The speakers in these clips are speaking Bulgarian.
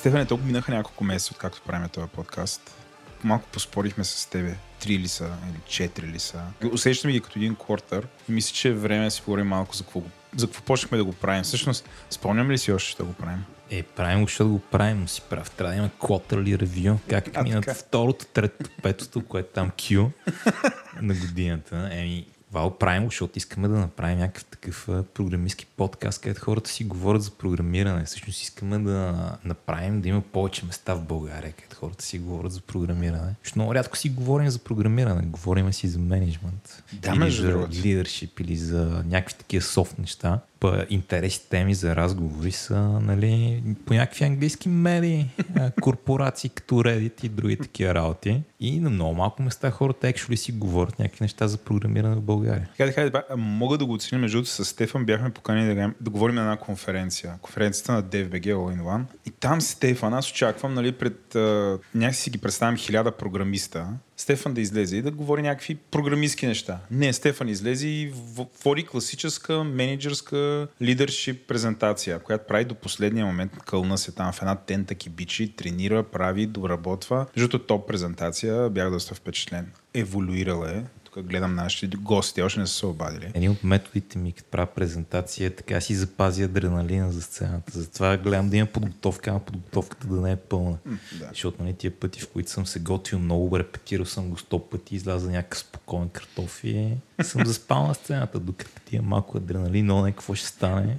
Стефане, толкова минаха няколко месеца, откакто правим този подкаст. Малко поспорихме с тебе. Три ли са или четири ли са. Усещаме ги като един квартър и мисля, че е време да си говорим малко за какво, за какво почнахме да го правим. Всъщност, спомням ли си още, ще да го правим? Е, правим го, защото го правим, си прав. Трябва да има quarterly ревю. Как минат второто, третото, петото, което е там Q на годината. Еми, Вал, правим защото искаме да направим някакъв такъв програмистски подкаст, където хората си говорят за програмиране. Всъщност искаме да направим да има повече места в България, където хората си говорят за програмиране. Защото много рядко си говорим за програмиране, говорим си за менеджмент. Да, или за лидершип, или за някакви такива софт неща. Интересни теми за разговори са нали, по някакви английски медии, корпорации като Reddit и други такива работи. И на много малко места хората actually си говорят някакви неща за програмиране в България. Хайде, хайде, ба, мога да го оценя. Между другото, с Стефан бяхме поканени да, да говорим на една конференция. Конференцията на DFBG All in One. И там Стефан, аз очаквам, нали, пред... Някакси си ги представям хиляда програмиста. Стефан да излезе и да говори някакви програмистски неща. Не, Стефан излезе и води класическа менеджерска лидершип презентация, която прави до последния момент. Кълна се там в една тента кибичи, тренира, прави, доработва. Другото, топ презентация, бях доста впечатлен. Еволюирала е. Тук гледам нашите гости, още не са се обадили. Един от методите ми, като правя презентация, е така си запази адреналина за сцената. Затова гледам да има подготовка, а подготовката да не е пълна. да. Защото нали, тия пъти, в които съм се готвил много, репетирал съм го сто пъти, изляза някакъв спокоен картоф и съм заспал на сцената, докато ти е малко адреналин, но не какво ще стане.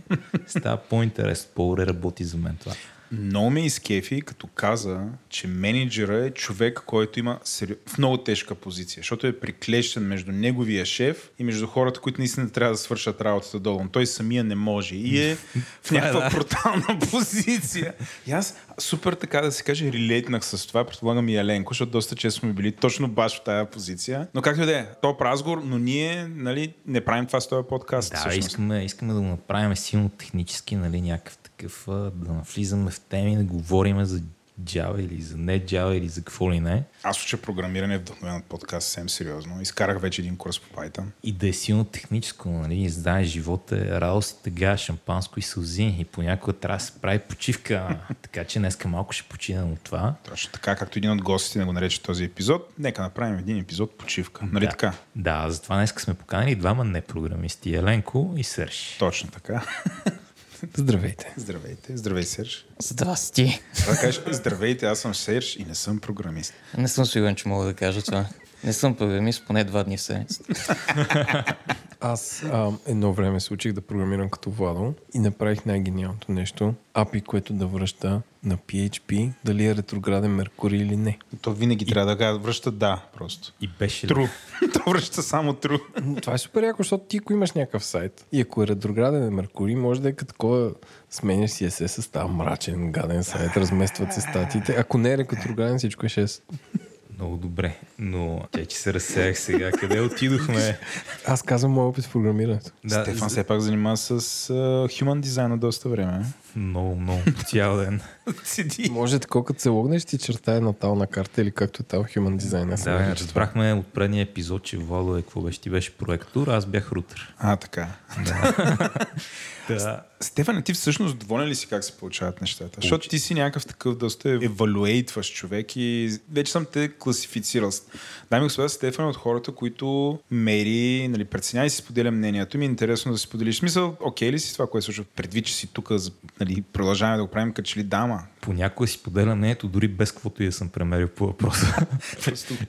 Става по-интересно, по-добре работи за мен това. Много ме изкефи, като каза, че менеджера е човек, който има сери... в много тежка позиция, защото е приклещен между неговия шеф и между хората, които наистина трябва да свършат работата долу. Но той самия не може и е в някаква брутална позиция. И аз супер така да се каже, релейтнах с това, предполагам и Еленко, защото доста често сме били точно баш в тази позиция. Но както и да е, топ разговор, но ние нали, не правим това с този подкаст. Да, всъщност. искаме, искаме да го направим силно технически, нали, някакъв такъв, да навлизаме в теми, да говорим за Java или за не Java или за какво ли не. Аз уча програмиране вдъхновен от подкаст съвсем сериозно. Изкарах вече един курс по Python. И да е силно техническо, нали? Знаеш, живота е радост и тъга, шампанско и сълзи. И понякога трябва да се прави почивка. така че днеска малко ще починем от това. Точно така, както един от гостите не го нарече този епизод, нека направим един епизод почивка. Нали да. така? Да, затова днес сме поканили двама непрограмисти. Еленко и Сърж. Точно така. Здравейте. Здравейте. Здравей, Серж. Здрасти. Да кажеш, здравейте, аз съм Серж и не съм програмист. Не съм сигурен, че мога да кажа това. Не съм програмист поне два дни в седмицата. Аз а, едно време се учих да програмирам като Владо и направих най-гениалното нещо. API, което да връща на PHP дали е ретрограден Меркурий или не. То винаги трябва да кажа, връща да, просто. И беше? Тру. То връща само тру. Това е супер яко, защото ти ако имаш някакъв сайт и ако е ретрограден Меркурий, може да е като такова сменяш CSS, става мрачен, гаден сайт, разместват се статиите. Ако не е ретрограден, всичко е 6. Много добре. Но тя, че се разсеях сега. Къде отидохме? Аз казвам моят опит в програмирането. Да, Стефан за- все пак занимава с uh, human design от доста време. Много, много. Цял ден. Седи. Може така, като се логнеш, ти чертае натална карта или както е там Human Design. Да, да, разбрахме от предния епизод, че Владо е какво беше? Ти беше проектор, аз бях рутер. А, така. Да. Стефан, ти всъщност доволен ли си как се получават нещата? Защото ти си някакъв такъв доста евалуейтващ човек и вече съм те класифицирал. Дами и господа, Стефан е от хората, които мери, нали, преценява и си споделя мнението. Ми е интересно да си споделиш. Смисъл, окей ли си това, което случва? Предвид, че си тук, нали, продължаваме да го правим като че ли дама. Понякога си поделя мнението, дори без каквото и да съм премерил по въпроса.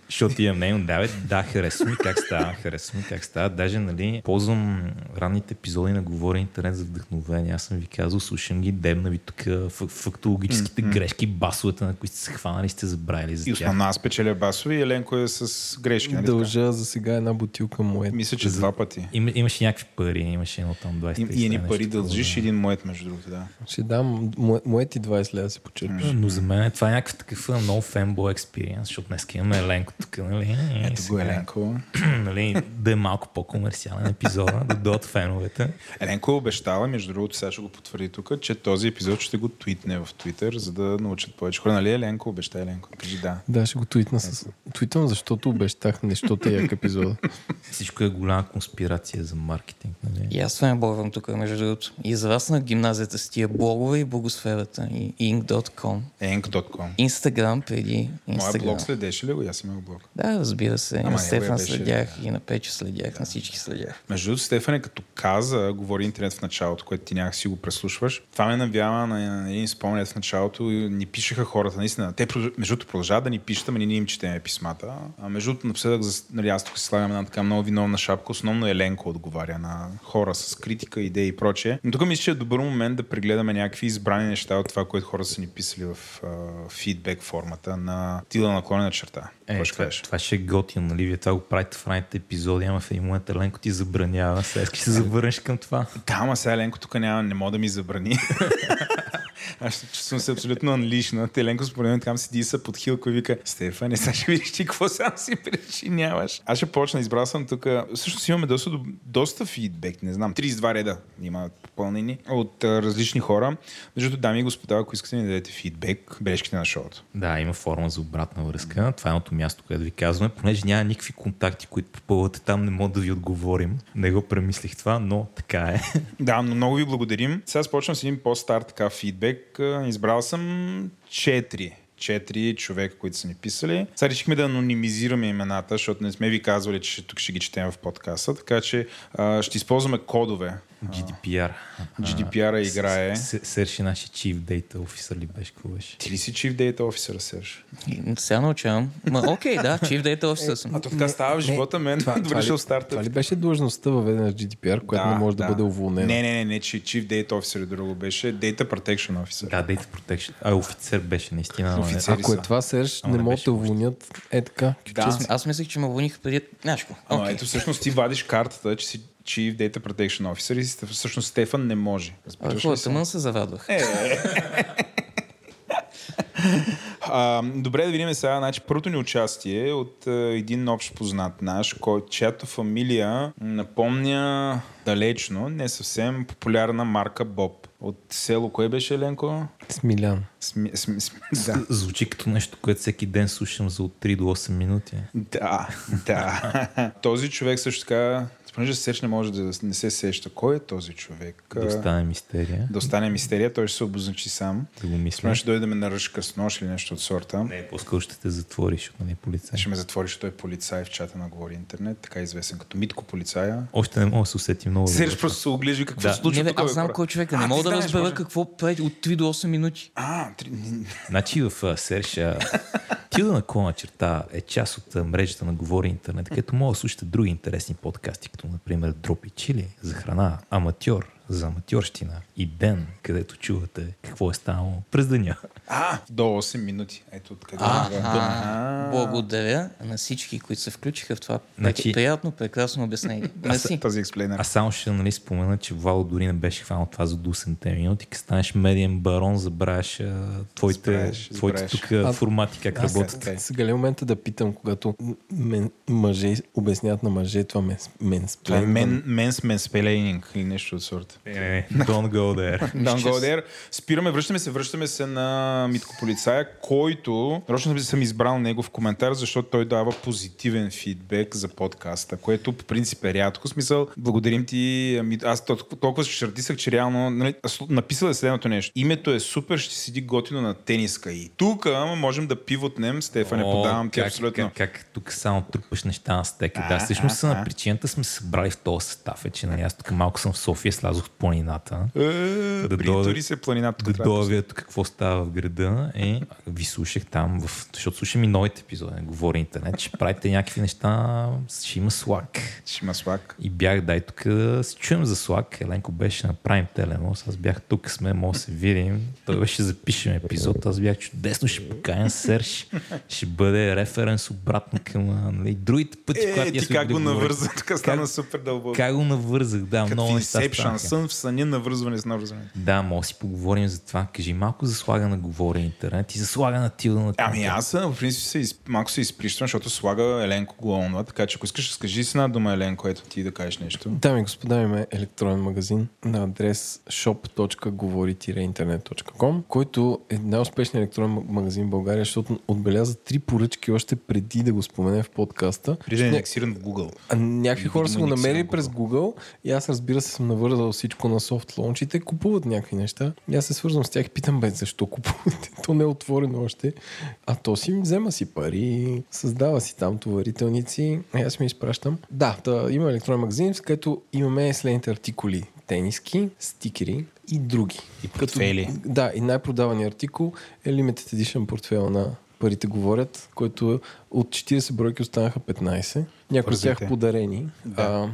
Защото имам мнение, да, бе, да, харесва ми как става, харесва ми как става. Даже, нали, ползвам ранните епизоди на Говоря интернет за вдъхновение. Аз съм ви казал, слушам ги, дебна ви тук фак- фактологическите грешки, басовете, на които сте се хванали, сте забравили за И тях. основно аз печеля басови и Еленко е с грешки. Нали, така? Дължа за сега една бутилка моят. Мисля, че два пъти. Има, имаше някакви пари, имаше едно там 20 И, и едни пари дължиш, да. един моят, между другото, да. Ще дам мо- моят и 20 лева да се почерпиш. Но за мен това е някакъв такъв много фенбой експириенс, защото днес имаме Еленко тук, нали? Ето го, Сега, Еленко. нали, да е малко по-комерциален епизода, да дойдат феновете. Еленко е обещала, между другото, сега ще го потвърди тук, че този епизод ще го твитне в Твитър, за да научат повече хора. Нали, Еленко? Обеща Еленко. Кажи да. Да, ще го твитна. Твитна с... Твитвам, защото обещах нещото як епизода. Всичко е голяма конспирация за маркетинг. Нали? И аз това не борвам тук, между другото. И на гимназията с тия блогове и благосферата. И ink.com. Ink.com. Инстаграм преди Моя Инстаграм. блог следеше ли го? Аз имах блог. Да, разбира се. Ама на Стефан беше- следях и на Печо следях, на всички следях. Между другото, Стефане, като каза, говори интернет в началото, което ти някак си го преслушваш, това ме навява на, един спомен в началото и ни пишеха хората, наистина. Те, между другото, продължават да ни пишат, ама ние не им четеме писмата. А между другото, напоследък, нали, аз тук си слагам една така много виновна шапка, основно Еленко отговаря на хора с критика, идеи и прочее. Но тук мисля, че е добър момент да прегледаме някакви избрани неща от това, което хората са ни писали в фидбек формата на тила наклонена черта. Е, Какво ще това, това ще е готино, нали? Вие това го правите в ранните епизоди, ама в един момент Еленко ти забранява. Сега да се завърнеш към това. Да, ама сега Еленко тук няма, не мога да ми забрани. Аз чувствам се абсолютно анлишна. Теленко според мен там седи са под хилко и вика, Стефане, сега ще видиш ти какво сам си причиняваш. Аз ще почна, избрал съм тук. Всъщност имаме доста, доста фидбек, не знам. 32 реда има попълнени от а, различни хора. Между другото, дами и господа, ако искате да дадете фидбек, бележките на шоуто. Да, има форма за обратна връзка. Това е едното място, което ви казваме, понеже няма никакви контакти, които попълвате там, не мога да ви отговорим. Не го премислих това, но така е. Да, но много ви благодарим. Сега започвам с един по-стар така фидбек. А, Избрал съм 4 четири човека, които са ни писали. Сега решихме да анонимизираме имената, защото не сме ви казвали, че тук ще ги четем в подкаста, така че а, ще използваме кодове. GDPR. GDPR играе. Серши наши Chief Data Officer ли беше? Какво беше? Ти ли си Chief Data Officer, Серж? Сега научавам. Ма, окей, да, Chief Data Officer съм. А то така става в живота мен. Това, това, Довършил ли, старта. това ли беше длъжността въведена с GDPR, която не може да, бъде уволнена? Не, не, не, не, че Chief Data Officer е друго беше. Data Protection Officer. Да, Data Protection. А, офицер беше наистина. Ако е това, Серж, не могат да уволнят е така. Аз, мислех, че ме уволних преди... Окей. ето всъщност ти вадиш картата, че си Chief Data Protection Officer и всъщност Стефан не може. А, Разбираш Какво, ли се? тъмън се завадвах. Е, А, добре да видим сега. Значи, първото ни участие е от а, един общ познат наш, кой, чиято фамилия напомня далечно, не съвсем популярна марка Боб. От село, кое беше Еленко? Смилян. Сми, сми, сми, да. Звучи като нещо, което всеки ден слушам за от 3 до 8 минути. Да, да. този човек също така, понеже Сеч не може да не се сеща. Кой е този човек? Да остане мистерия. да остане мистерия, той ще се обозначи сам. Да го мисля. Спомня, ще дойде да ме наръжка с нож или нещо от сорта. Не, по-скоро ще те затвориш, защото не е полицай. Ще ме затвори, защото той е полицай в чата на Говори Интернет, така известен като Митко полицая. Още не мога да се усети много. Серж просто се оглежи какво Да. се случва Не, бе, аз знам кой човек е. А, Не ти мога да знаеш, разбера може. какво прави от 3 до 8 минути. А, три... Значи в а, Серж Тилда на черта е част от мрежата на Говори Интернет, където могат да слушате други интересни подкасти, като например Дроп и Чили за храна, Аматьор за аматьорщина и Ден, където чувате какво е станало през деня. А, до 8 минути. Ето откъде. Аха, благодаря на всички, които се включиха в това Значи- приятно, прекрасно обяснение. Мерси. Този експлейнер. Аз само ще нали, спомена, че Вало дори не беше хванал това за до 8 минути. Като станеш медиен барон, забравяш а, твоите, Забравяш, твоите тук а, А, формати как Аз работят. Сега ли е момента да питам, когато мен, мъже обясняват на мъже това мен, мен Това е мен, менс менспелейнинг или нещо от Не, не, не, don't go there. Don't go there. Спираме, връщаме се, връщаме се на Митко Полицая, който, точно съм избрал негов коментар, защото той дава позитивен фидбек за подкаста, което по принцип е рядко. Смисъл, благодарим ти. ами, Аз тол- толкова се шартисах, че реално нали, написал е следното нещо. Името е супер, ще седи готино на тениска. И тук можем да пивотнем. Стефане, О, подавам ти как, абсолютно. Как, как, тук само трупаш неща на стека. Да, всъщност на причината сме се събрали в този състав. Е, че нали, аз тук малко съм в София, слязох в планината. Е, Да дойде- се планината. Да дойда какво става в града е, ви слушах там, в, защото слушам и новите епизоди, не говори интернет, ще правите някакви неща, ще има слак. Ще има слак. И бях, дай тук да си чуем за слак. Еленко беше на Prime Телемос, аз бях тук, сме, може да се видим. Той беше запишем епизод, аз бях чудесно, ще поканя Серж, ще бъде референс обратно към нали, другите пъти, Е, когато ние ти как го навърза, тук стана супер дълбоко. Как го навързах, да, Като много неща станаха. Сън в съня навързване с навързване. Да, може да си поговорим за това. Кажи малко за слага на говори интернет и за слага на тилда на Ами аз съм, в принцип се, из- малко се изприщвам, защото слага Еленко го онва, така че ако искаш, скажи си една дума, Еленко, ето ти да кажеш нещо. Дами и господа, имаме електронен магазин на адрес shop.govori-internet.com, който е най-успешният електронен магазин в България, защото отбеляза три поръчки още преди да го спомене в подкаста. Преди да е индексиран в Google. А някакви хора са го намерили през Google и аз разбира се съм навързал всичко на софт лаунч и те купуват някакви неща. И аз се свързвам с тях и питам, бе, защо купувате? То не е отворено още. А то си взема си пари, създава си там товарителници. А аз ми изпращам. Да, да има електронен магазин, в където имаме следните артикули. Тениски, стикери и други. И портфейли. Да, и най-продаваният артикул е Limited Edition портфела на Парите говорят, който от 40 бройки останаха 15. Някои от тях подарени. Да. А,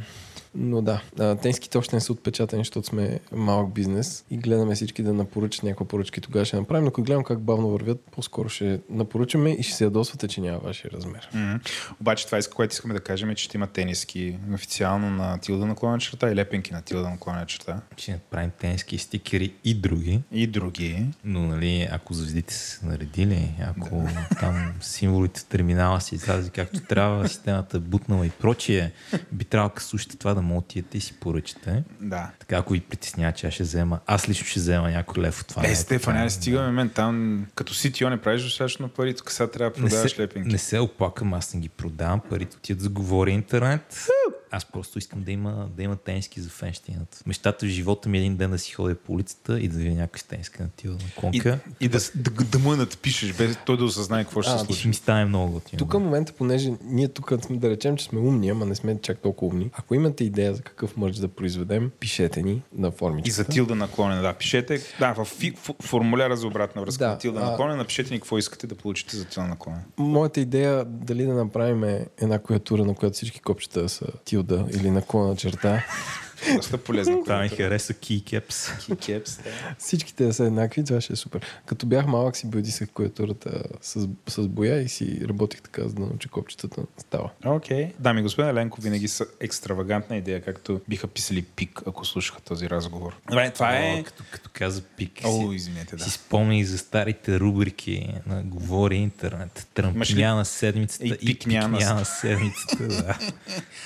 но да, тенските още не са отпечатани, защото сме малък бизнес и гледаме всички да напоръчат някаква поръчка и тогава ще направим. Но като гледам как бавно вървят, по-скоро ще напоръчаме и ще се ядосвате, че няма вашия размер. М. Обаче това, което искаме да кажем е, че ще има тениски официално на Тилда наклона черта и лепенки на Тилда наклона черта. Ще направим тенски стикери и други. И други. Но, нали, ако звездите са се наредили, ако там символите в терминала си излязли както трябва, системата е бутнала и прочие, би трябвало като слушате това да му отидете и си поръчате. Да. Така, ако ви притеснява, че аз ще взема, аз лично ще взема някой лев от това. Е, нещо. Стефан, не е- стигаме мен там, като CTO не правиш достатъчно пари, тук сега трябва да не продаваш се, лепенки. не се оплакам, аз не ги продавам, парите отиват за говори интернет. Аз просто искам да има, да има тениски за фенщината. Мечтата в живота ми е един ден да си ходя по улицата и да видя с тениска на тила на И, конка. и да, да, да му я надпишеш, без той да осъзнае какво ще А, се И ще случи. ми стане много готино. Тук в момента, понеже ние тук да речем, че сме умни, ама не сме чак толкова умни. Ако имате идея за какъв мърч да произведем, пишете ни на формичката. И за Тилда наклонена, да. Пишете, да, в фи, ф, формуляра за обратна връзка Да, на Тилда а- наклонена, напишете ни какво искате да получите за Тилда наклонена. Моята идея дали да направим една клавиатура, на която всички копчета са тилда или наклона черта. Доста полезно. Това ми хареса keycaps. Кикепс, да. Всичките да са еднакви, това ще е супер. Като бях малък си билдисах клавиатурата с, с боя и си работих така, за да науча копчетата. Става. Окей. Дами и господа, Еленко винаги са екстравагантна идея, както биха писали пик, ако слушаха този разговор. Добре, това е... О, като, като каза пик. О, си, извинете, да. си спомни за старите рубрики на Говори интернет. Тръмпня на седмицата И и, пикня на пикня на седмицата. Да.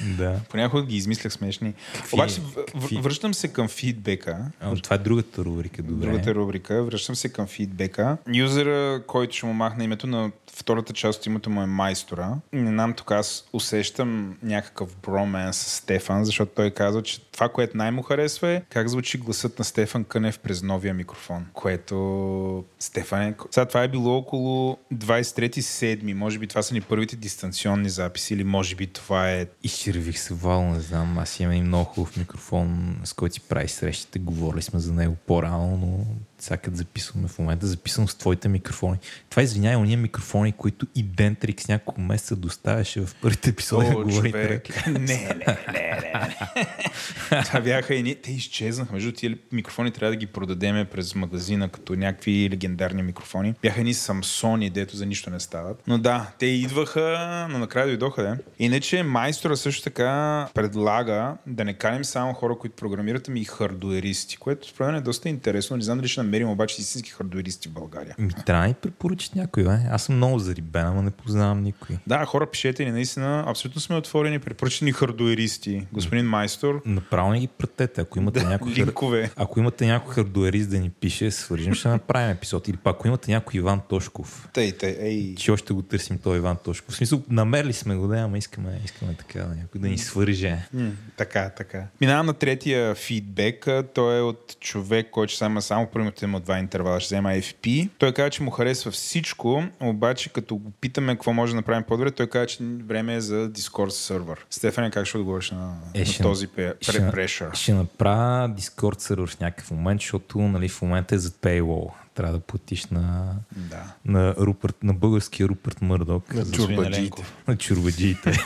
да. Понякога ги измислях смешни. Какви- Обаче какви- връщам се към фидбека. А, това е другата рубрика, добре. Другата рубрика. Връщам се към фидбека. Юзера, който ще му махне името на втората част от името му е майстора. И не знам, тук аз усещам някакъв бромен с Стефан, защото той казва, че това, което най-му харесва е как звучи гласът на Стефан Кънев през новия микрофон. Което Стефан е... Сега това е било около 23-7. Може би това са ни първите дистанционни записи или може би това е Изчервих се вал, не знам. Аз имам един много хубав микрофон, с който си прави срещите. Говорили сме за него по-рано, но сега като записваме в момента, записвам с твоите микрофони. Това извинявай, уния микрофони, които и Dentrix няколко месеца доставяше в първите епизоди О, човек. Не, не, не, не. Това бяха и ние. Те изчезнаха. Между тия микрофони трябва да ги продадеме през магазина като някакви легендарни микрофони. Бяха едни Самсони, дето за нищо не стават. Но да, те идваха, но накрая дойдоха, да. Иначе майстора също така предлага да не каним само хора, които програмират, ами и хардуеристи, което според мен е доста интересно. Не знам дали ще намерим обаче истински хардуеристи в България. Ми трябва ни препоръчат някой, бе. Аз съм много зарибен, ама не познавам никой. Да, хора, пишете ни, наистина, абсолютно сме отворени, препоръчани хардуеристи. Господин майстор, Направо не ги пратете. Ако имате Да, някой линкове. Ако имате някой хардуерист да ни пише, свържим, ще направим епизод. Или пак, ако имате някой Иван Тошков, Тъй, тъй, ей. че още го търсим той Иван Тошков. В смисъл, намерили сме го, да, ама искаме, искаме така да някой да ни свърже. М, така, така. Минавам на третия фидбек. Той е от човек, който взема само първите му два интервала, ще взема FP. Той каза, че му харесва всичко, обаче като го питаме какво може да направим по-добре, той каза, че време е за Discord сервер. Стефане, как ще отговориш на, Е, на ще- този пе- ще-? Ще направя Discord сервер в някакъв момент, защото нали, в момента е за paywall. Трябва да платиш на, Да. на, Руперт, на българския Руперт Мърдок. На чурбаджиите. Еленков. на чурбаджиите.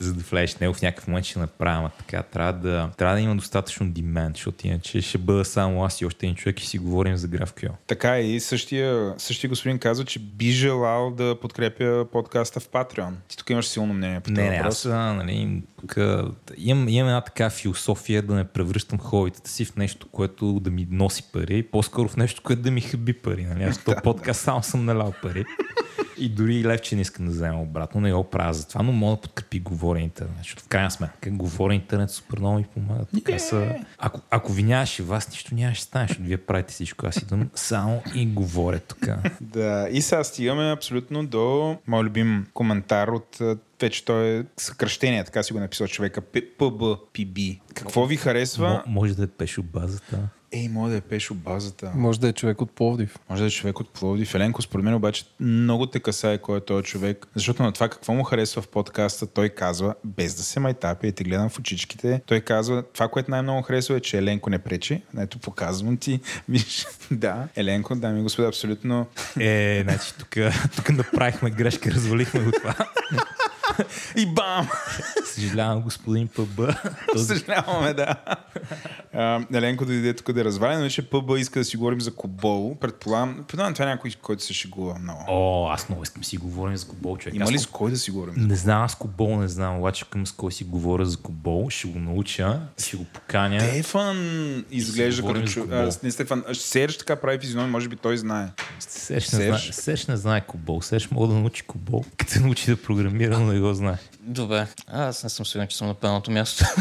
за да влезеш в него в някакъв момент ще направя, така трябва да, трябва да има достатъчно demand, защото иначе ще бъда само аз и още един човек и си говорим за GraphQL. Така е и същия, същия господин казва, че би желал да подкрепя подкаста в Patreon. Ти тук имаш силно мнение по Не, не, аз а, нали, тук, имам, имам една така философия да не превръщам хобитата си в нещо, което да ми носи пари, по-скоро в нещо, което да ми хаби пари. Нали? Аз този подкаст само съм налял пари. И дори левче не искам да взема обратно, не го правя за това, но мога да подкрепи Говори интернет, защото в крайна сметка Говори интернет супер много ми помага. Така са, ако, ако ви нямаше вас, нищо нямаше да стане, защото вие правите всичко. Аз идвам само и говоря тук. Да, и сега стигаме абсолютно до мой любим коментар от вече той е съкръщение, така си го е написал човека, PBPB. Какво ви харесва? Мо, може да е пешо базата. Ей, може да е пешо базата. Може да е човек от Пловдив. Може да е човек от Пловдив. Еленко, според мен обаче много те касае кой е този човек, защото на това какво му харесва в подкаста, той казва, без да се майтапи и те гледам в очичките, той казва, това, което най-много харесва е, че Еленко не пречи. Ето, показвам ти. Виж, да, Еленко, дами и господа, абсолютно Е, значи тук, тук направихме грешка, развалихме го това. и бам! Съжалявам, господин ПБ. Съжаляваме, да. А, Еленко дойде тук да разваля, но че ПБ иска да си говорим за Кобол. Предполагам, предполагам това е някой, който се шегува много. О, аз много искам си говорим за Кобол, човек. Има Аз ли с кой да си говорим? Не знам, аз Кобол не знам, обаче към с кой си говоря за Кобол, ще го науча, ще го поканя. Стефан изглежда като... чу- а, Не, Стефан, Серж така прави физиономия, може би той знае. Сеш не, Серж? знае, Сеш не знае Кобол. Сеш мога да научи Кобол. Като научи да програмира, не го знае. Добре. Аз не съм сигурен, че съм на правилното място.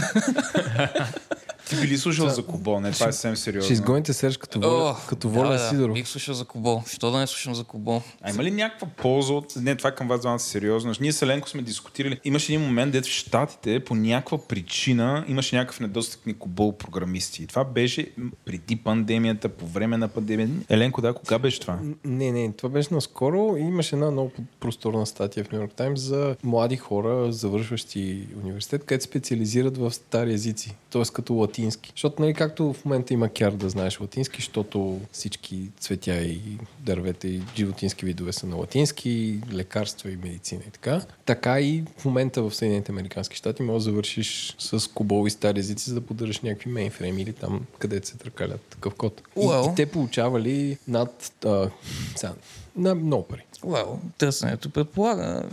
Ти би ли слушал за Кобол? Не, това е съвсем сериозно. Ще изгоните Серж като воля, като воля да, да. Сидоров. Бих слушал за Кобол. Що да не слушам за Кобол? А има ли някаква полза от... Не, това към вас двамата е сериозно. Ние с Еленко сме дискутирали. Имаше един момент, дето в Штатите по някаква причина имаше някакъв недостиг на кобол програмисти. И това беше преди пандемията, по време на пандемията. Еленко, да, кога беше това? Не, не, това беше наскоро и имаше една много просторна статия в Нью Йорк Таймс за млади хора, завършващи университет, където специализират в стари езици, т.е. като латински. Защото, нали, както в момента има кяр да знаеш латински, защото всички цветя и дървета и животински видове са на латински, лекарства и медицина и така. Така и в момента в Съединените Американски щати можеш да завършиш с кубол и стари езици, за да поддържаш някакви мейнфрейми или там, където се търкалят такъв код. И, Уау. и те получавали над... А, сега, на много пари. Вау, търсенето предполага.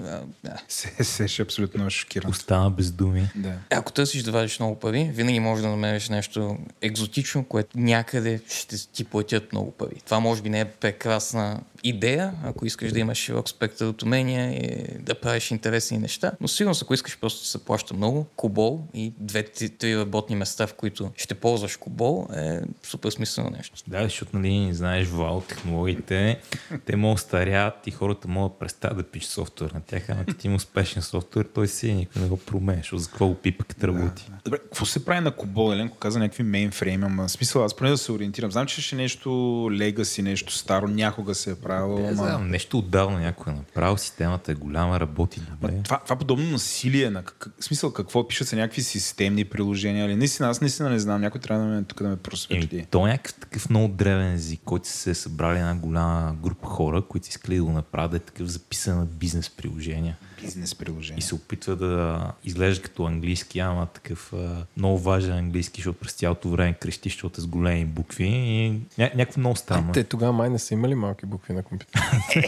Се, се, абсолютно шокиран. Остана без думи. Да. Ако търсиш да вадиш много пари, винаги можеш да намериш нещо екзотично, което някъде ще ти платят много пари. Това може би не е прекрасна идея, ако искаш да имаш широк спектър от умения и да правиш интересни неща, но сигурно ако искаш просто да се плаща много, Кобол и две-три работни места, в които ще ползваш Кобол е супер смислено нещо. Да, защото, нали, не знаеш, вау, технологиите, те могат да старят и хората могат да престават да пишат софтуер на тях, ама като има успешен софтуер, той си е, никой не го променя, за какво го пипа, като работи. Добре, какво се прави на Кобол? Еленко каза някакви мейнфрейми, ама смисъл аз поне да се ориентирам. Знам, че ще е нещо легаси, нещо старо, някога се е правило. Не знам, нещо отдавна някой е направил, системата е голяма, работи добре. Това, това подобно насилие, на как, смисъл какво пишат се някакви системни приложения или наистина, аз наистина не знам, някой трябва да ме, тук да ме просветли. Еми, то е някакъв такъв много древен език, който се е събрали една голяма група хора, които искали да го направят да е такъв записан на бизнес приложения. Бизнес приложение. И се опитва да изглежда като английски, ама такъв а, много важен английски, защото през цялото време крещи, защото е с големи букви и ня- някакво много странно. А те тогава май не са имали малки букви на компютъра.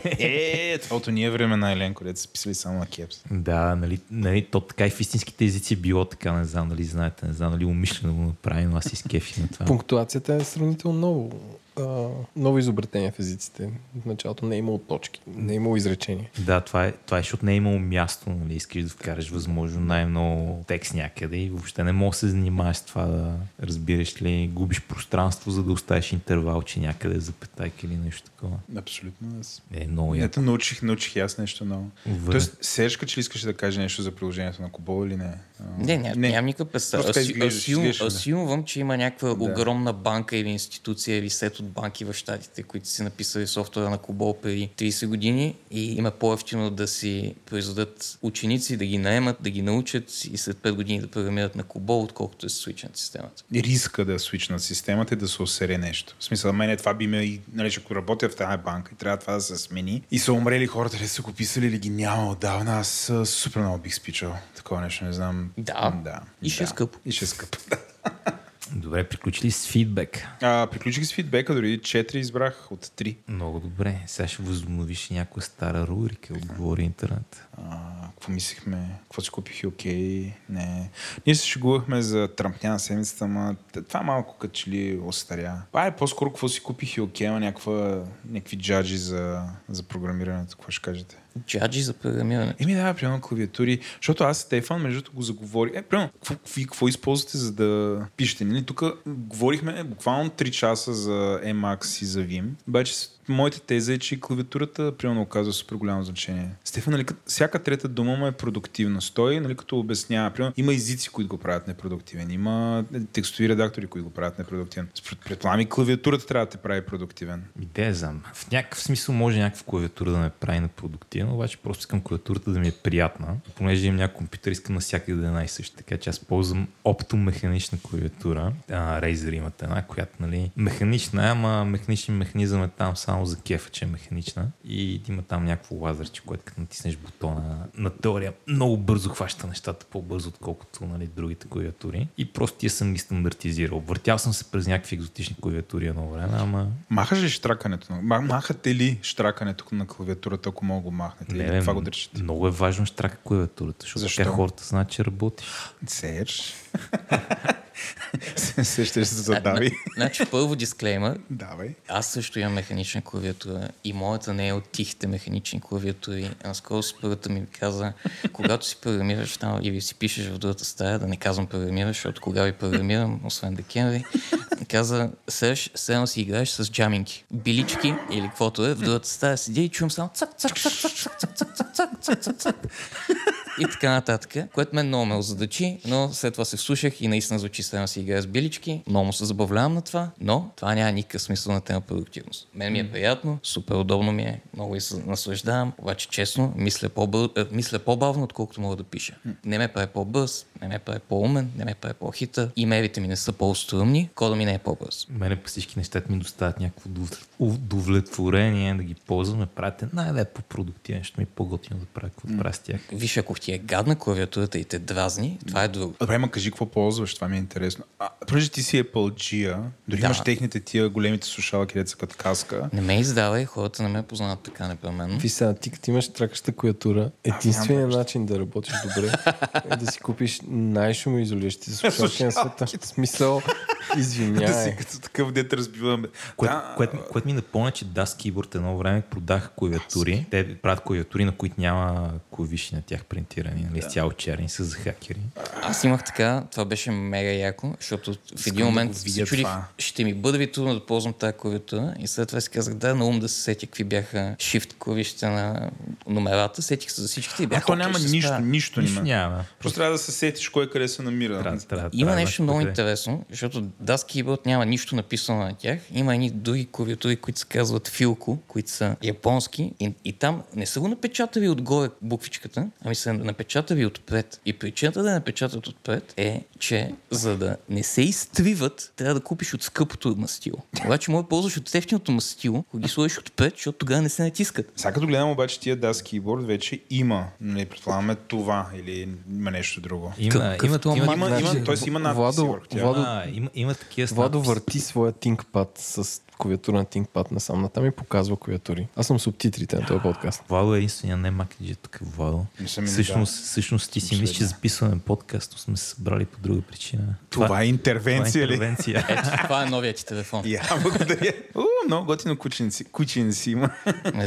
Е, това от ние време на Еленко, където са писали само на кепс. Да, нали, нали, то така и в истинските езици е било така, не знам дали знаете, не знам дали умишлено го направи, но аз си скефи на това. Пунктуацията е сравнително ново. А, ново изобретение в езиците. В началото не е имало точки, не е имало изречения. Да, това е, това е, защото не е имало място, нали, искаш да вкараш възможно най-много текст някъде и въобще не можеш да се занимаваш с това да разбираш ли, губиш пространство, за да оставиш интервалче някъде, запетайка или нещо такова. Абсолютно. Аз... Е, много яко. Ето научих, научих и аз нещо ново. Вър- Тоест, Сержка, че ли искаш да кажеш нещо за приложението на Кобол или не? Не, ня, не. нямам никаква представа. Изглеждаш, да. Асюмвам, че има някаква огромна банка или институция или сет от банки в щатите, които си написали софтуера на Кобол преди 30 години и има по-ефтино да си произведат ученици, да ги наемат, да ги научат и след 5 години да програмират на Кобол, отколкото да се свичнат системата. Риска да свичнат системата и да се осере нещо. В смисъл, мен това би ме и, нали, ако работя в тази банка и трябва това да се смени и са умрели хората, ли са го писали или ги няма отдавна, аз супер много бих спичал. Такова нещо, не знам. Да. да. И ще е да. скъпо. И ще е скъпо. Добре, приключили с фидбек. А, приключих с фидбека, дори 4 избрах от 3. Много добре. Сега ще възобновиш някоя стара рубрика, отговори интернет. А, какво мислихме? Какво си купих и окей? Не. Ние се шегувахме за тръмпня на седмицата, ама това малко като че ли остаря. Това е по-скоро какво си купих и окей, ама някаква, някакви джаджи за, за програмирането. Какво ще кажете? Джаджи за програмиране. Еми да, примерно клавиатури. Защото аз Стефан, между другото, го заговори. Е, примерно, какво, какво, използвате за да пишете? Нали? Тук говорихме буквално 3 часа за Emacs и за Vim. Обаче моята теза е, че клавиатурата, примерно, оказва супер голямо значение. Стефан, нали, всяка трета дума му е продуктивност. Той, нали, като обяснява, примерно, има езици, които го правят непродуктивен. Има е, текстови редактори, които го правят непродуктивен. Според- Предполагам и клавиатурата трябва да те прави продуктивен. Идея знам. В някакъв смисъл може някаква клавиатура да ме прави на обаче просто искам клавиатурата да ми е приятна. Понеже имам някакъв компютър, искам навсякъде да е една и съща. Така че аз ползвам оптомеханична клавиатура. А, Razer имат една, която нали, механична, ама механичен механизъм е там само за кефа, че е механична. И има там някакво лазерче, което като натиснеш бутона на теория много бързо хваща нещата, по-бързо, отколкото нали, другите клавиатури. И просто тия съм ги стандартизирал. Въртял съм се през някакви екзотични клавиатури едно време, ама Махаш ли штракането? Ма- Махате ли штракането на клавиатурата, ако мога го махнете? Или бе, това го държите? Много е важно штрака клавиатурата, защото Защо? хората знаят, че работиш. Серж. Се ще се задави. Значи първо дисклеймър, Давай. Аз също имам механична клавиатура и моята не е от тихите механични клавиатури. Наскоро съпругата ми каза, когато си програмираш там или си пишеш в другата стая, да не казвам програмираш, защото кога ви програмирам, освен декември, каза, Серж, седно си играеш с джаминки, билички или каквото е, в другата стая седя и чувам само цак, цак, цак, цак, цак, цак, цак, цак, цак, цак, цак, цак. И така нататък, което мен много ме озадачи, но след това се вслушах и наистина звучи седно си играя с билички. Много се забавлявам на това, но това няма никакъв смисъл на тема продуктивност. Мен ми е приятно, супер удобно ми е, много и се наслаждавам, обаче честно, мисля, по мисля по-бавно, отколкото мога да пиша. Не ме прави по-бърз, не ме прави по-умен, не ме прави по-хитър, имейлите ми не са по-струмни, кода ми не е по-бърз. Мене по всички неща ми доставят някакво удов- удовлетворение да ги ползвам, ме правите най-леп по-продуктивен, защото ми е по-готино да правя какво да правя с тях. Виж, ако ти е гадна клавиатурата и те дразни, това е друго. Добре, ма кажи какво ползваш, това ми е интересно. А, понеже ти си Apple G, дори Да. имаш техните тия големите слушалки, деца като каска. Не ме издавай, хората не ме познават така непременно. Ви сега, ти като имаш тракаща клавиатура, единственият начин да работиш добре е да си купиш най-шумоизолиращите слушалки на света. В смисъл, Да си извинявай. като такъв дет разбиваме. Което, Да, което, което ми напомня, че Das Keyboard едно време продаха клавиатури. Те правят клавиатури, на които няма клавиши на тях принтирани, нали, изцяло черни, са за хакери. Аз имах така, това беше мега яко, защото в един да момент го се чудих, това. ще ми бъде ли трудно да ползвам тази клавиатура и след това си казах, да, на ум да се сетя какви бяха shift клавишите на номерата, сетих се за всичките и а бях то окей, няма нищо, справя. нищо, Нищо няма. няма. Просто трябва да се сетиш кой къде се намира. Трябва, трябва, Има трябва, нещо много къде. интересно, защото Das Keyboard няма нищо написано на тях. Има едни други клавиатури, които се казват Филко, които са японски и, и там не са го напечатали отгоре буквичката, ами са напечатали отпред. И причината да напечатат отпред е, че за да не се изтриват, трябва да купиш от скъпото мастило. Обаче може да ползваш от ефтиното мастило, ако ги сложиш отпред, защото тогава не се натискат. Сега като гледам обаче тия Das Keyboard вече има. Не предполагаме това или има нещо друго. Има, Какъв има, това има, има, има, значи, има, т.е. има надписи Владо- върху тях. Владо- има, има такива Владо върти своя ThinkPad с клавиатура на ThinkPad насам натам и показва клавиатури. Аз съм субтитрите на този подкаст. Владо е единствения не македжи тук, Владо. Не съм и Всъщност, всъщност ти си мислиш, че записваме подкаст, но сме се събрали по друга причина. Това е това е интервенция ли? интервенция. Ето, това е новият ти телефон. Я, благодаря. У, много готино кученци. Кученци има.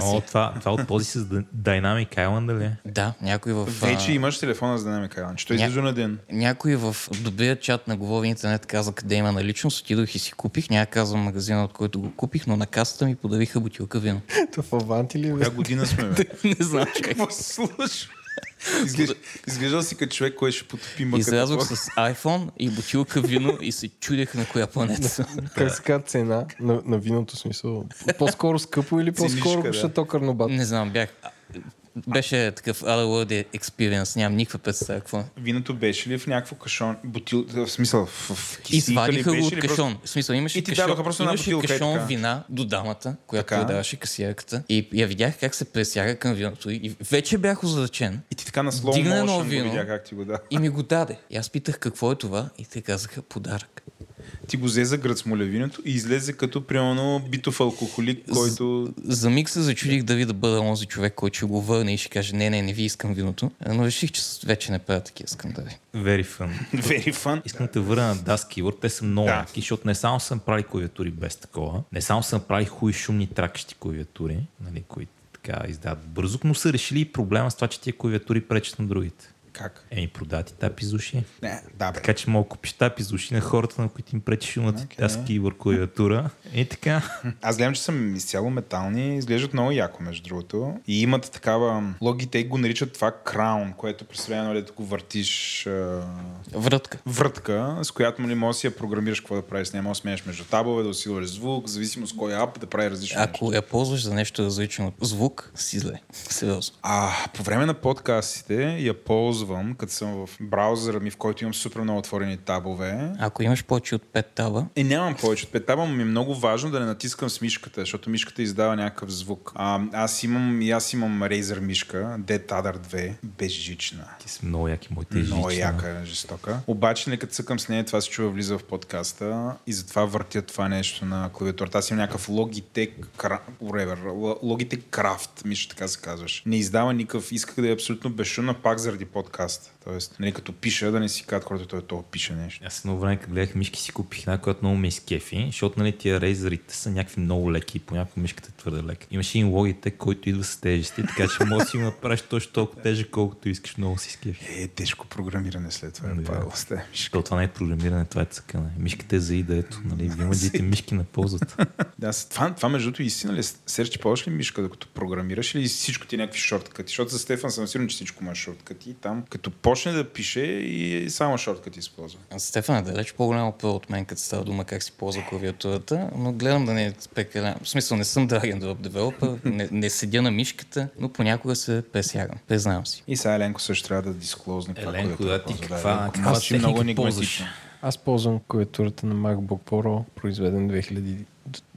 О, това, това от този с Dynamic Island ли е? Да, някой в... а, Вече имаш телефона за Dynamic Island. Че той Ня- излиза на ден. Някой в добрия чат на Говори Интернет каза къде има наличност, отидох и си купих. Няма да казвам магазина, от който го купих, но на касата ми подариха бутилка вино. Това в Аванти ли? е? Коя година сме, бе? Не знам, човек. Какво се случва? Изглежда, изглеждал си като човек, който ще потопи мъката. Излязох с iPhone и бутилка вино и се чудех на коя планета съм. Как се казва цена на, на виното смисъл? По-скоро скъпо или по-скоро Ценичка, да. шато карнобат? Не знам, бях... Беше такъв otherworldly experience, нямам никаква представа какво. Виното беше ли в някакво кашон, бутил, в смисъл, в, в Извадиха ли го от кашон. Просто... В смисъл, имаше И ти кашон, просто имаше бутилка, кашон така. вина до дамата, която Така. продаваше касиерката. И я видях как се пресяга към виното. И вече бях озадачен. И ти така на slow Дигна едно вино. видя как ти го да. И ми го даде. И аз питах какво е това. И те казаха подарък. Ти го взе за гръц молевиното и излезе като примерно битов алкохолик, който... За миг се зачудих дали да бъда онзи човек, който ще го върне и ще каже, не, не, не ви искам виното. Но реших, че вече не правя такива скандали. Very fun. Very fun. Искам да те върна на Das Keyword. Те са много Да. яки, защото не само съм правили клавиатури без такова, не само съм правили хуй шумни тракащи клавиатури, нали, които така издават бързо, но са решили и проблема с това, че тия клавиатури пречат на другите. Как? Еми, продати тапи за уши. Не, да, бе. Така че мога да купиш тапи за уши на хората, на които им пречи шумната Окей. okay. Das Keyword клавиатура. И така. Аз гледам, че са изцяло метални, изглеждат много яко, между другото. И имат такава... Logitech го наричат това краун, което представлява, нали, да го въртиш а... Вратка. врътка, с която нали, можеш да си я програмираш какво да правиш с нея. Можеш да сменяш между табове, да усилваш звук, в зависимост от кой ап, да прави различни неща. Ако я ползваш за нещо различно от звук, си зле. Сериозно. А, по време на подкастите я ползвам, като съм в браузъра ми, в който имам супер много отворени табове. Ако имаш повече от 5 таба, И нямам повече от пет таба, но ми е много важно да не натискам с мишката, защото мишката издава някакъв звук. А, аз имам, и аз имам Razer мишка, Dead Adder 2, безжична. Ти са много яки моите Много яка, жестока. Обаче, нека цъкам с нея, това се чува влиза в подкаста и затова въртя това нещо на клавиатурата. Аз имам някакъв Logitech, whatever, Logitech Craft, мисля, така се казваш. Не издава никакъв, исках да е абсолютно безшумна пак заради подкаста. подкаст. Тоест, нали, като пиша, да не си казват хората, той това пише нещо. Аз едно време, като гледах мишки, си купих една, която много ме изкефи, защото нали, тия рейзерите са някакви много леки и понякога мишката е твърде лека. Имаше един Logitech, който идва с тежести, така че може да си направиш точно толкова тежък, колкото искаш, много си изкефи. Е, тежко програмиране след това. Да. Е, Павел, сте. Защото това не е програмиране, това е цъкане. Мишката е за и да ето, нали, винаги мишки на ползата. Да, това, това между другото истина ли? е? Серчи, ползваш ли мишка, докато програмираш или всичко ти е някакви шорткати? Защото за Стефан съм сигурен, че всичко има шорткати. Там, като почне да пише и само шорткати използва. Стефан е далеч по-голям опит от мен, като става дума как си ползва клавиатурата, но гледам да не е спекалям. В смисъл не съм драген web девелопер, не, не седя на мишката, но понякога се пресягам. Признавам си. И сега Еленко също трябва да дисклозне каква Еленко, да, ти ползва. каква- каква мълчи много ползваш? Аз ползвам клавиатурата на MacBook Pro, произведен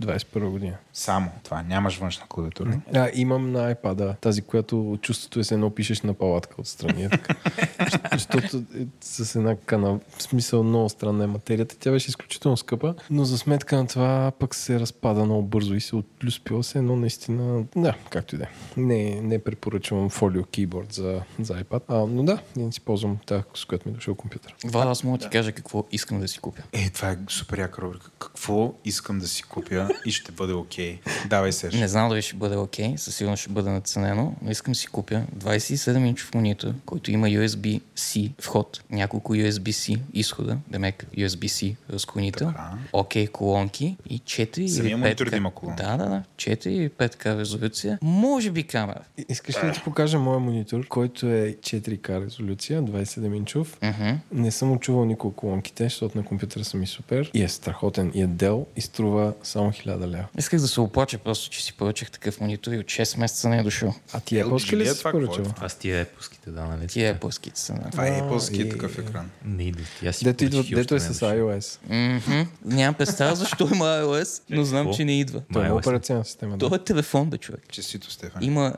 2021 година. Само това. Нямаш външна клавиатура. А, имам на iPad, да. Тази, която чувството е се едно пишеш на палатка отстрани. е. Защото е с една кана, в смисъл много странна е материята. Тя беше изключително скъпа, но за сметка на това пък се разпада много бързо и се отплюспила се, но наистина, да, както и да е. Не, не препоръчвам фолио кейборд за, за iPad. А, но да, ние си ползвам тази, с която ми е дошъл компютър. Вала, аз мога да ти кажа какво искам да си купя. Е, това е супер яка рубрика. Какво искам да си купя и ще бъде окей. Давай се. Не знам дали ще бъде окей, със сигурност ще бъде наценено, но искам си купя 27-инчов монитор, който има USB-C вход, няколко USB-C изхода, демек USB-C разклонител, окей колонки и 4 или Самия 5 монитор да има колонки. Да, да, да. 4 или 5К резолюция. Може би камера. И- Искаш ли да ти покажа моя монитор, който е 4К резолюция, 27 инчов. Мгм. Не съм очувал никога колонките, защото на компютъра са ми супер. И е страхотен. И е дел и струва само 1000 лева. Исках да се оплача просто, че си поръчах такъв монитор и от 6 месеца не е дошъл. А ти Е, Apple ли е си това, поръчал? е Това с тия епоските, да, нали? Тия плъските са. Да. Това е А, Apple и- такъв екран. Не идва. Аз си Дето, идва, дето е не с iOS. Мгм. Нямам представа защо има iOS, но знам, че не идва. Това е операционна система. Да. Това е телефон, бе, човек. Честито, Стефан. Има,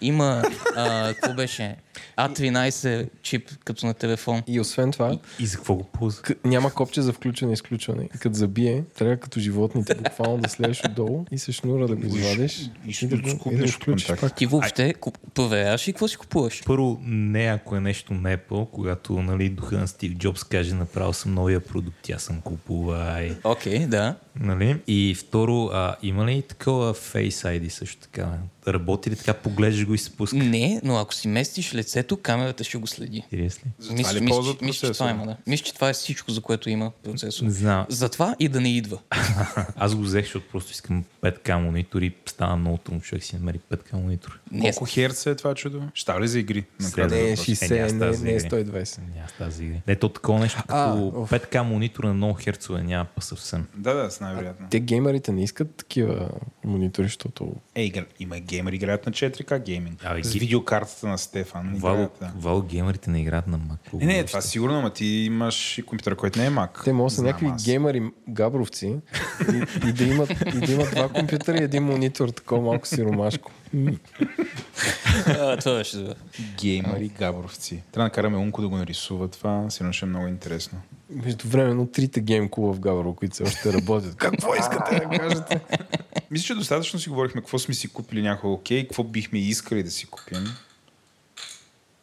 има, а, какво беше? A13 чип, като на телефон. И освен това, И за какво го ползва? к- няма копче за включване и изключване. И Като забие, трябва като животните буквално да слезеш отдолу и с шнура да го извадиш и ще да го и да включиш пак. Ти въобще куп- проверяваш и какво си купуваш? Първо, не ако е нещо на Apple, когато нали, духа на Стив Джобс каже направил съм новия продукт, аз съм купувай. Окей, да. Нали? И второ, а, има ли такова Face ID също така? Работи ли така, поглеждаш го и се пуска? Не, но ако си местиш ли, лицето, камерата ще го следи. Интерес ли? Затова ли ползват мисля, че това има, да. Мисля, че това е всичко, за което има процесор. Не знам. Затова и да не идва. Аз го взех, защото просто искам 5К монитор и стана много трудно човек си намери 5К монитор. Не, Колко херца е това чудо? Става ли за игри? Седем. Не е Е, 60, няма не, не е игри. 120. Няма тази игри. Не, то такова нещо като оф. 5К монитор на много херцове няма па съвсем. Да, да, с най-вероятно. Те геймерите не искат такива монитори, защото Е, игра... има геймери, играят на 4K гейминг. Абе, С ги- видеокартата на Стефан. Да. вало геймерите не играят на Mac. Не, не, това сигурно, ама ти имаш и компютър, който не е Mac. те могат да са някакви аз. геймери габровци и, и, да имат, и да имат два компютъра и един монитор, такова малко сиромашко. а, това да. Геймери, габровци. Трябва да караме Унко да го нарисува това, сигурно ще е много интересно. Междувременно трите гейм клуба в Габрово, които все още работят. Какво искате да кажете? Мисля, че достатъчно си говорихме какво сме си купили някога окей, какво бихме искали да си купим.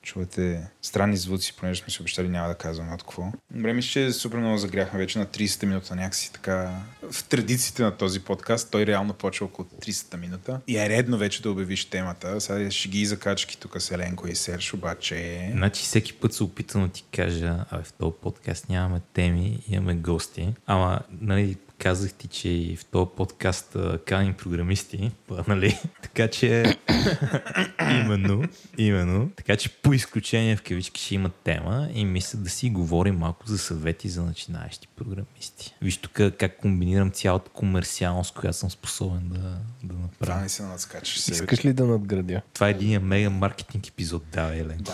Чувате странни звуци, понеже сме си обещали няма да казваме от какво. Добре, мисля, че супер много загряхме вече на 30 минута някакси така. В традициите на този подкаст той реално почва около 30 минута. И е редно вече да обявиш темата. Сега ще ги закачки тук с Еленко и Серж, обаче... Значи всеки път се опитвам да ти кажа, абе в този подкаст нямаме теми, имаме гости. Ама, нали, казах ти, че и в този подкаст каним програмисти, па, нали? така че, именно, именно. Така че по изключение в кавички ще има тема и мисля да си говорим малко за съвети за начинаещи програмисти. Виж тук как комбинирам цялата комерциалност, която съм способен да, да Това направя. не се надскачаш. се. Искаш ли да надградя? Това е един мега маркетинг епизод, да, Елен.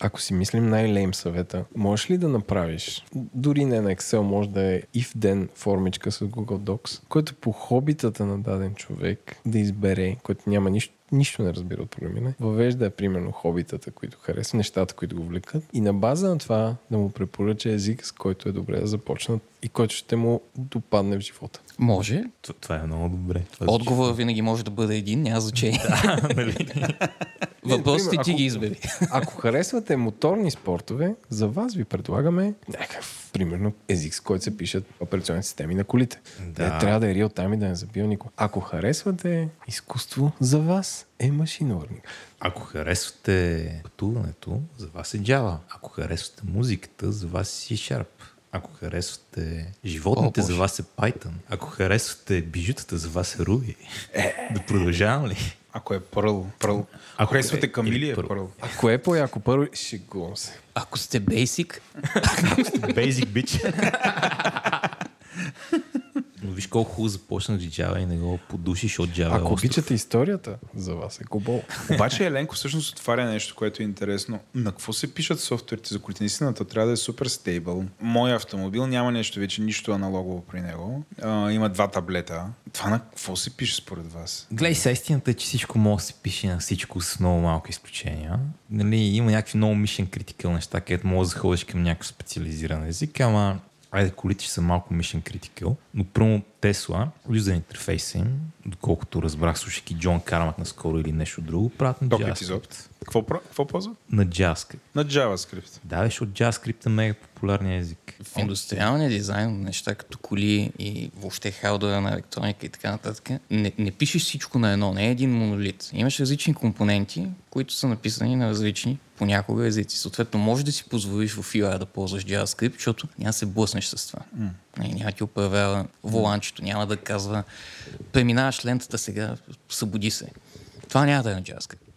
Ако си мислим най-лейм съвета, можеш ли да направиш, дори не на Excel, може да е if then формичка с Google Docs, който по хобитата на даден човек да избере, който няма нищо, нищо не разбира от програмиране, въвежда е примерно хобитата, които харесва, нещата, които го влекат и на база на това да му препоръча език, с който е добре да започнат и който ще му допадне в живота. Може. Това, това е много добре. Отговорът винаги може да бъде един, няма значение. нали? Въпросите Например, ти ги избери. Ако харесвате моторни спортове, за вас ви предлагаме някакъв, примерно, език, с който се пишат операционни системи на колите. Да. Не трябва да е real time и да не забива никой. Ако харесвате изкуство, за вас е машин learning. Ако харесвате пътуването, за вас е Java. Ако харесвате музиката, за вас е C-Sharp. Ако харесвате животните, О, за вас е Python. Ако харесвате бижутата, за вас е Ruby. Да продължавам ли? Ако е Пърл. Пърл. Ако Ако харесвате е- Камили, или е Pearl. Пърл. Ако е по-яко първо, шегувам се. Ако сте basic, Basic bitch. Виж колко хубаво започна Java и не го подушиш от Java. Ако остров. обичате историята, за вас е кобол. Обаче Еленко всъщност отваря нещо, което е интересно. На какво се пишат софтуерите за колите? Наистина, трябва да е супер стейбъл. Моя автомобил няма нещо вече, нищо аналогово при него. А, има два таблета. Това на какво се пише според вас? Гледай, сега истината е, че всичко може да се пише на всичко с много малко изключения. Нали, има някакви много mission critical неща, където може да заходиш към някакъв специализиран език, ама айде колите ще са малко mission critical. Но първо Тесла, юзер интерфейса им, доколкото разбрах, слушайки Джон Кармак наскоро или нещо друго, правят на Токът JavaScript. изобщо. Какво, какво ползват? На JavaScript. На JavaScript. Да, защото JavaScript е мега популярния език. в индустриалния дизайн, неща като коли и въобще халдове на електроника и така нататък, не, не пишеш всичко на едно, не е един монолит. Имаш различни компоненти, които са написани на различни понякога езици. Съответно, може да си позволиш в UI да ползваш JavaScript, защото няма да се блъснеш с това. Mm. Няма ти управлява воланчето, няма да казва преминаваш лентата сега, събуди се. Това няма да е на JavaScript.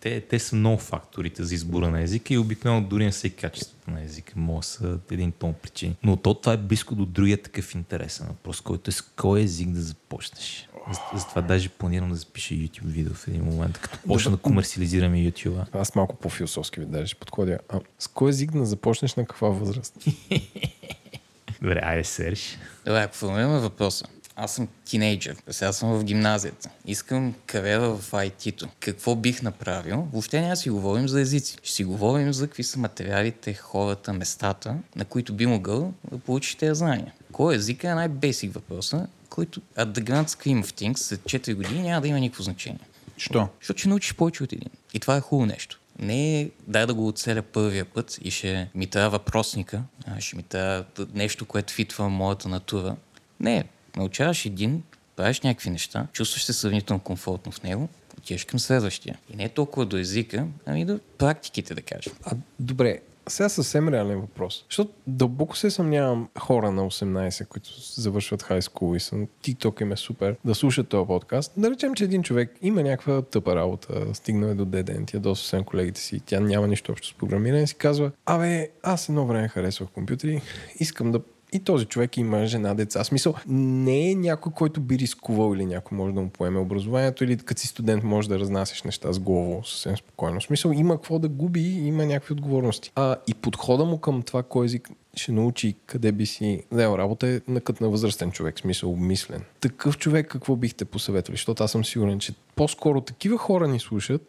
Те, те са много факторите за избора на езика и обикновено дори не са и качеството на езика. Може да са един тон причини. Но то това е близко до другия такъв интересен въпрос, който е с кой език да започнеш. За- Затова даже планирам да запиша YouTube видео в един момент, като почна да комерциализираме YouTube. Аз малко по-философски ви даже ще подходя. А, с кой език да започнеш на каква възраст? Добре, айде Серж. Добре, ако формулираме въпроса. Аз съм тинейджър, сега съм в гимназията. Искам кариера в IT-то. Какво бих направил? Въобще няма си говорим за езици. Ще си говорим за какви са материалите, хората, местата, на които би могъл да получиш тези знания. Кой език е най-бесик въпроса, който at the grand scheme of things след 4 години няма да има никакво значение. Що? Защото ще научиш повече от един. И това е хубаво нещо. Не е дай да го оцеля първия път и ще ми трябва въпросника, ще ми трябва нещо, което фитва моята натура. Не, научаваш един, правиш някакви неща, чувстваш се сравнително комфортно в него, отиваш към следващия. И не е толкова до езика, ами до практиките, да кажем. А, добре, сега съвсем реален въпрос. Защото дълбоко се съмнявам хора на 18, които завършват хай скул и са на TikTok им е супер да слушат този подкаст. Да речем, че един човек има някаква тъпа работа, стигнал е до деден, тя до съвсем колегите си, тя няма нищо общо с програмиране и си казва, абе, аз едно време харесвах компютри, искам да и този човек има жена, деца. Смисъл, не е някой, който би рискувал или някой може да му поеме образованието или като си студент може да разнасяш неща с главо съвсем спокойно. Смисъл, има какво да губи, има някакви отговорности. А и подхода му към това, кой език ще научи къде би си взел работа е на като на възрастен човек, смисъл обмислен. Такъв човек какво бихте посъветвали? Защото аз съм сигурен, че по-скоро такива хора ни слушат,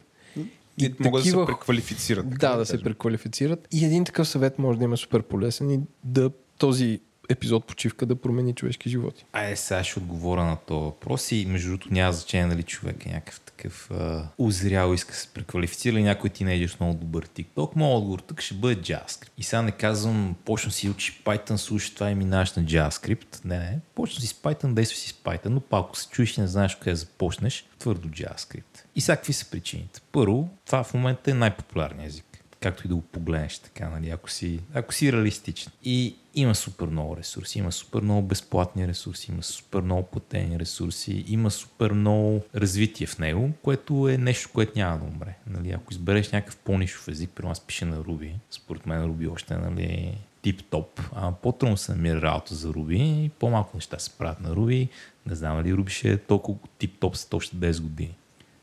И, могат да такива- се преквалифицират. така да, да се преквалифицират. И един такъв съвет може да има супер полезен и да този епизод почивка да промени човешки животи. Айде, сега ще отговоря на този въпрос и между другото няма значение дали човек е някакъв такъв а, узрял, иска се преквалифицира или някой тинейджър с много добър TikTok. Моят отговор тук ще бъде JavaScript. И сега не казвам, почна си учиш Python, слушай това и минаваш на JavaScript. Не, не. Почна си с Python, действай си с Python, но пак се чуеш и не знаеш къде започнеш, твърдо JavaScript. И сега какви са причините? Първо, това в момента е най-популярният език както и да го погледнеш така, нали, ако си, ако си реалистичен. И има супер много ресурси, има супер много безплатни ресурси, има супер много платени ресурси, има супер много развитие в него, което е нещо, което няма да умре. Нали, ако избереш някакъв по-нишов език, при нас пише на Ruby, според мен Ruby още нали, тип-топ, а по-трудно се намира работа за Ruby и по-малко неща се правят на Ruby. Не знам дали Ruby ще е толкова тип-топ след още 10 години.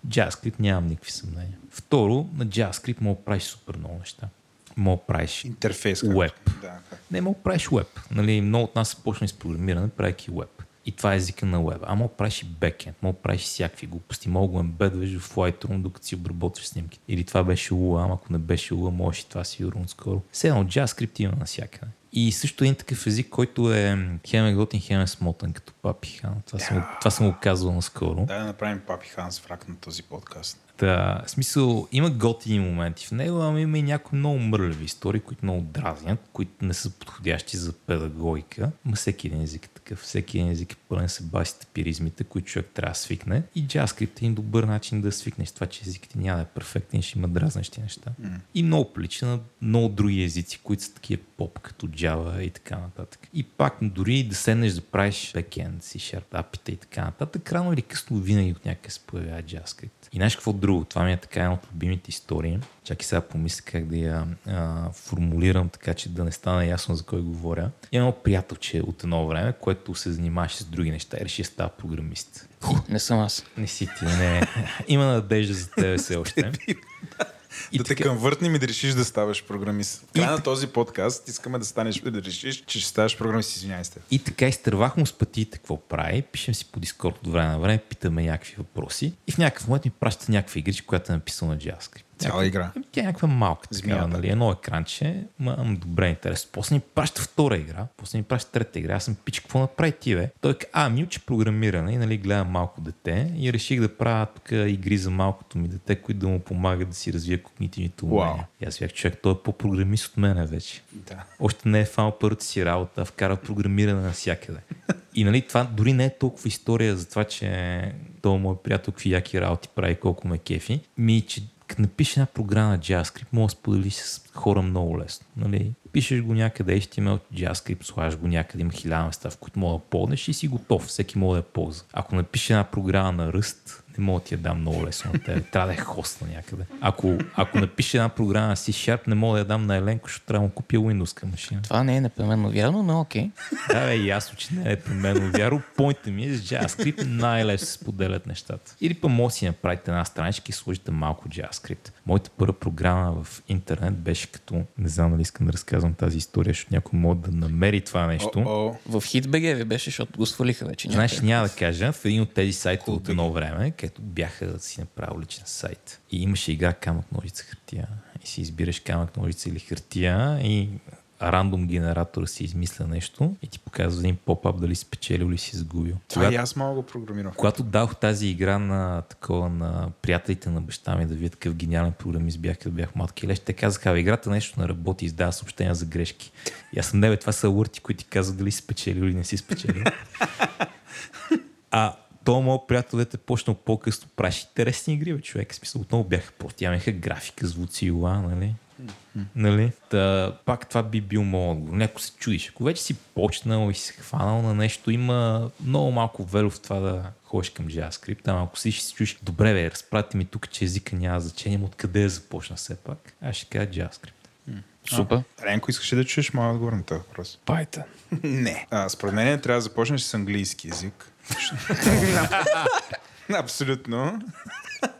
JavaScript нямам никакви съмнения. Второ, на JavaScript мога да правиш супер много неща. Мога да правиш Интерфейс. Web. Да, как- не, мога да правиш веб. Нали, много от нас са почнали с програмиране, правейки веб. И това е езика на веб. А мога правиш и бекенд, мога правиш всякакви глупости, мога го ембедваш в Lightroom, докато си обработваш снимки. Или това беше ама ако не беше Lua, можеш и това сигурно скоро. Все едно JavaScript има навсякъде. И също един такъв език, който е хем е готин, хем е смотан, като папи хан. Това, съм, го- това съм го казвал наскоро. Дай да направим Папи Ханс враг на този подкаст. Та, в смисъл, има готини моменти в него, ама има и някои много мърлеви истории, които много дразнят, които не са подходящи за педагогика. Ма всеки един език е такъв. Всеки един език е пълен с басите пиризмите, които човек трябва да свикне. И JavaScript е един добър начин да свикнеш това, че езикът няма да е перфектен, ще има дразнещи неща. И много прилича на много други езици, които са такива поп, като Java и така нататък. И пак, дори да седнеш да правиш backend, C-Sharp, API и така нататък, рано или късно винаги от някъде се появява JavaScript. И знаеш какво друго? Това ми е така една от любимите истории. Чакай сега помисля как да я а, формулирам, така че да не стане ясно за кой говоря. Имам приятелче от едно време, което се занимаваше с други неща и реши да става програмист. Не съм аз. Не си ти, не. Има надежда за тебе все още. Да те конвъртнем и да решиш да ставаш програмист. В края на този подкаст искаме да станеш да решиш, че ще ставаш програмист. Извинявай се. И така изтървах му с пътите какво прави, пишем си по Дискорд от време на време, питаме някакви въпроси и в някакъв момент ми праща някаква игричка, която е написана на JavaScript. Цяла игра. Ами, Тя е някаква малка, така, Змията. нали, едно екранче, ма, ама добре интересно. После ми праща втора игра, после ми праща трета игра, аз съм пич, какво направи ти, бе? Той каза, а, ми учи програмиране и нали, гледам малко дете и реших да правя тук игри за малкото ми дете, които да му помагат да си развие когнитивните умения. Уау. И аз бях човек, той е по-програмист от мене вече. Да. Още не е фанал първата си работа, вкара програмиране навсякъде. И нали, това дори не е толкова история за това, че той мой приятел какви яки работи прави, колко ме кефи. Ми, че като напише една програма JavaScript, може да споделиш с хора много лесно. Нали? Пишеш го някъде HTML, JavaScript, слагаш го някъде, има хиляда места, в които мога да полнеш и си готов. Всеки може да я ползва. Ако напише една програма на ръст, не мога да ти я дам много лесно на тебе. Трябва да е хост на някъде. Ако, ако напише една програма на C-Sharp, не мога да я дам на Еленко, защото трябва да му купя Windows машина. Това не е непременно вярно, но окей. Да, бе, ясно, че не е при мен вяро. Пойнта ми е с JavaScript най-лесно се споделят нещата. Или па може да си направите една страничка и сложите малко JavaScript. Моята първа програма в интернет беше като, не знам дали искам да разказвам тази история, защото някой може да намери това нещо. О, В HitBG ви беше, защото го свалиха вече. Знаеш, някъде. няма да кажа, в един от тези сайтове от едно време, където бяха да си направил личен сайт. И имаше игра камък, ножица, хартия. И си избираш камък, ножица или хартия и рандом генератора си измисля нещо и ти показва един поп-ап дали си спечелил или си изгубил. това и аз малко програмирах. Когато дадох тази игра на такова на приятелите на баща ми да видят какъв гениален програмист бях, като бях малки леш, те казаха, "Абе, играта нещо не работи, издава съобщения за грешки. И аз съм, не бе, това са лърти, които ти казват дали си спечелил или не си спечелил. А то моят приятел дете почнал по-късно правиш интересни игри, бе, човек. В смисъл, отново бяха по-тямеха графика, звуци и ла, нали? Нали? Та, пак това би бил моят отговор. Някой се чудиш. Ако вече си почнал и си хванал на нещо, има много малко веро в това да ходиш към JavaScript. Ама ако си ще си чуеш, добре, бе, разпрати ми тук, че езика няма значение, откъде да започна все пак. Аз ще кажа JavaScript. Супер. Ренко, искаш ли да чуеш моят отговор на този въпрос? Python. Не. А, според мен трябва да започнеш с английски язик. Абсолютно.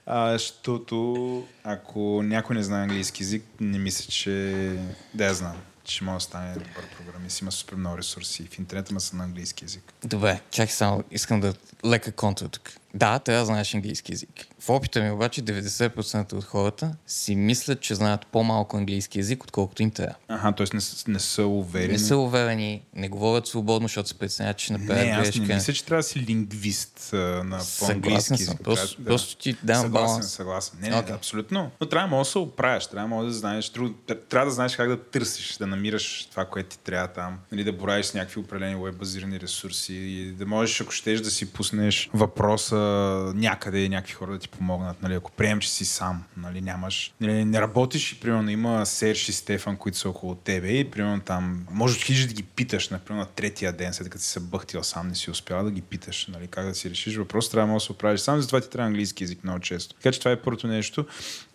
А, защото ако някой не знае английски язик, не мисля, че... Да, я знам че може да стане добър програмист. Има супер много ресурси. В интернета ма са на английски язик. Добре, чакай само, искам да лека контра тук. Да, трябва да знаеш английски язик. В опита ми обаче 90% от хората си мислят, че знаят по-малко английски язик, отколкото им трябва. Аха, т.е. Не, не са уверени. Не са уверени, не говорят свободно, защото се преценят, че ще не, направят аз грешка. не мисля, че трябва да си лингвист а, на по-английски съм. език. Просто- Трябва- просто ти давам съгласен, баланс. Съгласен, Не, не, Окей. абсолютно. Но трябва да да се оправиш, трябва да знаеш, трябва да знаеш как да търсиш, да намираш това, което ти трябва там, нали, да боравиш с някакви определени веб-базирани ресурси и да можеш, ако щеш да си пуснеш въпроса някъде и някакви хора да ти помогнат, нали, ако приемем, че си сам, нали, нямаш, нали, не работиш и примерно има Серж и Стефан, които са около тебе и примерно там, може да отидеш да ги питаш, например, на третия ден, след като си се бъхтил сам, не си успял да ги питаш, нали, как да си решиш въпрос, трябва да се оправиш сам, затова ти трябва английски язик много често. Така че това е първото нещо.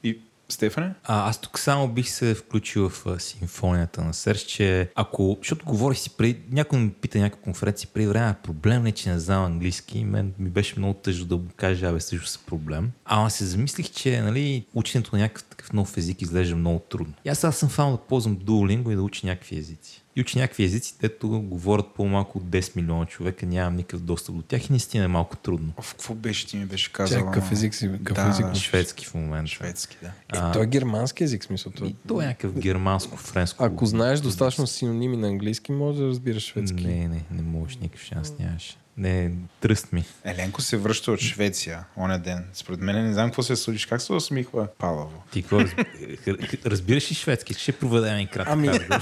И Стефане? А, аз тук само бих се включил в симфонията на Серж, че ако, защото говорих си преди, някой ми пита някаква конференция преди време, «А, проблем не, че не знам английски, мен ми беше много тъжно да му кажа, абе, също са проблем. Ама се замислих, че нали, ученето на някакъв такъв нов език изглежда много трудно. И аз сега съм фан да ползвам Duolingo и да уча някакви езици. И уча някакви езици, дето говорят по-малко от 10 милиона човека, нямам никакъв достъп до тях и наистина е малко трудно. В какво беше ти ми беше казал? Какъв език си? Какъв Да, език? да. Шведски в момента. Шведски, да. е, той е германски език, смисъл. той- И то е някакъв германско-френско. Ако знаеш достатъчно синоними на английски, може да разбираш шведски. Не, не, не можеш, никакъв шанс нямаш. Не, тръст ми. Еленко се връща от Швеция оня ден. Според мен не знам какво се случи. Как се усмихва Палаво? Ти какво разб... разбираш ли шведски? Ще проведем и кратък Ами, разговор.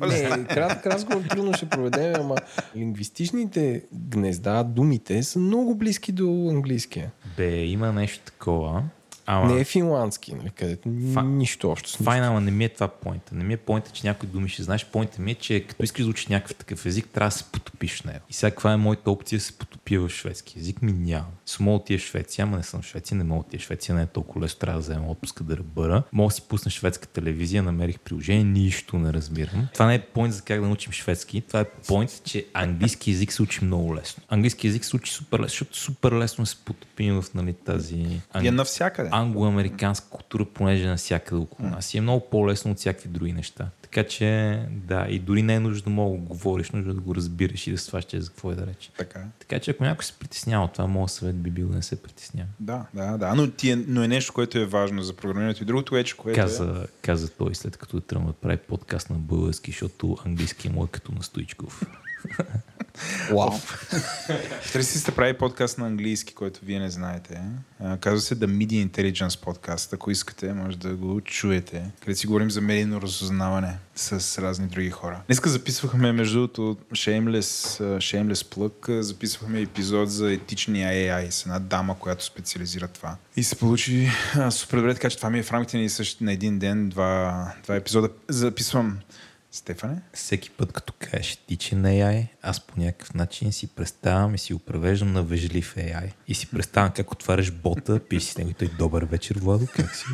не, кратък разговор трудно ще проведем, ама лингвистичните гнезда, думите са много близки до английския. Бе, има нещо такова. Ама... Не е финландски, нали, където Фа- нищо общо с. Файн, ама не ми е това поинта. Не ми е поинта, че някои думи ще знаеш. Поинта ми е, че като искаш да учиш някакъв такъв език, трябва да се потопиш в него. И сега каква е моята опция да се потопя в шведски език? Ми няма. С мога отида в Швеция, ама не съм в Швеция, не мога да отида в Швеция, не е толкова лесно, трябва да взема отпуска да ръбъра. Мога да си пусна шведска телевизия, намерих приложение, нищо не разбирам. Това не е поинт за как да научим шведски, това е поинт, че английски език се учи много лесно. Английски език се учи супер лесно, защото супер лесно се потопим в нали, тази И е навсякъде. Англо-американска култура, понеже е навсякъде около нас. И е много по-лесно от всякакви други неща. Така че, да, и дори не е нужно да мога да го говориш, нужно е да го разбираш и да сващаш за какво е да рече. Така е. Така че, ако някой се притеснява от това, моят съвет би бил да не се притеснява. Да, да, да. Но, ти е, но е нещо, което е важно за програмирането. И другото вече, което е... Каза, каза той след като е тръгнал да прави подкаст на български, защото английски му е като на Стоичков. Вау. Търси сте прави подкаст на английски, който вие не знаете. Казва се The Media Intelligence Podcast. Ако искате, може да го чуете. Където си говорим за медийно разузнаване с разни други хора. Днеска записвахме, между другото, Shameless, Shameless Plug, записвахме епизод за етичния AI с една дама, която специализира това. И се получи супер добре, така че това ми е в рамките на един ден, два, два епизода. Записвам Стефане? Всеки път, като кажеш етичен AI, аз по някакъв начин си представям и си го превеждам на вежлив AI. И си представям как отваряш бота, пишеш си с него и той добър вечер, Владо, как си?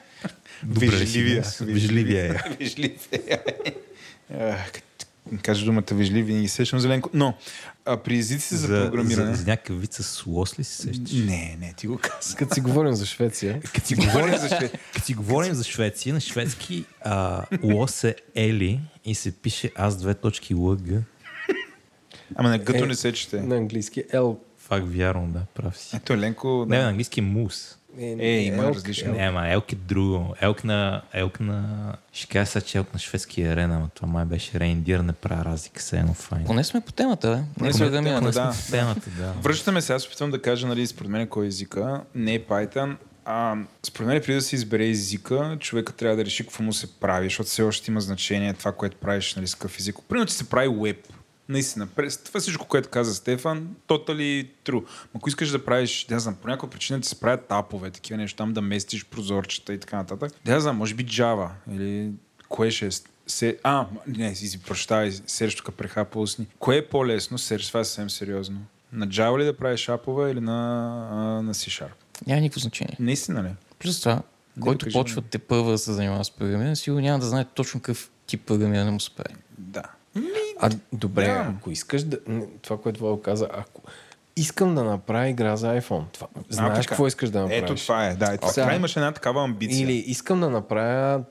Добре ли си Вежливия. Вежливия AI. Вежлив е. Ах, като Кажа думата вежлив, винаги се сещам зеленко. Но а, при езици за, За, програмиране... за, за някакъв вид с лос ли се сещаш? Не, не, ти го каза. Като си говорим за Швеция, Като си говорим за, Шве... Като си говорим за Швеция, на шведски а, лос е Ели и се пише аз две точки ЛГ. Ама на гъто Е, не се чете. на английски L. Фак вярвам, да, прав си. Ето Ленко... Не, Да. на английски е мус. Е, има Elk, различни. Не, ама елк е друго. Елк на... Елк на... Ще кажа сега, че елк на шведски е арена, ама това май беше рейндир, не правя разлика се едно файн. Поне сме по темата, бе. Поне Не сме по да темата, мина. да. В темата, да. Връщаме се, аз опитвам да кажа, нали, според мен кой е езика. Не е Python. А, според мен, преди да се избере езика, човека трябва да реши какво му се прави, защото все още има значение това, което правиш нали, с какъв език. Примерно, че се прави веб. Наистина, през това всичко, което каза Стефан, totally true. Ако искаш да правиш, да знам, по някаква причина ти се правят тапове, такива неща, там да местиш прозорчета и така нататък. Да знам, може би Java или кое ще е се... А, не, си, прощавай, Серж тук прехапал усни. Кое е по-лесно, Серж, това е съвсем сериозно? На Java ли да правиш апове или на, а, на C-Sharp? Няма никакво значение. Наистина ли? Плюс това, който кажи почва те първа да се занимава с програмиране, сигурно няма да знае точно какъв тип програмиране му се прави. Да. А, добре, Да. ако искаш да... не, Това, което Вал каза, ако искам да направя игра за iPhone, това, знаеш така. какво искаш да направиш? Ето това е, да. Ето, Сега- имаш една такава амбиция. Или искам да направя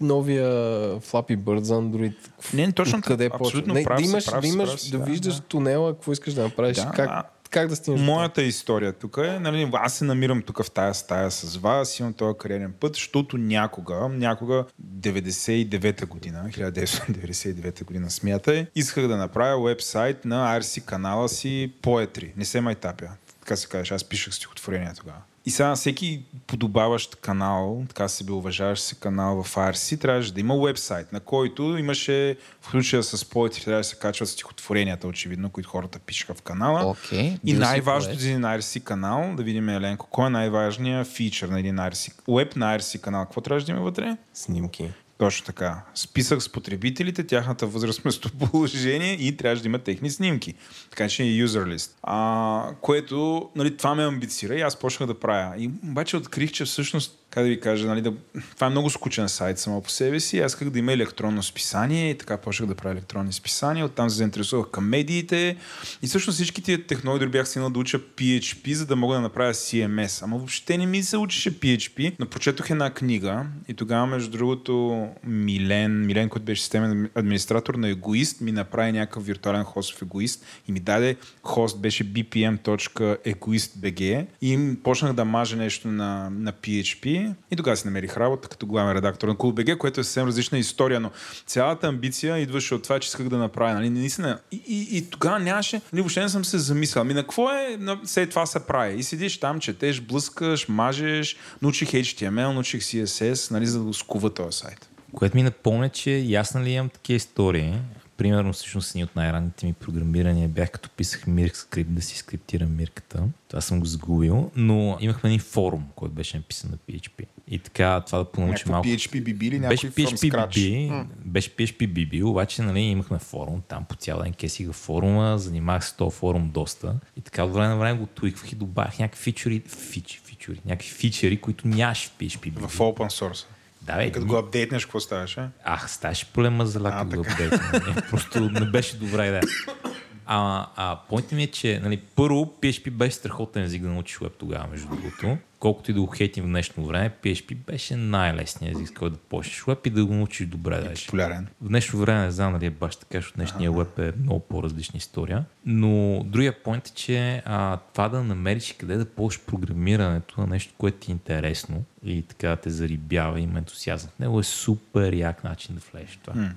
новия Flappy Bird за Android. Не, точно така. къде Абсолютно почва? прав да имаш, прав да, имаш, прав да, да, виждаш да. тунела, какво искаш да направиш, Да, как, а- как да стигнеш. Моята история тук е, нали, аз се намирам тук в тая стая с вас, имам този кариерен път, защото някога, някога 99-та година, 1999 година смятай, исках да направя вебсайт на RC канала си Poetry. Не се май тапя. Така се казваш, аз пишах стихотворение тогава. И сега всеки подобаващ канал, така се би уважаващ се канал в RC, трябваше да има вебсайт, на който имаше, в случая с Poetry, трябва да се качват стихотворенията, очевидно, които хората пишеха в канала. Окей. И бил най-важното за един RC канал, да видим Еленко, кой е най-важният фичър на един RC, веб на RC канал? Какво трябваше да има вътре? Снимки. Точно така. Списък с потребителите, тяхната възраст, местоположение и трябваше да има техни снимки. Така че е user list. А, което, нали, това ме амбицира и аз почнах да правя. И обаче открих, че всъщност, как да ви кажа, нали, да, това е много скучен сайт само по себе си. Аз исках да има електронно списание и така почнах да правя електронни списания. Оттам се заинтересувах към медиите. И всъщност всички тия технологии дори бях стигнал да уча PHP, за да мога да направя CMS. Ама въобще не ми се учеше PHP, но прочетох една книга и тогава, между другото, Милен, Милен, който беше системен администратор на Егоист, ми направи някакъв виртуален хост в Егоист и ми даде хост, беше bpm.egoist.bg и почнах да мажа нещо на, на PHP и тогава си намерих работа като главен редактор на CoolBG, което е съвсем различна история, но цялата амбиция идваше от това, че исках да направя. Нали? Наистина. И, и, и тогава нямаше, нали, въобще не съм се замислял. Ами на какво е, на, след това се прави? И седиш там, четеш, блъскаш, мажеш, научих HTML, научих CSS, нали, за да скува този сайт. Което ми напомня, че ясно ли имам такива истории. Примерно, всъщност, ни от най-ранните ми програмирания бях като писах Mirk скрипт да си скриптирам мирката. Това съм го загубил, но имахме един форум, който беше написан на PHP. И така, това да понаучи Някакво малко. PHP BB или някой Беше PHP? BB, беше PHP BB, обаче нали, имахме форум, там по цял ден кесих във форума, занимавах се с този форум доста и така от време на време го твиквах и добавях някакви фичери, фич, фичери, някакви фичери, които нямаше в PHP BB. В open source. Да, бе, Като го апдейтнеш, какво ставаше? Ах, ставаше проблема за А, лака да го апдейтвам. Не, Просто не беше добра идея. А, а поинтът ми е, че нали, първо PHP беше страхотен език да научиш веб тогава, между другото. Колкото и да го хейтим в днешно време, PHP беше най-лесният език, с който да почнеш веб и да го научиш добре. Даже. Популярен. В днешно време не знам дали е баш така, защото днешния веб е много по-различна история. Но другия поинт е, че а, това да намериш къде да ползваш програмирането на нещо, което ти е интересно и така да те зарибява, има ентусиазъм. В него е супер як начин да влезеш това.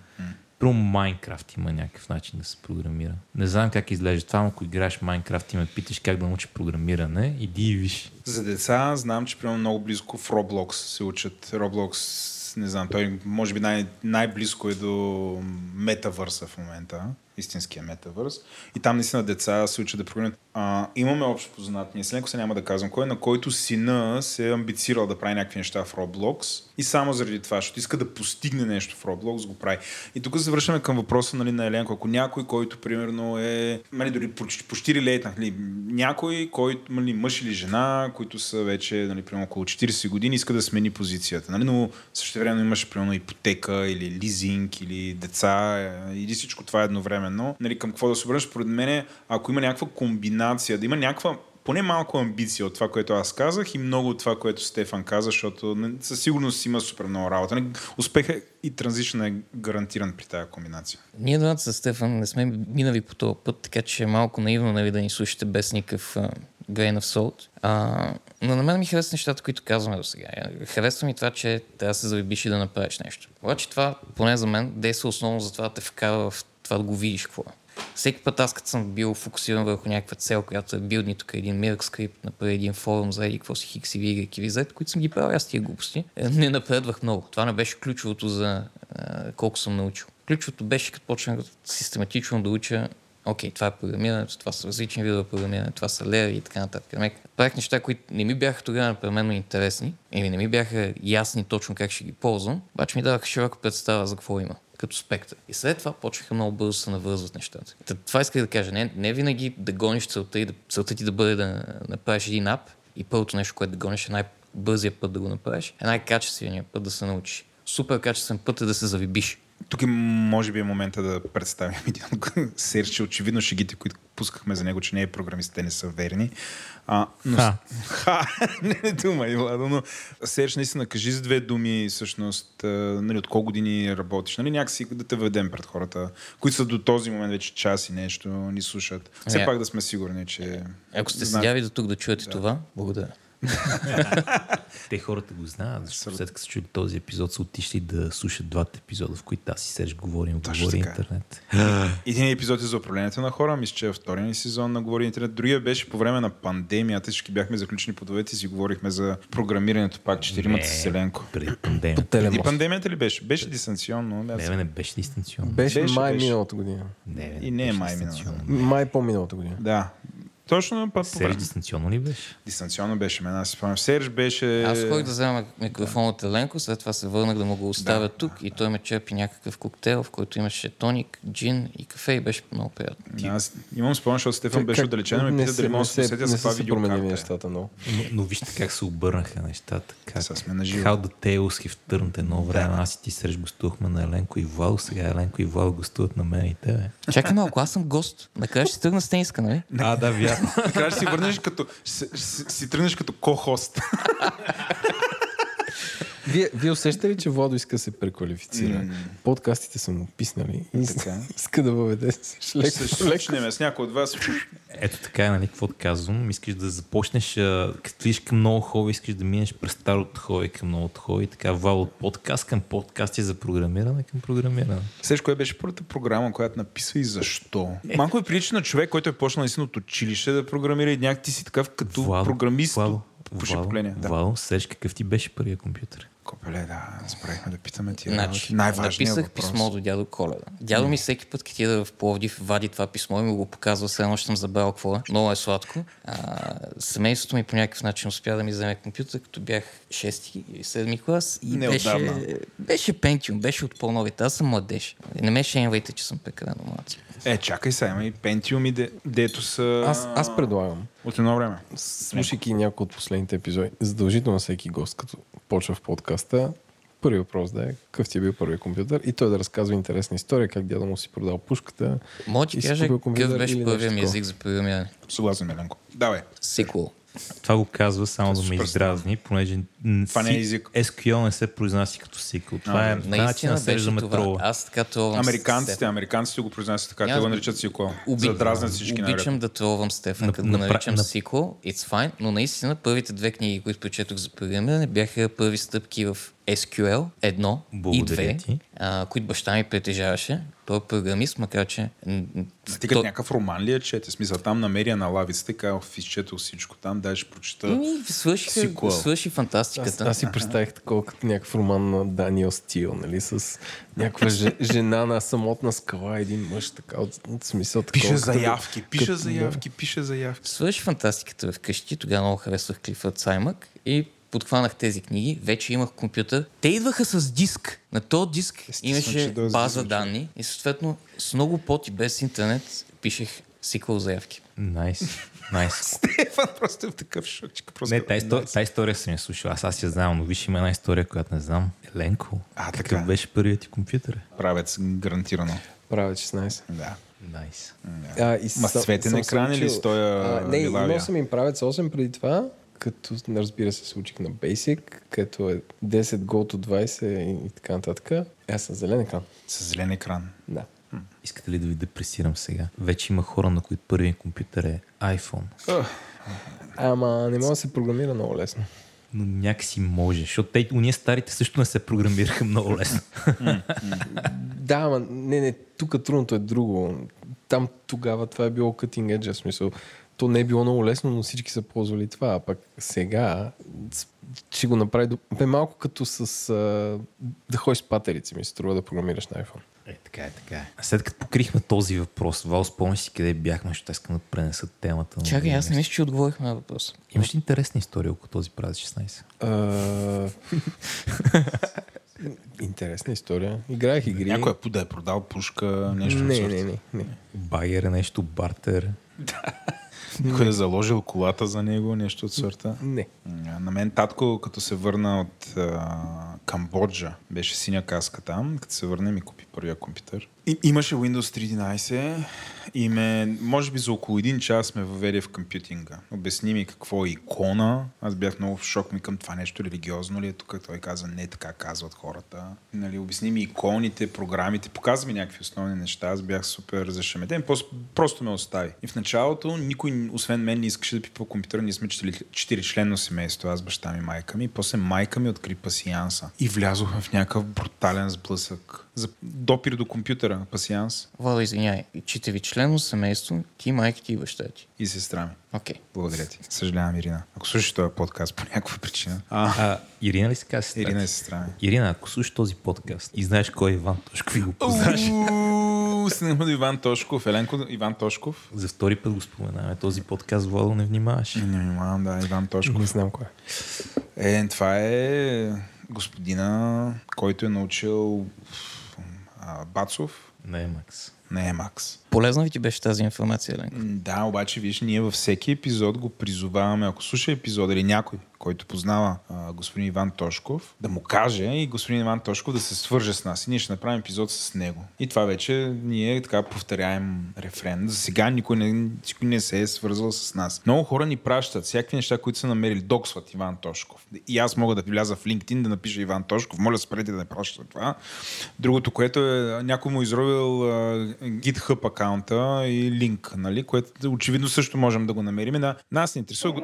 Про Майнкрафт има някакъв начин да се програмира. Не знам как изглежда това, ако играеш Майнкрафт и ме питаш как да научиш програмиране, иди и виж. За деца знам, че примерно много близко в Roblox се учат. Roblox, не знам, той може би най- най-близко е до метавърса в момента, истинския метавърс. И там наистина деца се учат да програмират. Имаме общо познат, ние ленко се няма да казвам кой, на който сина се е амбицирал да прави някакви неща в Roblox и само заради това, защото иска да постигне нещо в Roblox, го прави. И тук се връщаме към въпроса нали, на Еленко. Ако някой, който примерно е, нали, дори почти, почти релейтна, нали, някой, който, нали, мъж или жена, които са вече нали, примерно около 40 години, иска да смени позицията. Нали, но също време имаш примерно ипотека или лизинг или деца е, или всичко това едновременно. Нали, към какво да се обърнеш? Според мен, ако има някаква комбинация, да има някаква поне малко амбиция от това, което аз казах и много от това, което Стефан каза, защото не- със сигурност има супер много работа. Нали, Успеха и транзишна е гарантиран при тази комбинация. Ние двамата с Стефан не сме минали по този път, така че е малко наивно нали, да ни слушате без никакъв grain of salt. А, но на мен ми харесват нещата, които казваме до сега. Харесва ми това, че трябва да се завибиш и да направиш нещо. Обаче това, поне за мен, действа основно за това да те вкара в това да го видиш какво е. Всеки път аз като съм бил фокусиран върху някаква цел, която е билдни тук един Mirk скрипт, направи един форум за еди, какво си хикс и Y и които съм ги правил аз тия глупости, е, не напредвах много. Това не беше ключовото за а, колко съм научил. Ключовото беше, като почнах систематично да уча окей, това е програмирането, това са различни видове програмиране, това са леви и така нататък. Мек, правих неща, които не ми бяха тогава непременно интересни или не ми бяха ясни точно как ще ги ползвам, обаче ми даваха широка представа за какво има като спектър. И след това почнаха много бързо да се навързват нещата. Та, това исках да кажа. Не, не винаги да гониш целта и да, целта ти да бъде да направиш един ап и първото нещо, което да гониш е най-бързия път да го направиш, е най-качественият път да се научиш. Супер качествен път е да се завибиш. Тук е, може би е момента да представим един серч, че очевидно шегите, които пускахме за него, че не е програмист, те не са верни. А, но... Ха. Ха, не е дума, Владо, но Серж, наистина, кажи с две думи, всъщност, а, нали, от колко години работиш, нали, някакси да те ведем пред хората, които са до този момент вече час и нещо ни слушат. Все Не. пак да сме сигурни, че... Ако сте знаят. седяли до тук да чуете това, благодаря. Те хората го знаят, защото след като са чули този епизод, са отишли да слушат двата епизода, в които аз и Серж говорим, Точно говори така. интернет. Един епизод е за управлението на хора, мисля, че е втория ни сезон на Говори интернет. Другия беше по време на пандемията, всички бяхме заключени по довете и си говорихме за програмирането пак, четиримата с Селенко. Преди пандемията. Преди пандемията ли беше? Беше дистанционно. Не, Не, не беше дистанционно. Беше, май миналата година. Не, И не е май дистанционно. Май по-миналата година. Да. Точно път по Серж дистанционно ли беше? Дистанционно беше, мен аз си спомням. Серж беше... Аз ходих да взема микрофон от Еленко, след това се върнах да му го оставя Да, тук и той ме черпи някакъв коктейл, в който имаше тоник, джин и кафе и беше много приятно. Аз имам спомен, защото Стефан беше отдалечен, ме не пита дали мога да се усетя не за това видеокарта. нещата много. Но, но вижте как се обърнаха нещата. Как... Сега сме на живо. How the Tales have turned едно време. Аз и ти Серж гостувахме на Еленко и Вал, сега Еленко и Вал гостуват на мен и тебе. Чакай малко, аз съм гост. Накрая ще тръгна с тениска, нали? А, да, вярно. Накрая ще си върнеш като... Си, си, си тръгнеш като ко-хост. Вие, вие усещате ли, че Владо иска да се преквалифицира? Подкастите са му писнали и Така. иска да въведе Ще се с някой от вас. Ето така е, нали, какво казвам. Искаш да започнеш, като видиш към много хора, искаш да минеш през старото хора към новото хора и така вал от подкаст към подкасти за програмиране към програмиране. Сеш, кое беше първата програма, която написва и защо? Малко е прилича на човек, който е почнал наистина от училище да програмира и някак ти си такъв като Владо, програмист. Вало, поколение. Да. Вало, Серж, какъв ти беше първия компютър? Копеле, да, спрехме да питаме ти. Значи, Най-важният написах въпрос. писмо до дядо Коледа. Дядо ми всеки път, като ида в Пловдив, вади това писмо и ми го показва, все едно ще съм забрал какво е. Много е сладко. А, семейството ми по някакъв начин успя да ми вземе компютър, като бях 6 или 7 клас. И Неотдавна. беше, беше Pentium, беше от по-новите. Аз съм младеж. Не ме шенвайте, че съм прекалено млад. Е, чакай сега, има и Pentium, и де, дето са... Аз, аз предлагам, От едно време. слушайки някои от последните епизоди, задължително всеки гост, като почва в подкаста, първи въпрос да е какъв ти е бил първият компютър и той да разказва интересна история, как дядо му си продал пушката. Мога ти кажа какъв беше първият ми език за програмиране. Съгласен, Меленко. Давай. SQL. Това го казва само да ме издразни, понеже Това не е език. SQL не се произнася като SQL. Това е Наистина начин да това. метро. Аз така тролвам Американците, американците го произнасят така, те го наричат SQL. Уби- За да дразнят всички Обичам наред. да тролвам Стефан, На- като го на- наричам на- SQL, it's fine, но наистина първите две книги, които прочетох за програмиране, бяха първи стъпки в SQL 1 и Благодаря 2, ти. а, които баща ми притежаваше. Той е програмист, макар че... м, Стига то- някакъв роман ли е чете? Смисъл, там намеря на лавицата казах, изчетал всичко там, дай ще прочета. Еми, свърши, SQL. свърши Аз, фантастиката. аз си представих такова като някакъв роман на Даниел Стил, нали, с някаква же, жена на самотна скала, един мъж, така, от, от смисъл такова. Пише като- заявки, пише като- заявки, пише заявки. Свърши фантастиката вкъщи, тогава много харесвах Клифът Саймък и подхванах тези книги, вече имах компютър. Те идваха с диск. На този диск Естествено, имаше да база звучи. данни и съответно с много пот и без интернет пишех SQL заявки. Найс. Найс. Стефан просто е в такъв шок, че просто... Не, тази история, тази история съм я слушал. Аз, аз я знам, но виж има една история, която не знам. Еленко, А, какъв така. беше първият ти компютър? Правец, гарантирано. Правя 16. Да. Найс. А, и Ма съм- цветен екран или учил- с тоя А, Не, лилавия? имал съм им правец 8 преди това, като разбира се се учих на Basic, като е 10 go to 20 и, и така нататък. Е, Аз съм зелен екран. С зелен екран. Да. Искате ли да ви депресирам сега? Вече има хора, на които първият компютър е iPhone. Ама не мога да се програмира много лесно. Но някакси може, защото те, уния старите също не се програмираха много лесно. Да, ама не, не, тук трудното е друго. Там тогава това е било cutting edge, в смисъл. То не е било много лесно, но всички са ползвали това. А пък сега ще го направи... Бе малко като с... А, да ходиш с патерици, ми се струва да програмираш на iPhone. Е, така Така е, така е. А след като покрихме този въпрос, Вал, спомняш си къде бяхме, защото искам да пренеса темата. Чакай, аз не мисля, че отговорихме на въпроса. Имаш ли интересна история около този празник 16? А, Интересна история. Играех игри. Някой е да е продал пушка, нещо не, не, не, не. Багер е нещо, бартер. Някой е заложил колата за него, нещо от сорта. Не. На мен татко, като се върна от а, Камбоджа, беше синя каска там, като се върна ми купи първия компютър. И, имаше Windows 3.11 и ме, може би за около един час ме въведе в компютинга. Обясни ми какво е икона. Аз бях много в шок ми към това нещо религиозно ли е тук. Той каза, не така казват хората. Нали, обясни ми иконите, програмите, показва ми някакви основни неща. Аз бях супер зашеметен. Просто, ме остави. И в началото никой, освен мен, не искаше да пипа компютъра. Ние сме четири, четири членно семейство. Аз, баща ми, майка ми. И после майка ми откри пасианса. И влязохме в някакъв брутален сблъсък. За допир до компютъра, пасианс Вала, извиняй. Четири члено семейство, ти, майка ти и баща ти. и сестра ми. Окей. Благодаря ти. Съжалявам, Ирина. Ако слушаш този подкаст по някаква причина. А, А, Ирина ли се казва? сестра Ирина е сестра ми. Ирина, ако слушаш този подкаст и знаеш кой е Иван Тошков и го познаш, Стигнахме до Иван Тошков.Еленко Иван Тошков. за втори път го споменаваме. Този подкаст, Владо, не внимаваш. Не внимавам, да, Иван Тошков. Не знам кой. е. Е, това е господина, който е научил а, Бацов Не е Макс. на Емакс. Полезна ли ти беше тази информация, Еленко? Да, обаче, виж, ние във всеки епизод го призоваваме, ако слуша епизод или някой, който познава а, господин Иван Тошков, да му каже и господин Иван Тошков да се свърже с нас. И ние ще направим епизод с него. И това вече ние така повторяем рефрен. За сега никой не, никой не се е свързвал с нас. Много хора ни пращат всякакви неща, които са намерили. Доксват Иван Тошков. И аз мога да вляза в LinkedIn да напиша Иван Тошков. Моля, спрете да не пращате това. Другото, което е, някой му е изровил а, GitHub акаунта и линк, нали, което очевидно също можем да го намерим. На, нас не интересува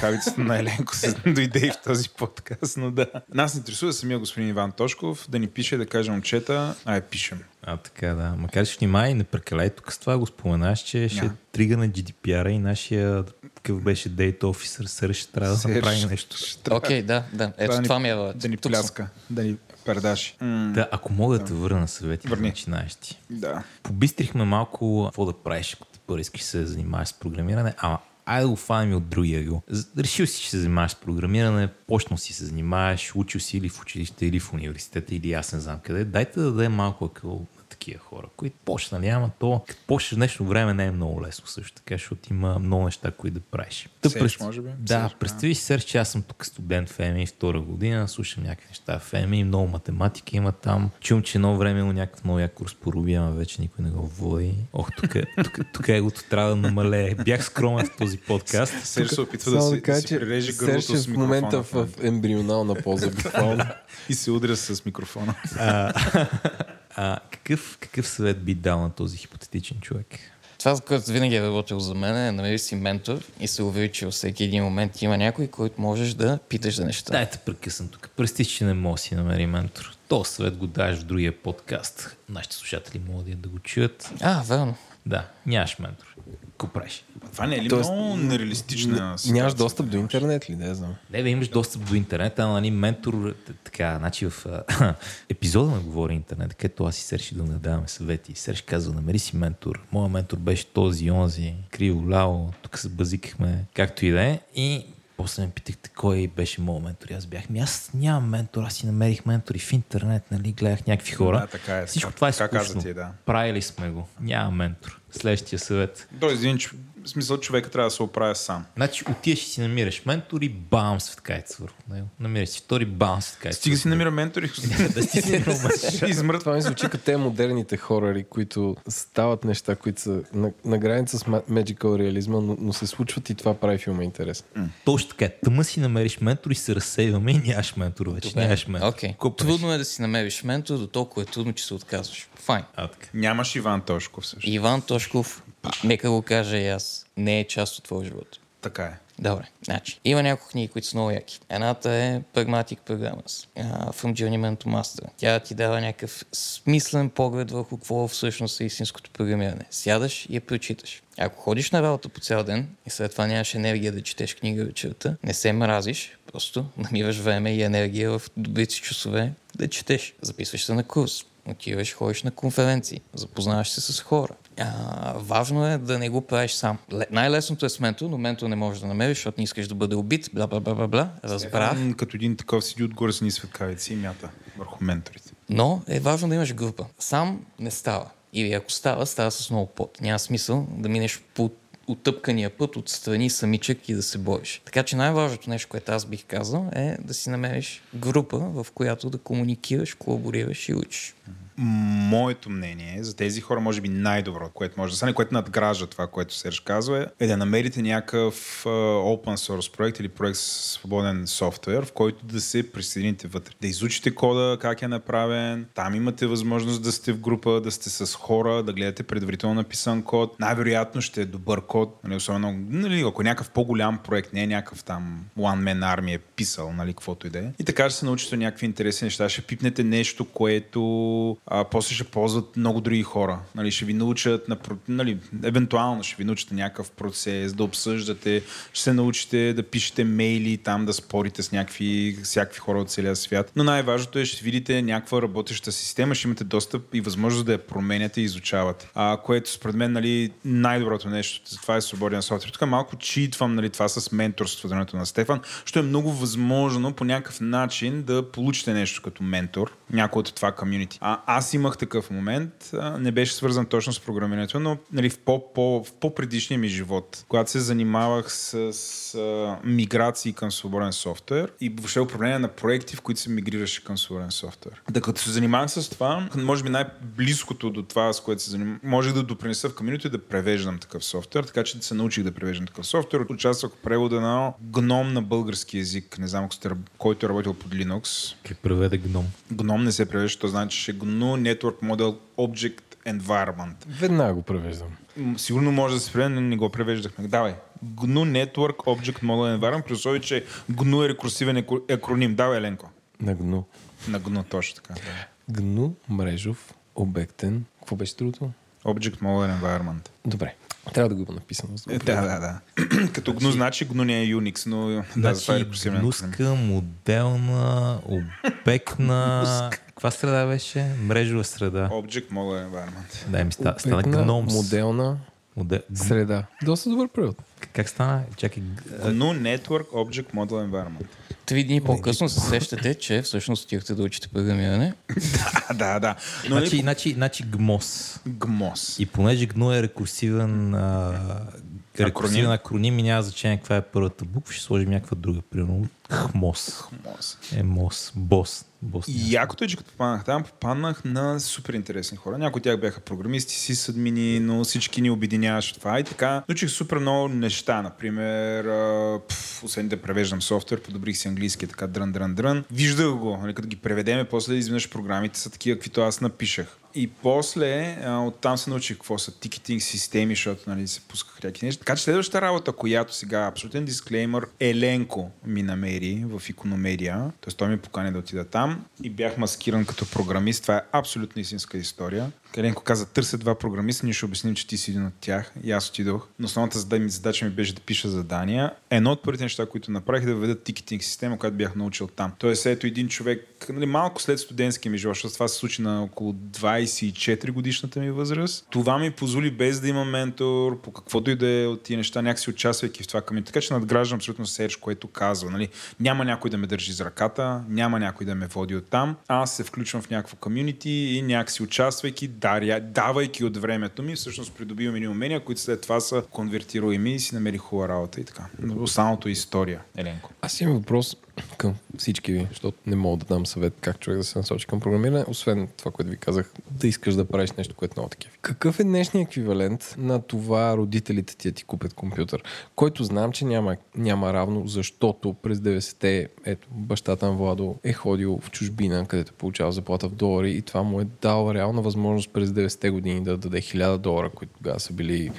Хавицата на Еленко се дойде и в този подкаст, но да. Нас не интересува самия господин Иван Тошков да ни пише, да каже момчета, ай пишем. А, така да. Макар че внимай, не прекаляй тук с това, го споменаш, че ще Няма. трига на GDPR и нашия какъв беше Data Officer, ще трябва да направи нещо. ще Окей, да, да. Ето ни- това ми е Да ни пляска, да ни пердаши. М, Да, ако мога да те върна на съвети Върни. начинаещи. да. Побистрихме малко какво да правиш, ако те първо искаш се занимаваш с програмиране, ама айде да го фанем от другия ъгъл. З- Решил си, че се занимаваш с програмиране, почнал си се занимаваш, учил си или в училище, или в университета, или аз не знам къде. Дайте да дадем малко акъл такива хора, които почнали, ама то, като почнеш днешно време не е много лесно също така, защото има много неща, които да правиш. Та Серж, може би? Да, Серж, да. представи си, Серж, че аз съм тук студент в ЕМИ втора година, слушам някакви неща в ЕМИ, много математика има там. Чум, че едно време има някакъв много як курс по Руби, ама вече никой не го води. Ох, тук, е- тук, тук егото трябва да намалее. Бях скромен в този подкаст. Серж се опитва да си, да кажа, да си прилежи гърлото е с в момента в ембрионална поза буквално. И се удря с микрофона. А, какъв, какъв съвет би дал на този хипотетичен човек? Това, което винаги е работил за мен, е намери си ментор и се увери, че във всеки един момент има някой, който можеш да питаш за неща. Дайте прекъсвам тук. Прости, че не мога да си намери ментор. То съвет го даваш в другия подкаст. Нашите слушатели могат да го чуят. А, верно. Да, нямаш ментор. Какво правиш? Това не е ли Тоест, много нереалистична Н- Нямаш достъп до интернет ли? Не знам. Не, да имаш достъп до интернет, а нали, ментор, така, значи в епизода на Говори интернет, където аз и Серж да не даваме съвети. Серж казва, намери си ментор. Моя ментор беше този, онзи, криво, ляво, тук се базикахме, както и да е. И после ме питахте кой беше моят ментор. Аз бях, ми аз нямам ментор, аз си намерих ментори в интернет, нали, гледах някакви хора. Да, така е. Всичко Така- това е скучно. ти, да. Правили сме го. Няма ментор. Следващия съвет. Тоест, един, ч- в смисъл, човека трябва да се оправя сам. Значи отиваш и си намираш ментор и бам, светкайца върху него. Намираш си втори бам, светкайца. Стига си намира ментори. да си. Ще измрът. Това ми звучи като те модерните хорори, които стават неща, които са на, на граница с magical реализма, но, но се случват и това прави филма интересен. Точно така. Тъма си намериш ментор и се разсейваме и нямаш ментор вече. Нямаш ментор. Какво правиш? Трудно е да си намериш ментор, до толкова е трудно, че се отказваш. Файн. А, така. Нямаш Иван Тошков също. Иван Тошков, нека го кажа и аз, не е част от твоя живот. Така е. Добре, значи. Има няколко книги, които са много яки. Едната е Pragmatic Programmers, uh, From Journeyman to Master. Тя ти дава някакъв смислен поглед върху какво всъщност е истинското програмиране. Сядаш и я прочиташ. Ако ходиш на работа по цял ден и след това нямаш енергия да четеш книга вечерта, не се мразиш, просто намираш време и енергия в добрите часове да четеш. Записваш се на курс. Отиваш, ходиш на конференции, запознаваш се с хора. А, важно е да не го правиш сам. Ле- най-лесното е с ментор, но ментор не можеш да намериш, защото не искаш да бъде убит, бла бла бла бла бла. Разбрах. М, Като един такъв седи отгоре с ни светкавици и мята върху менторите. Но е важно да имаш група. Сам не става. Или ако става, става с много пот. Няма смисъл да минеш по отъпкания път отстрани самичък и да се бориш. Така че най-важното нещо, което аз бих казал, е да си намериш група, в която да комуникираш, колаборираш и учиш. Моето мнение е за тези хора, може би най-добро, което може да стане, което надгражда това, което се разказва, е да намерите някакъв open source проект или проект с свободен софтуер, в който да се присъедините вътре. Да изучите кода, как е направен, там имате възможност да сте в група, да сте с хора, да гледате предварително написан код. Най-вероятно ще е добър код, нали, особено нали, ако е някакъв по-голям проект, не е някакъв там one man army е писал, нали, каквото и да е. И така ще се научите някакви интересни неща. Ще пипнете нещо, което а, после ще ползват много други хора. Нали, ще ви научат, на, нали, евентуално ще ви научат на някакъв процес, да обсъждате, ще се научите да пишете мейли, там да спорите с някакви, всякакви хора от целия свят. Но най-важното е, ще видите някаква работеща система, ще имате достъп и възможност да я променяте и изучавате. А, което според мен нали, най-доброто нещо това е свободен софтуер. Тук малко читвам нали, това с менторството на Стефан, що е много възможно по някакъв начин да получите нещо като ментор, някой от това комюнити. А, аз имах такъв момент, не беше свързан точно с програмирането, но нали, в, по, по, в по-предишния ми живот, когато се занимавах с, с а, миграции към свободен софтуер и въобще управление на проекти, в които се мигрираше към свободен софтуер. Да като се занимавах с това, може би най-близкото до това, с което се занимавах, може да допринеса в комьюнити да превеждам такъв софтуер, така че да се научих да превеждам такъв софтуер. Участвах в превода на гном на български язик, не знам който е работил под Linux. Как преведе гном? Гном не се превежда, то значи ще GNU Network Model Object Environment. Веднага го превеждам. Сигурно може да се преведе, но не го превеждахме. Давай. GNU Network Object Model Environment, при условие, че GNU е рекурсивен акроним. Давай, Еленко. На гну. На GNU, точно така. Да. Гну, мрежов, обектен. Какво беше другото? Object Model Environment. Добре. Трябва да го има написано. за да Е, да, да, да. Като GNU значи GNU не е Unix, но да, това е Значи, рекурсивен гнуска, моделна, обектна... Каква среда беше? Мрежова среда. Object Model Environment. Дай ми ста, стана гномс. Моделна Модел... среда. Доста добър превод. Как стана? Чакай. GNU Network Object Model Environment. Три дни по-късно се сещате, че всъщност отивахте да учите програмиране. А, да, да. Но Значи, нали, значи, значи ГМОС. GMOS. И понеже ГНО е рекурсивен, а, рекурсивен акроним и няма значение каква е първата буква, ще сложим някаква друга. Примерно ХМОС. GMOS. Е МОС. БОС. БОС. И якото е, че като попаднах там, попаднах на супер интересни хора. Някои от тях бяха програмисти, си админи, но всички ни обединяваше това. И така, научих супер много неща. Например, пф, освен да превеждам софтуер, подобрих си английски, така дрън, дрън, дрън. Виждах го, нали, като ги преведеме, после изведнъж програмите са такива, каквито аз напишах. И после а, оттам се научих какво са тикетинг системи, защото нали, се пусках някакви неща. Така че следващата работа, която сега, абсолютен дисклеймър, Еленко ми намери в икономедия, т.е. той ми покани да отида там и бях маскиран като програмист. Това е абсолютно истинска история. Еленко каза, търся два програмиста, ние ще обясним, че ти си един от тях. И аз отидох. Но основната задача ми беше да пиша задания. Едно от първите неща, които направих, е да въведа тикетинг система, която бях научил там. Тоест, ето един човек, нали, малко след студентския ми живот, защото това се случи на около 24 годишната ми възраст. Това ми позволи без да имам ментор, по каквото и да е от тия неща, някакси участвайки в това към Така че надграждам абсолютно Серж, което казва. Нали? Няма някой да ме държи за ръката, няма някой да ме води от там. Аз се включвам в някакво комюнити и някакси участвайки, даря, давайки от времето ми, всъщност придобивам едни умения, които след това са конвертируеми и си намерих хубава работа и така. Останалото е история, Еленко. Аз имам въпрос към всички ви, защото не мога да дам съвет как човек да се насочи към програмиране, освен това, което ви казах, да искаш да правиш нещо, което много такива. Какъв е днешният еквивалент на това родителите ти ти купят компютър, който знам, че няма, няма равно, защото през 90-те, ето, бащата на Владо е ходил в чужбина, където е получава заплата в долари и това му е дал реална възможност през 90-те години да даде 1000 долара, които тогава са били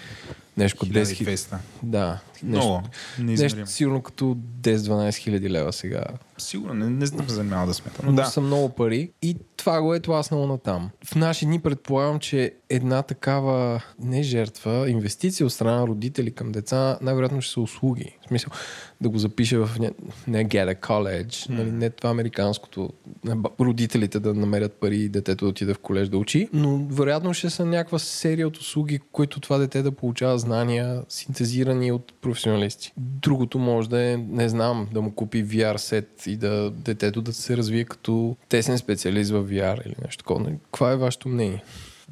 нещо като 10 000. 1200. Да, Много. Нещо сигурно като 10-12 хиляди лева сега. Сигурно, не, не знам се занимава да сметам. Но Но да. са много пари и това го е тласнало на там. В наши дни предполагам, че една такава не жертва, инвестиция от страна на родители към деца, най-вероятно ще са услуги. В смисъл да го запише в не, не get a college, mm. нали, не това американското, родителите да намерят пари и детето да отиде в колеж да учи, но вероятно ще са някаква серия от услуги, които това дете да получава знания, синтезирани от професионалисти. Другото може да е, не знам, да му купи VR сет и да детето да се развие като тесен специалист в VR или нещо такова. Нали, Каква е вашето мнение?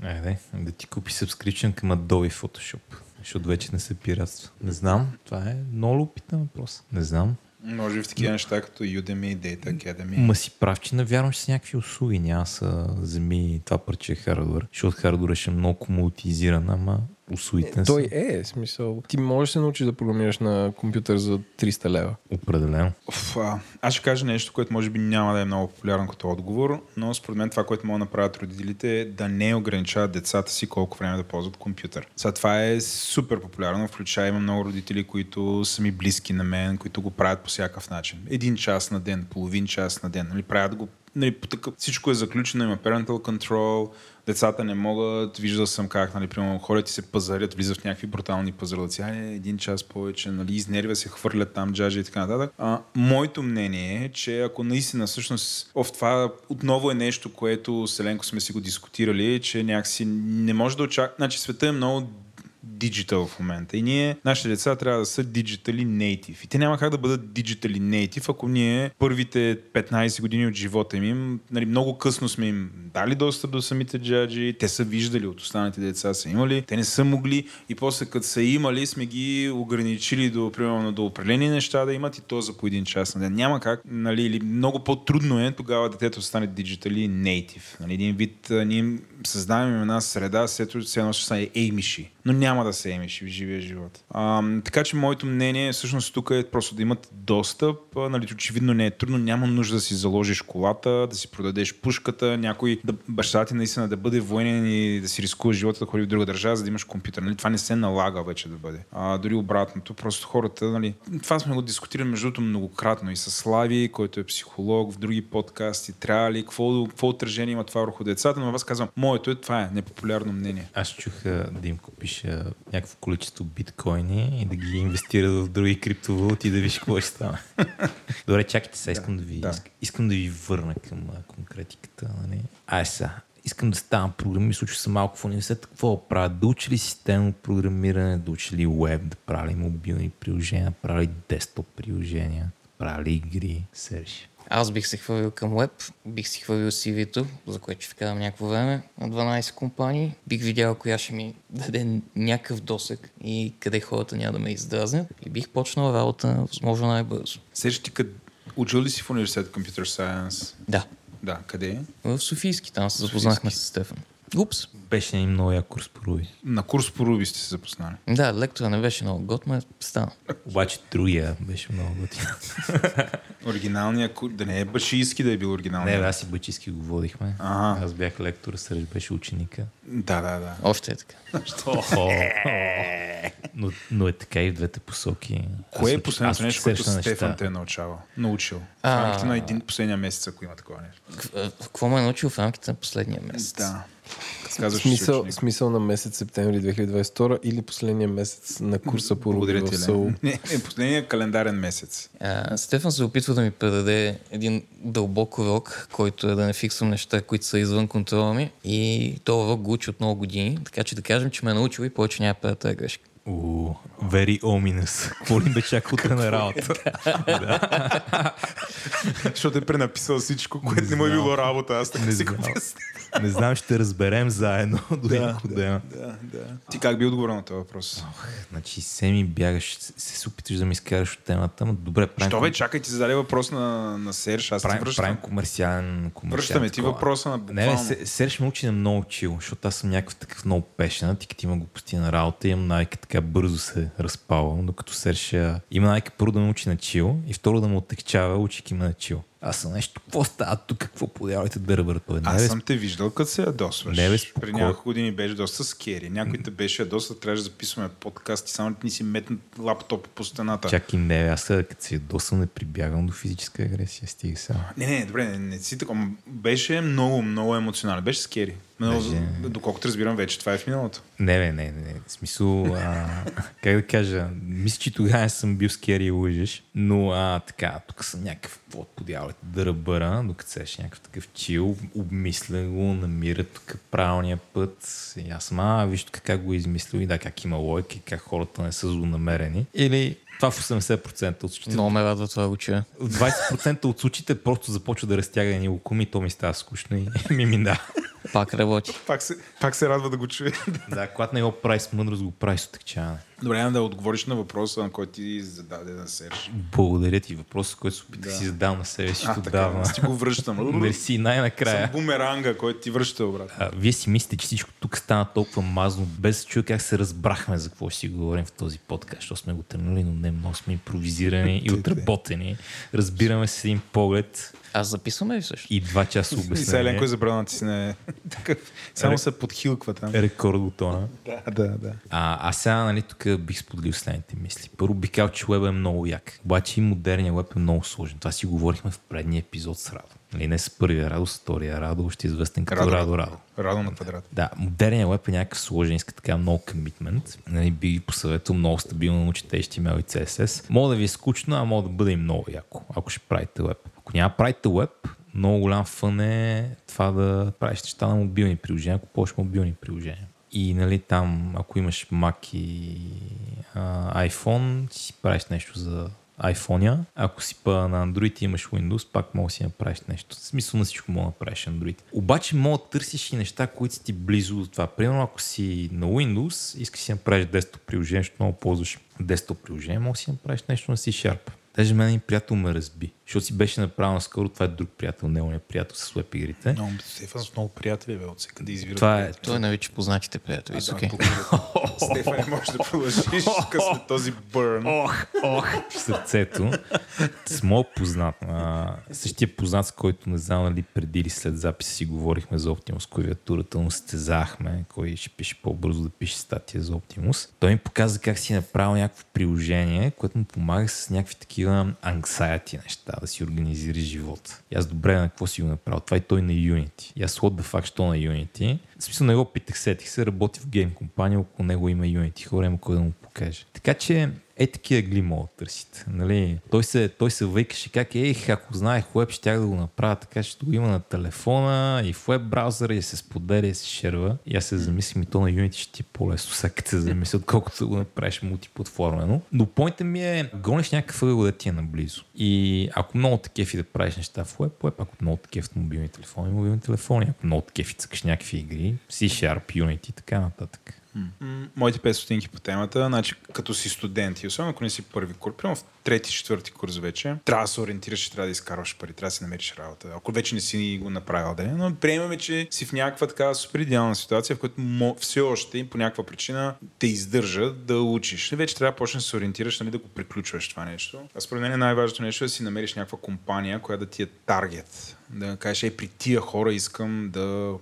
Е, да, ти купи subscription към Adobe Photoshop, защото вече не се пиратства. Не знам, това е много любопитен въпрос. Не знам. Може би в такива неща като Udemy, Data Academy. Ма си прав, че навярвам, че са някакви услуги. Няма са вземи това парче хардвер, защото хардвер ще е много комутизиран, ама услугите не Той е, смисъл. Ти можеш да се научиш да програмираш на компютър за 300 лева. определено. Оф, а, аз ще кажа нещо, което може би няма да е много популярно като отговор, но според мен това, което могат да направят родителите е да не ограничават децата си колко време да ползват компютър. Сега това е супер популярно, включая има много родители, които са ми близки на мен, които го правят по всякакъв начин. Един час на ден, половин час на ден. Нали, правят го нали, по такъв, всичко е заключено, има parental control, децата не могат, виждал съм как, нали, примерно, ходят и се пазарят, влизат в някакви брутални пазарлъци, айде, един час повече, нали, изнервя се, хвърлят там джаджи и така нататък. А, моето мнение е, че ако наистина всъщност, в това отново е нещо, което Селенко сме си го дискутирали, че някакси не може да очаква, значи света е много диджитал в момента. И ние, нашите деца трябва да са digitally native. И те няма как да бъдат digitally native, ако ние първите 15 години от живота им, нали, много късно сме им дали достъп до самите джаджи, те са виждали от останалите деца, са имали, те не са могли и после като са имали, сме ги ограничили до, примерно, до определени неща да имат и то за по един час на ден. Няма как, нали, или много по-трудно е тогава детето стане digitally native. Нали, един вид, ние създаваме една среда, след все едно ще стане еймиши. Но няма да се еймиши в живия живот. А, така че моето мнение всъщност тук е просто да имат достъп. Нали, очевидно не е трудно, няма нужда да си заложиш колата, да си продадеш пушката, някой да, баща ти наистина да бъде военен и да си рискува живота да ходи в друга държава, за да имаш компютър. Нали, това не се налага вече да бъде. А, дори обратното, просто хората, нали, това сме го дискутирали между другото многократно и с Слави, който е психолог, в други подкасти, трябва ли, какво, какво отражение има това върху децата, но аз казвам, моето е това е непопулярно мнение. Аз чух да им купиш а, някакво количество биткоини и да ги инвестират в други криптовалути и да виж какво ще стане. Добре, чакайте сега, искам да ви, да. иск- искам да ви върна към а, конкретиката. Нали? Ай сега, искам да ставам програмист, учил съм малко в университет. Какво да правя? Да учи ли системно програмиране, да учи ли веб, да правя ли мобилни приложения, да ли десктоп приложения, да правя ли игри, Серж. Аз бих се хвалил към веб, бих си хвалил CV-то, за което ще вкарам някакво време, на 12 компании. Бих видял коя ще ми даде някакъв досек и къде хората няма да ме издразнят. И бих почнал работа възможно най-бързо. Сеш ти къд... учил ли си в университет Computer Science? Да, Да, къде е? в Софийски, там се запознахме с Стефан. Упс. Беше един много як курс по Ruby. На курс по Руби сте се запознали. Да, лектора не беше много год, ме стана. Обаче другия беше много готин. Оригиналният курс, да не е башийски да е бил Не, оригиналният. бе, аз и бачиски го водихме. Ага. Аз бях лектор, Сърж беше ученика. Да, да, да. Още е така. но, но е така и в двете посоки. Кое Аз е последното нещо, което Стефан неща. те е научавал? Научил. В рамките на един последния месец, ако има такова нещо. Какво ме е научил в рамките на последния месец? Да. Казваш, Смисъл, смисъл на месец септември 2022 или последния месец на курса по Благодаря ти, в. Соул. Не, не, последния календарен месец. А, Стефан се опитва да ми предаде един дълбок урок, който е да не фиксвам неща, които са извън контрола ми. И този урок го учи от много години, така че да кажем, че ме е научил и повече няма да правя тази грешка. У, very ominous. Какво ли бе чак утре на работа? Защото е пренаписал всичко, което не му е било работа. Аз Не си го. Не знам, ще разберем заедно до Да. Да, да. Ти как би отговорил на този въпрос? Значи се ми бягаш, се, се опиташ да ми изкараш от темата, но добре, правим, Що бе, чакай, ти зададе въпрос на, на Серж, аз ти правим, връщам. правим комерциален, комерциален Връщаме ти въпроса на буквално. не, Се- Серж ме учи на много чил, защото аз съм някакъв такъв много пешен, ти като има глупости на работа, имам навика така така бързо се разпала, докато Серж а, има най първо да научи на чил и второ да му отекчава, учики ме на чил. Аз съм нещо, какво става тук, какво подявате дърбър? Той не, Аз съм те виждал, като се ядосваш. Не, бе, При няколко години беше доста скери. Някой те беше ядосва, трябваше да записваме подкаст и само ни си метнат лаптопа по стената. Чакай, не, аз като се ядосвам, не прибягам до физическа агресия. Стига сега. Не, не, добре, не, не си такова. Беше много, много емоционален. Беше скери. Но, Беше. доколкото разбирам вече, това е в миналото. Не, не, не, не. В смисъл, а, как да кажа, мисля, че тогава съм бил скери и лъжеш, но а, така, тук съм някакъв под подявалите дърбъра, докато сеш някакъв такъв чил, обмисля го, намира тук правилния път. И аз съм, а, виж тук как го е измислил и да, как има лойки, как хората не са злонамерени. Или това в 80% от случаите. Много ме радва това чуя. В 20% от случаите просто започва да разтяга едни лукуми и то ми става скучно и ми минда. Пак работи. Пак се, пак се радва да го чуе. Да, когато не го прави с мъдрост, го прави с отекчаване. Добре, няма да отговориш на въпроса, на който ти зададе на Серж. Благодаря ти. Въпросът, който се опитах Да. си задал на себе си отдавна. аз ти го връщам. Мерси, най-накрая. Съм бумеранга, който ти връща обратно. А, вие си мислите, че всичко тук стана толкова мазно, без да чуя как се разбрахме за какво ще си говорим в този подкаст, защото сме го тръгнали, но не много сме импровизирани и отработени. Разбираме с един поглед Аз записваме ли също? и два часа И сега обяснение. Еленко е забрал да натисне. Такъв. Само се подхилква там. Рекорд бутона. Да, да, да. А, аз сега, нали, тук бих споделил следните мисли. Първо бих казал, че веб е много як. Обаче и модерният веб е много сложен. Това си говорихме в предния епизод с Радо. Нали, не с първия Радо, с втория Радо, ще е известен като Радо Радо. Радо на квадрат. Да, модерният веб е някакъв сложен, иска така много комитмент. Нали, би ви посъветвал много стабилно научите HTML и CSS. Мога да ви е скучно, а мога да бъде и много яко, ако ще правите веб. Ако няма правите веб, много голям фън е това да правиш неща на мобилни приложения, ако ползваш мобилни приложения. И нали, там, ако имаш Mac и а, iPhone, си правиш нещо за iPhone. Ако си па на Android и имаш Windows, пак мога да си направиш нещо. В смисъл на всичко мога да направиш Android. Обаче мога да търсиш и неща, които са ти близо до това. Примерно, ако си на Windows, искаш си направиш desktop приложение, защото много ползваш desktop приложение, мога да си направиш нещо на C-Sharp. Даже мен един приятел ме разби, защото си беше направил наскоро, това е друг приятел, не е приятел с веб игрите. Много, Стефан с много приятели, бе, от всеки да извира. Това е, Той нарича познатите приятели. Да, Okay. благодаря. Стефан, не можеш да продължиш късно този бърн. ох, ох, в сърцето. С моят познат, а, същия познат, с който не знам нали преди или след записа си говорихме за Optimus клавиатурата, но стезахме, кой ще пише по-бързо да пише статия за Optimus. Той ми показа как си е направил някакво приложение, което му помага с някакви такива anxiety неща, да си организира живота. И аз добре на какво си го направил. Това и той на Unity. И аз what the fuck, що на Unity. В смисъл не го питах, сетих се, работи в гейм компания, около него има Unity, хора има кой да му покаже. Така че е такива гли могат да търсите. Нали? Той, се, той се вейкаше как ех, ако знаех веб, щях да го направя така, че го има на телефона и в веб браузъра и се споделя и се шерва. И аз се замислих, ми то на Unity ще ти е по-лесно, сега като се замисля, отколкото да го направиш мултиплатформено. Но поинтът ми е, гониш някакъв ъгъл да ти е наблизо. И ако много такефи да правиш неща в веб, веб, ако много такеф в мобилни телефони, мобилни телефони, ако много такефи цъкаш някакви игри, C-Sharp, Unity и така нататък. М, Моите 5 стотинки по темата, значи като си студент и особено ако не си първи курс, примерно в трети, четвърти курс вече, трябва да се ориентираш, че трябва да изкарваш пари, трябва да си намериш работа. Ако вече не си го направил, да, е. но приемаме, че си в някаква така супер идеална ситуация, в която все още по някаква причина те издържа да учиш. И вече трябва да почнеш да се ориентираш, нали, да го приключваш това нещо. А според мен най-важното нещо е да си намериш някаква компания, която да ти е таргет. Да кажеш, е, при тия хора искам да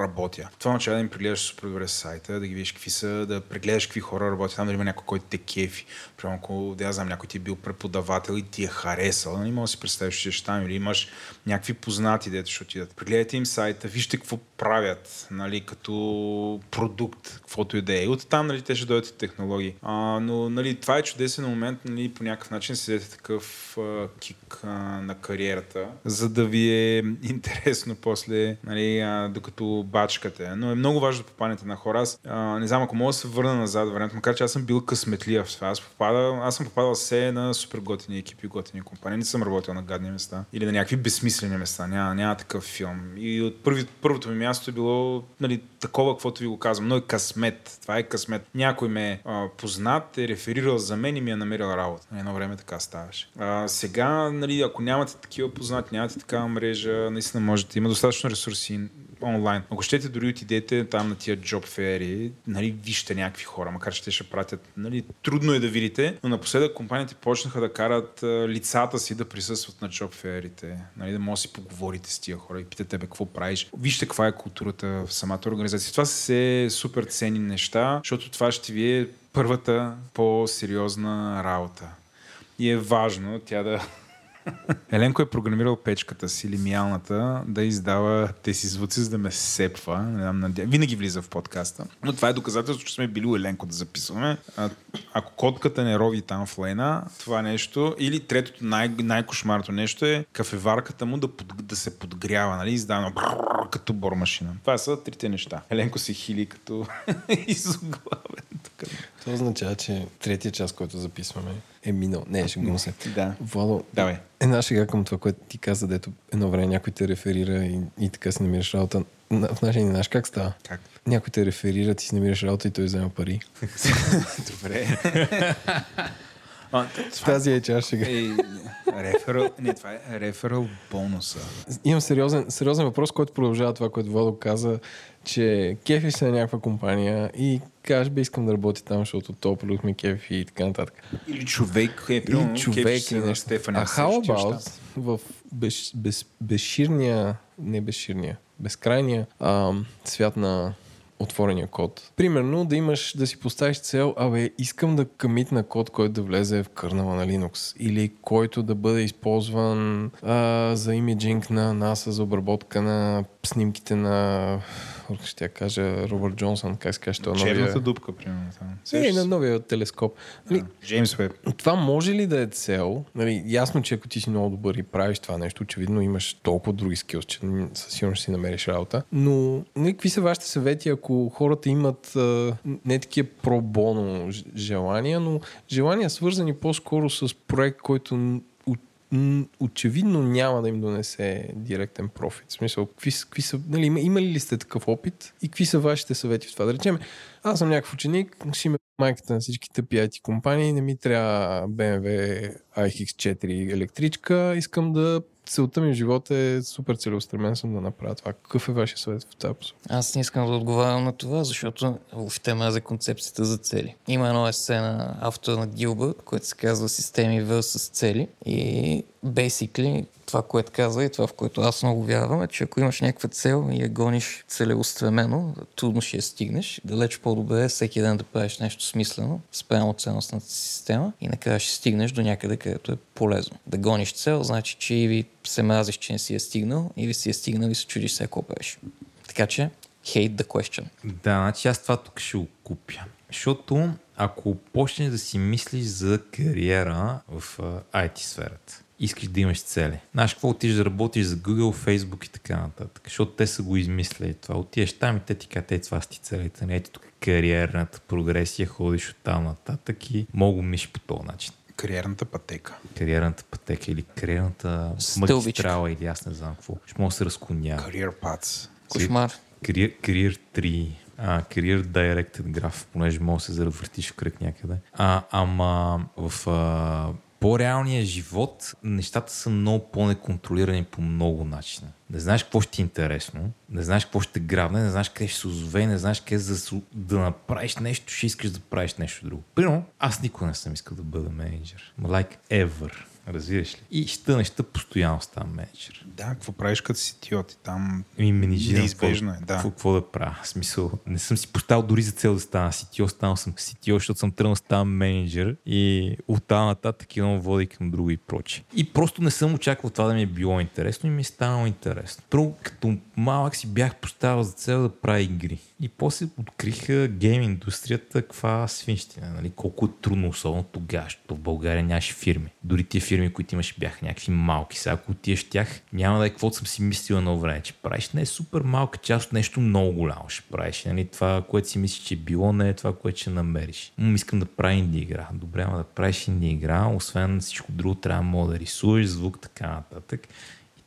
работя. Това начало да им прегледаш супер добре сайта, да ги видиш какви са, да прегледаш какви хора работят там, дали има някой, който те кефи. Примерно, ако да я знам, някой ти е бил преподавател и ти е харесал, нали, може да си представиш, че ще там или имаш някакви познати, дето ще отидат. Прегледайте им сайта, вижте какво правят, нали, като продукт, каквото и да е. И оттам, нали, те ще дойдат и технологии. А, но, нали, това е чудесен момент, нали, по някакъв начин си дадете такъв а, кик а, на кариерата, за да ви е интересно после, нали, а, докато бачкате. Но е много важно да попаднете на хора. Аз а, не знам, ако мога да се върна назад времето, макар че аз съм бил късметлия в това. Аз, попада, аз съм попадал все на супер готини екипи, готини компании. Не съм работил на гадни места или на някакви безсмислени места. Няма, няма такъв филм. И от първи, първото ми място е било нали, такова, каквото ви го казвам. Но е късмет. Това е късмет. Някой ме а, познат, е реферирал за мен и ми е намерил работа. Едно време така ставаше. А, сега, нали, ако нямате такива познати, нямате такава мрежа, наистина можете. Има достатъчно ресурси онлайн. Ако щете, дори отидете там на тия job фери, нали, вижте някакви хора, макар че те ще пратят. Нали, трудно е да видите, но напоследък компаниите почнаха да карат лицата си да присъстват на job ферите. Нали, да може да си поговорите с тия хора и питате тебе какво правиш. Вижте каква е културата в самата организация. Това са все супер ценни неща, защото това ще ви е първата по-сериозна работа. И е важно тя да Еленко е програмирал печката си, лимиалната, да издава тези звуци, за да ме сепва. Не знам, надя... Винаги влиза в подкаста. Но това е доказателство, че сме били у Еленко да записваме. А, ако котката не рови там в лейна, това нещо, или третото най- най-кошмарното нещо е кафеварката му да, под... да се подгрява, нали? Издавано като бормашина. Това са трите неща. Еленко се хили като изоглавен. Това означава, че третия час, който записваме, е минал. Не, ще го се. Да. Владо, Давай. една шега към това, което ти каза, дето едно време някой те реферира и, и така си намираш работа. На- В нашия знаеш как става? Как? Някой те реферира, ти си намираш работа и той взема пари. Добре. а, Тази е чаш шега. е, реферал, не, това е реферал бонуса. Имам сериозен, сериозен въпрос, който продължава това, което Владо каза, че кефи се на някаква компания и кажеш, бе, искам да работя там, защото то продукт ме кефи и така нататък. Или човек е, Или човек или нещо. Стефан. А how about в без, без, безширния, не безширния, безкрайния ам, свят на отворения код. Примерно да имаш, да си поставиш цел, абе, искам да къмитна код, който да влезе в кърнала на Linux или който да бъде използван а, за имиджинг на NASA за обработка на снимките на ще я кажа Робърт Джонсън, как се каже, Черната новия... дупка, примерно. Там. Не, на новия телескоп. Нали, Джеймс Уеб. това може ли да е цел? Нали, ясно, че ако ти си много добър и правиш това нещо, очевидно имаш толкова други скилс, че със сигурност ще си намериш работа. Но нали, какви са вашите съвети, ако хората имат а, не такива пробоно желания, но желания свързани по-скоро с проект, който очевидно няма да им донесе директен профит. В смисъл, какви, какви са, нали, има, имали ли сте такъв опит и какви са вашите съвети в това? Да речем, аз съм някакъв ученик, ще има майката на всички тъпи IT компании, не ми трябва BMW iX4 електричка, искам да целта ми в живота е супер целеустремен съм да направя това. Какъв е вашия съвет в тази посока? Аз не искам да отговарям на това, защото въобще за концепцията за цели. Има едно есе на автора на Гилбърт, което се казва Системи vs цели. И basically това, което казва и това, в което аз много вярвам, е, че ако имаш някаква цел и я гониш целеустремено, трудно ще я стигнеш. Далеч по-добре е всеки ден да правиш нещо смислено спрямо ценностната си система и накрая ще стигнеш до някъде, където е полезно. Да гониш цел, значи, че или се мразиш, че не си е стигнал, или си е стигнал и се чудиш сега какво правиш. Така че, hate the question. Да, значи аз това тук ще го купя. Защото ако почнеш да си мислиш за кариера в IT сферата, искаш да имаш цели. Знаеш какво отидеш да работиш за Google, Facebook и така нататък, защото те са го измислили това. Отидеш там и те ти казват, «Ей, това са ти целите. Не, ето тук е кариерната прогресия, ходиш от там нататък и мога миш по този начин. Кариерната пътека. Кариерната пътека или кариерната Стълбичка. магистрала или аз не знам какво. Ще мога да се разклонява. Career Paths. Кошмар. Career, Career 3, а, Career Directed Graph, понеже мога да се завъртиш в кръг някъде. А, ама в а, по-реалния живот нещата са много по-неконтролирани по много начина. Не знаеш какво ще ти е интересно, не знаеш какво ще грабне, не знаеш къде ще се озове, не знаеш къде за да направиш нещо, ще искаш да правиш нещо друго. Примерно, аз никога не съм искал да бъда менеджер. Like ever. Разбираш ли? И ще тънеш постоянно ставам менеджер. Да, какво правиш като си тиот и там Ми менеджирам. Неизбежно е, да. Какво, какво да правя? В смисъл, не съм си поставил дори за цел да стана CTO, станал съм CTO, защото съм тръгнал да ставам менеджер и оттам нататък имам води към друго и проче. И просто не съм очаквал това да ми е било интересно и ми е станало интересно. Първо, като малък си бях поставил за цел да правя игри. И после откриха гейм индустрията, каква свинщина, нали? колко е трудно, особено тогава, защото в България нямаше фирми. Дори тия фирми, които имаш, бяха някакви малки. Сега, ако отидеш тях, няма да е каквото съм си мислил едно време, че правиш не е супер малка част от нещо много голямо. Ще правиш. Нали? Това, което си мислиш, че е било, не е това, което ще намериш. М, искам да правя инди игра. Добре, ама да правиш инди игра, освен всичко друго, трябва мога да рисуваш, звук, така нататък.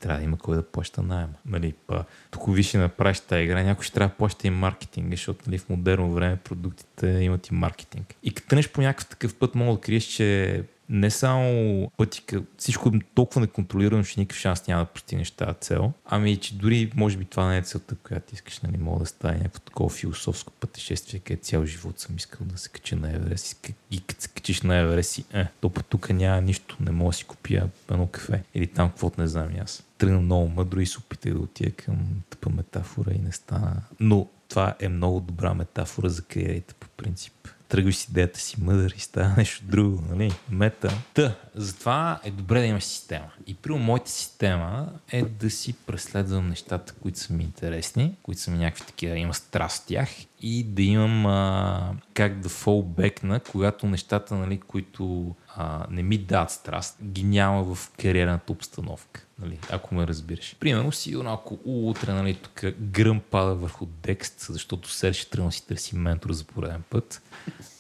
Трябва да има кой да плаща найема. Нали, па, тук виж ще направиш тази игра, някой ще трябва да плаща и маркетинг, защото нали, в модерно време продуктите имат и маркетинг. И като по някакъв такъв път, мога да криеш, че не само пъти, къ- всичко е толкова неконтролирано, че никакъв шанс няма да постигнеш тази цел, ами че дори може би това не е целта, която искаш, нали, мога да стане някакво такова философско пътешествие, където цял живот съм искал да се кача на Еверест и, и като се качиш на Еверест си, е, то пък тук няма нищо, не мога да си купя едно кафе или там каквото не знам и аз. Тръгна много мъдро и се опитах да отида към тъпа метафора и не стана. Но това е много добра метафора за кариерите по принцип. Тръгваш с идеята си мъдър и става нещо друго, нали? Мета. Та, затова е добре да имаш система. И при моята система е да си преследвам нещата, които са ми интересни, които са ми някакви такива, има страст в тях и да имам а, как да фолбекна, когато нещата, нали, които а, не ми дадат страст, ги няма в кариерната обстановка. Нали, ако ме разбираш. Примерно, сигурно ако утре нали, тук гръм пада върху текст, защото Серж ще тръгна си търси ментор за пореден път.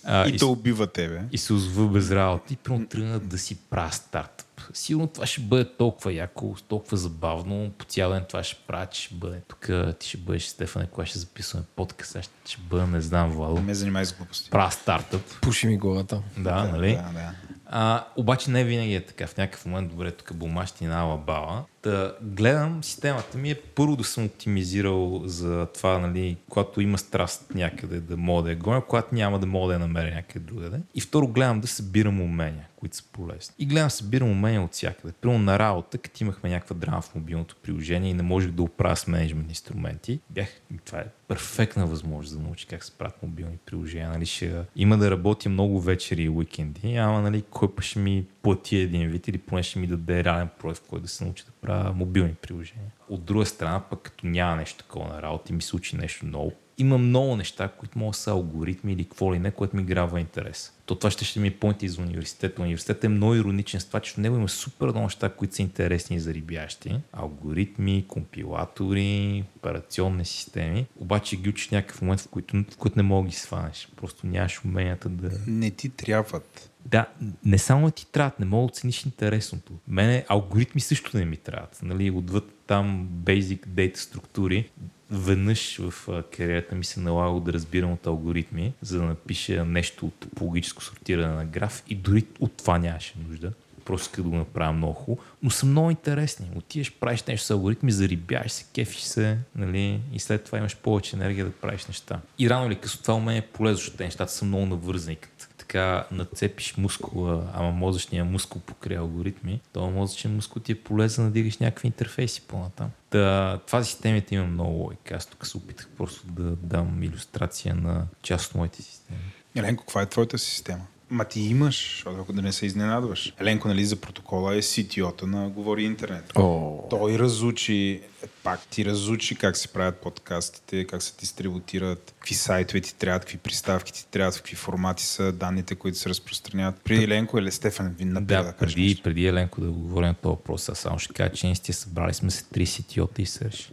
А, И с- то убива тебе. и се озва без работа и тръгна да си правя стартъп. Сигурно това ще бъде толкова яко, толкова забавно. По цял ден това ще правя, ще бъде тук. Ти ще бъдеш Стефане, кога ще записваме подкаст, аз ще, ще бъда, не знам, Не Владо. ме занимай с глупости. Правя стартъп. Пуши ми главата. Да, нали? Да, да. А, обаче не винаги е така. В някакъв момент, добре, тук бумащина, ала бала. Та, гледам, системата ми е първо да съм оптимизирал за това, нали, когато има страст някъде да мога да я гоня, когато няма да мога да я намеря някъде другаде. И второ, гледам да събирам умения, които са полезни. И гледам, събирам умения от всякъде. Примерно на работа, като имахме някаква драма в мобилното приложение и не можех да оправя с менеджмент инструменти, бях, това е перфектна възможност да научи как се правят мобилни приложения. Нали, ще има да работя много вечери и уикенди, ама нали, кой пък ще ми плати един вид или поне ще ми даде реален проект, в който да се научи да правя мобилни приложения. От друга страна, пък като няма нещо такова на работа и ми се учи нещо ново, има много неща, които могат да са алгоритми или какво ли не, което ми грава интерес. То това ще, ще ми е поинт из университета. Университетът е много ироничен с това, че в него има супер много неща, които са интересни за рибящи. Алгоритми, компилатори, операционни системи. Обаче ги учиш някакъв момент, в който, в който не мога да ги сванеш. Просто нямаш уменията да... Не ти трябват. Да, не само ти трябват, не мога да оцениш интересното. Мене алгоритми също не ми трябват. Нали, отвъд там basic data структури, веднъж в кариерата ми се налагало да разбирам от алгоритми, за да напиша нещо от топологическо сортиране на граф и дори от това нямаше нужда. Просто исках да го направя много хубаво, но са много интересни. Отиваш, правиш нещо с алгоритми, зарибяваш се, кефиш се, нали? и след това имаш повече енергия да правиш неща. И рано или късно това умение е полезно, защото те нещата са много навързани. Като така нацепиш мускула, ама мозъчния мускул покрай алгоритми, то мозъчен мускул ти е полезен да дигаш някакви интерфейси по-натам. Та, това за системите има много логика. Аз тук се опитах просто да дам иллюстрация на част от моите системи. Еленко, каква е твоята система? Ма ти имаш, защото ако да не се изненадваш. Еленко, нали, за протокола е CTO-та на Говори Интернет. О, Той разучи, пак ти разучи как се правят подкастите, как се дистрибутират, какви сайтове ти трябват, какви приставки ти трябват, какви формати са данните, които се разпространяват. При Еленко или Стефан, ви напира да, Да, кажеш преди, нещо. преди Еленко да говорим на този въпрос, аз само ще кажа, че ние сте събрали сме се 30 CTO-та и сърши.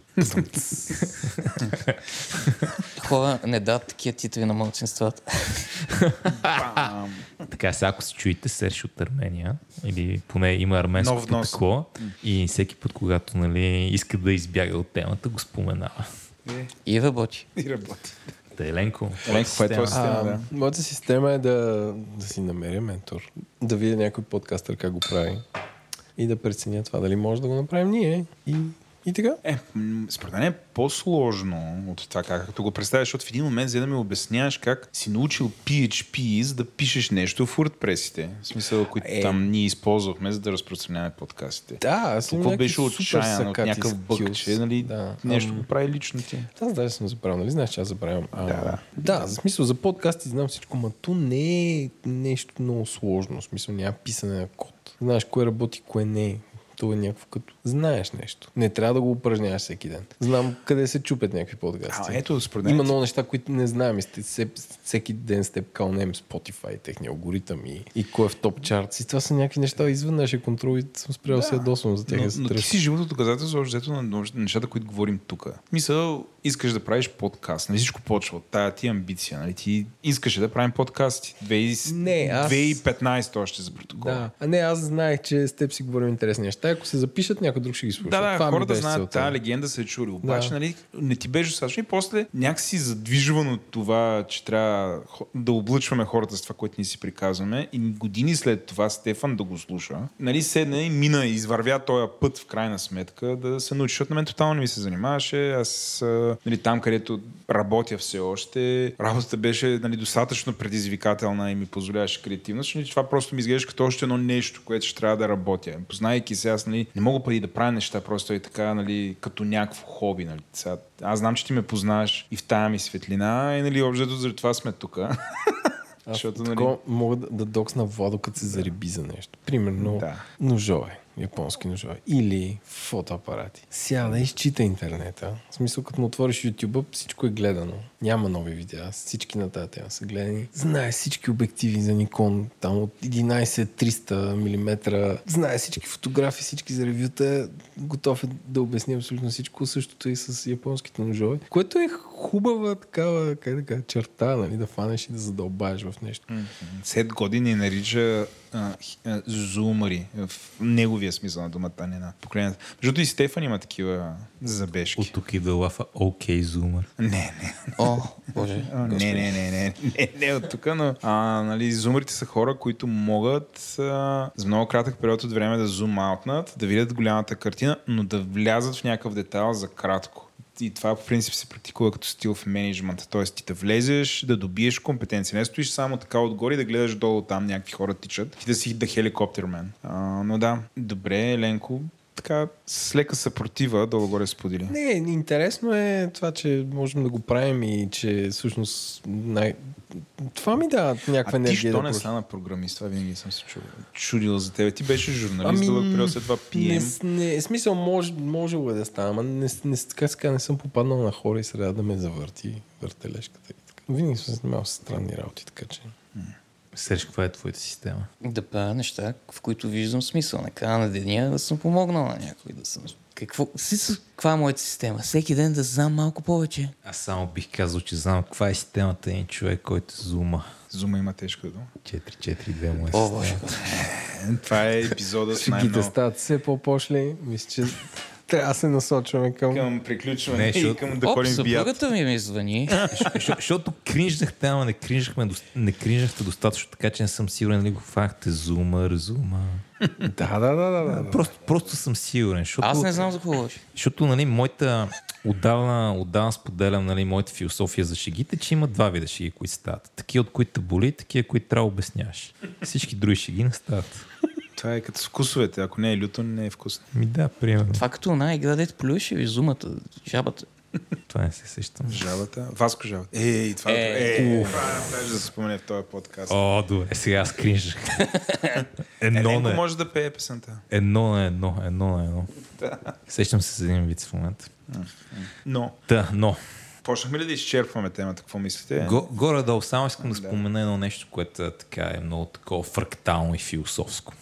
Хора не дават такива титли на младсинствата. Бам! Така, сега ако се чуете Серж от Армения, или поне има арменско Нов внос. тако, и всеки път, когато нали, иска да избяга от темата, го споменава. И работи. И работи. Та, Еленко, Еленко, каква е твоя система? а, да? моята система е да, да си намеря ментор, да видя някой подкастър как го прави и да преценя това дали може да го направим ние. И, и така. Е, според мен е по-сложно от това, как, както го представяш, защото в един момент за да ми обясняваш как си научил PHP, за да пишеш нещо в WordPress-ите. В смисъл, които Е. там ние използвахме, за да разпространяваме подкастите. Да, аз имам Какво беше отчаян от някакъв бък, че нали, Да. нещо го прави лично ти. Аз даже съм забравил, нали знаеш, че аз забравям. А, Да, да. да, за смисъл за подкасти знам всичко, но то не е нещо много сложно. В смисъл няма писане на код. Знаеш кое работи, кое не. То е някакво като знаеш нещо. Не трябва да го упражняваш всеки ден. Знам къде се чупят някакви подкасти. А, ето, според. Има много неща, които не знаем. Всеки ден сте кълнем Spotify, техния алгоритъм и, и кой е в топ чарт. И това са някакви неща извън нашия контрол и съм спрял да, се ядосвам за тях. но, е но ти си живото доказателство, взето на нещата, които говорим тук. Мисъл, искаш да правиш подкаст. Нали всичко почва от тая ти амбиция. Нали? Ти искаше да правим подкасти. 20... Не, аз- 2015 още за протокол. Да. А не, аз знаех, че с теб си говорим интересни неща ако се запишат, някой друг ще ги слуша. Да, да, Това хората беше знаят тази легенда се е чули. Обаче, Да. нали, не ти беше достатъчно и после някакси задвижвано това, че трябва да облъчваме хората с това, което ние си приказваме. И години след това Стефан да го слуша, нали, седна и мина и извървя този път в крайна сметка да се научи, защото на мен тотално не ми се занимаваше. Аз, нали, там, където работя все още, работата беше нали, достатъчно предизвикателна и ми позволяваше креативност, нали, това просто ми изглежда като още едно нещо, което ще трябва да работя. Познайки се, аз нали, не мога преди да правя неща, просто е така, нали, като някакво хоби. Нали. Сега, аз знам, че ти ме познаваш и в тая ми светлина и нали, общо заради това сме тук. Защото, нали- мога да, да доксна Владо, като се зариби за нещо. Примерно Да. ножове, японски ножове. Или фотоапарати. Сяда изчита интернета. В смисъл, като му отвориш YouTube, всичко е гледано. Няма нови видеа. Всички на тази тема са гледани. Знае всички обективи за Nikon, там от 11-300 мм. Знае всички фотографии, всички за ревюта. Готов е да обясни абсолютно всичко. Същото и с японските ножове. Което е хубава такава, как да кажа, черта, нали, да фанеш и да задълбаеш в нещо. Сет години нарича а, а, зумари в неговия смисъл на думата, не на поколението. Между другото и Стефан има такива забежки. От тук и да лафа окей, зумър. Не, не. О, боже. Не, не, не, не, не, не от тук, но а, нали, зумерите са хора, които могат а, за много кратък период от време да зум-аутнат, да видят голямата картина, но да влязат в някакъв детайл за кратко. И това по принцип се практикува като стил в менеджмента. Тоест ти да влезеш, да добиеш компетенция. Не стоиш само така отгоре и да гледаш долу там някакви хора тичат. Ти да си да хеликоптермен. А, но да, добре, Еленко, така с лека съпротива долу-горе сподели. Не, интересно е това, че можем да го правим и че всъщност най... това ми дава някаква А ти енергия. що да не стана програмист? Това винаги съм се чудил. чудил за тебе. Ти беше журналист, Ами, дълъг период след това Не, PM. с- не, смисъл, може, може е да става, ама не, не, така, сега не съм попаднал на хора и среда да ме завърти въртележката. така. Винаги съм се занимавал с странни работи, така че... Серж, каква е твоята система? Да правя неща, в които виждам смисъл. На края на деня да съм помогнал на някой. Да съм... Какво? Си- Каква е моята система? Всеки ден да знам малко повече. Аз само бих казал, че знам каква е системата един човек, който зума. Зума има тежка дума. 4-4-2 му е О. Е, Това е епизода с най-много. стават все по-пошли. Мисля, че трябва да се насочваме към... Към приключване Не, и защото- към да Оп, ходим бият. съпругата ми ми звъни. Защо- Защото кринжнахте, ама не кринжахме, не кринжахте достатъчно, така че не съм сигурен дали го фахте зума. Да, да, да, да, да. Просто, просто съм сигурен, защото, Аз не знам за какво говориш. защото нали, моята, отдавна, отдавна споделям нали, моята философия за шегите, че има два вида шеги, които стават. Такива, от които те боли, такива, които трябва да обясняваш. Всички други шеги не стават. Това е като с вкусовете. Ако не е люто, не е вкусно. Ми да, примерно. Това като една игра, дете плюеше ви зумата, жабата. Това не се сещам. Жабата. Васко жабата. Ей, това е. Е, Е, това е да се спомене в този подкаст. О, добре, сега аз кринжах. Едно Еленко на, може да пее песента. едно на едно, едно на едно. Сещам се с един вид в момента. Но, Да, но почнахме ли да изчерпваме темата? Какво мислите? Го, горе-долу само искам да Да. спомена едно нещо, което е, така е много такова фрактално и философско.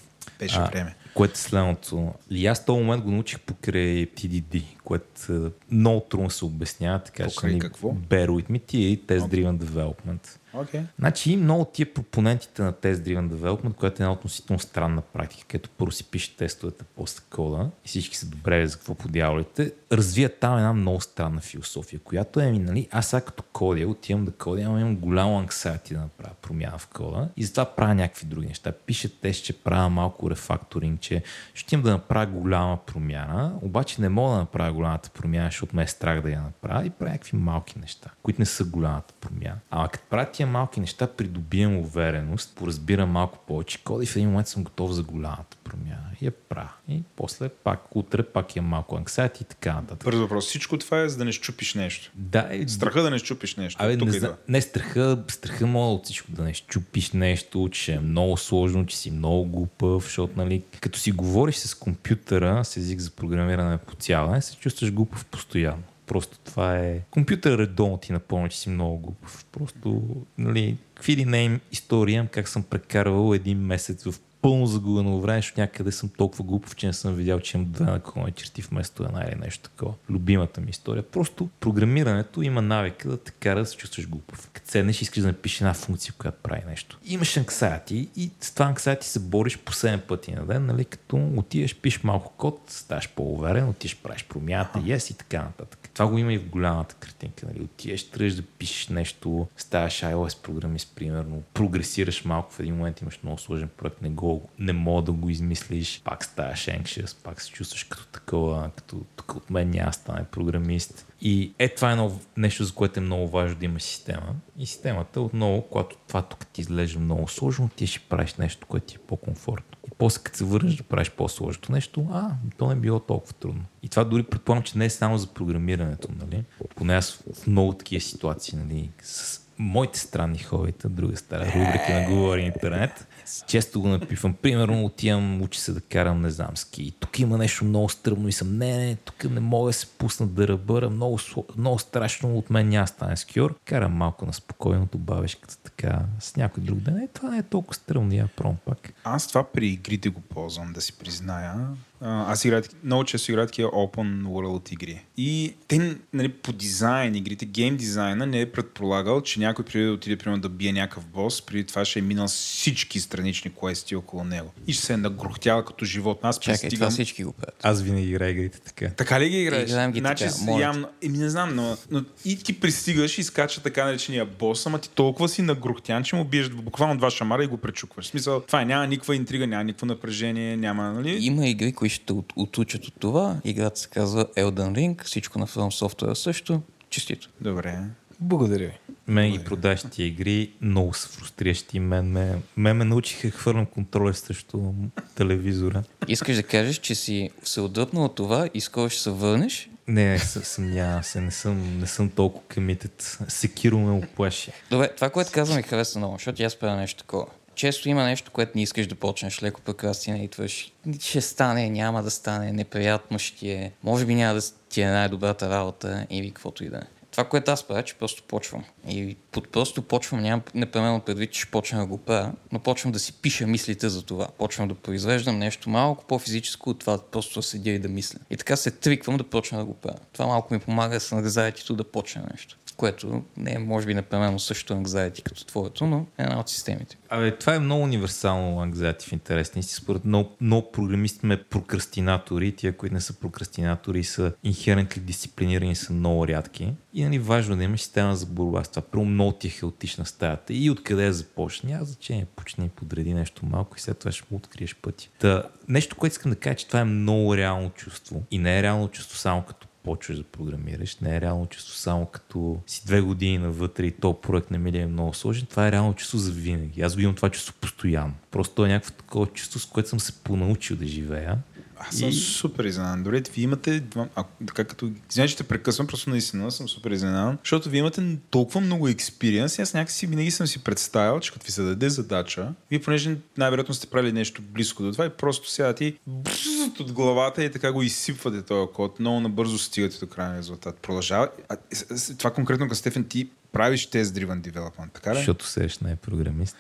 Беше А, време. Което е следното. И аз този момент го научих покрай TDD, което е, много трудно се обяснява, така че Покрай нали, какво? bear with me, ти и Test Driven Development. Окей. Значи много тия пропонентите на Test Driven Development, което е една относително странна практика, където първо си пише тестовете после кода и всички са добре за какво подявалите, развият там една много странна философия, която е, нали, аз сега като кодя, отивам да кодя, ама имам голямо anxiety да направя промяна в кода и затова правя някакви други неща. Пише тест, че правя малко рефакторинг, че ще имам да направя голяма промяна, обаче не мога да направя голямата промяна, защото ме е страх да я направя и правя някакви малки неща, които не са голямата промяна. Ама като правя тия малки неща, придобивам увереност, поразбирам малко повече кода и в един момент съм готов за голямата промяна. Я правя. И после пак, утре пак имам малко anxiety и така нататък. Бърз въпрос. Всичко това е за да не щупиш нещо. Да, е, Страха да не щупиш нещо. Абе, Тук не, зна... не страха, страха мога от всичко да не щупиш нещо, че е много сложно, че си много глупав, защото, нали, като си говориш с компютъра, с език за програмиране по цяла, се чувстваш глупав постоянно. Просто това е... Компютър редовно ти напомня, че си много глупав. Просто, нали, какви ли не им история, как съм прекарвал един месец в пълно загубено време, защото някъде съм толкова глупав, че не съм видял, че имам две наклонни черти вместо една или нещо такова. Любимата ми история. Просто програмирането има навика да те кара да се чувстваш глупав. Като седнеш и искаш да напишеш една функция, която прави нещо. Имаш анксайти и с това анксайти се бориш по 7 пъти на ден, нали? Като отидеш, пишеш малко код, ставаш по-уверен, отидеш, правиш промяната, yes и така нататък. Това го има и в голямата картинка. Нали? Отидеш, тръгнеш да пишеш нещо, ставаш iOS програмист, примерно, прогресираш малко в един момент, имаш много сложен проект, не, го, не мога да го измислиш, пак ставаш anxious, пак се чувстваш като такова, като тук от мен няма стане програмист. И е това е едно нещо, за което е много важно да има система. И системата отново, когато това тук ти изглежда много сложно, ти ще правиш нещо, което ти е по-комфортно. После като се върнеш да правиш по-сложното нещо, а, то не е било толкова трудно. И това дори предполагам, че не е само за програмирането, нали? Поне аз в много такива ситуации, нали, с моите странни хобита, друга стара рубрика на Говори Интернет. Често го напивам. Примерно отивам, учи се да карам, не знам, ски. Тук има нещо много стръмно и съм, не, не, тук не мога да се пусна да ръбъра, много, много страшно, от мен няма стане скьор. Карам малко на спокойно, добавиш като така с някой друг ден. Е, това не е толкова стръмно, я пром пак. Аз това при игрите го ползвам, да си призная. Аз играя, много често играя такива open world игри. И те, нали, по дизайн игрите, гейм дизайна не е предполагал, че някой преди да отиде, примерно, да бие някакъв бос, преди това ще е минал всички странични квести около него. И ще се е нагрохтял като живот. Аз Чакай, пристигам... това всички го правят. Аз винаги играя игрите така. Така ли ги играеш? Играем ги значи, така, явно, еми, не знам, но, но, и ти пристигаш и скача така наречения бос, ама ти толкова си нагрохтян, че му биеш буквално два шамара и го пречукваш. В смисъл, това е, няма никаква интрига, няма никакво напрежение, няма, нали? Има игри, които ще от, отучат от това. Играта се казва Elden Ring, всичко на From Software също. Честито. Добре. Благодаря ви. Мен ги продаваш тия игри, много са фрустриращи. Мен ме, мен ме научиха да хвърлям контроля срещу телевизора. Искаш да кажеш, че си се отдръпнал от това и скоро ще се върнеш. Не, съ- съмнявам се, не съм, не съм толкова комитет. Секиро ме оплаши. Добре, това, което казвам ми харесва много, защото и аз правя нещо такова. Често има нещо, което не искаш да почнеш, леко прокрастинейтваш. Ще стане, няма да стане, неприятно ще е. Може би няма да ти е най-добрата работа или каквото и да е. Това, което аз правя, че просто почвам. И под просто почвам, нямам непременно предвид, че ще почна да го правя, но почвам да си пиша мислите за това. Почвам да произвеждам нещо малко по-физическо от това просто да седя и да мисля. И така се триквам да почна да го правя. Това малко ми помага с anxiety да почна нещо. Което не е, може би, непременно също anxiety като твоето, но е една от системите. Абе, това е много универсално anxiety в интересни си. Според много, много програмисти сме прокрастинатори. Тия, които не са прокрастинатори, са inherently дисциплинирани, са много рядки. И нали, важно да имаш система за борба с това. Първо много ти е хаотична стаята. И откъде да започне? Няма значение. Почни и подреди нещо малко и след това ще му откриеш пъти. Та, нещо, което искам да кажа, че това е много реално чувство. И не е реално чувство само като почваш да програмираш. Не е реално чувство само като си две години навътре и то проект не ми е много сложен. Това е реално чувство за винаги. Аз го имам това чувство постоянно. Просто то е някакво такова чувство, с което съм се понаучил да живея. Аз съм И- супер изненадан. Дори вие имате, а, така като, извинявай, че те прекъсвам, просто наистина съм супер изненадан, защото вие имате толкова много експириенс и аз някакси винаги съм си представил, че като ви се даде задача, вие понеже най-вероятно сте правили нещо близко до това и просто сядате и бззт от главата и така го изсипвате този код, много набързо стигате до крайния резултат. Продължава. А, това конкретно към Стефан, ти правиш тест driven development, така ли? Защото Серж не е програмист.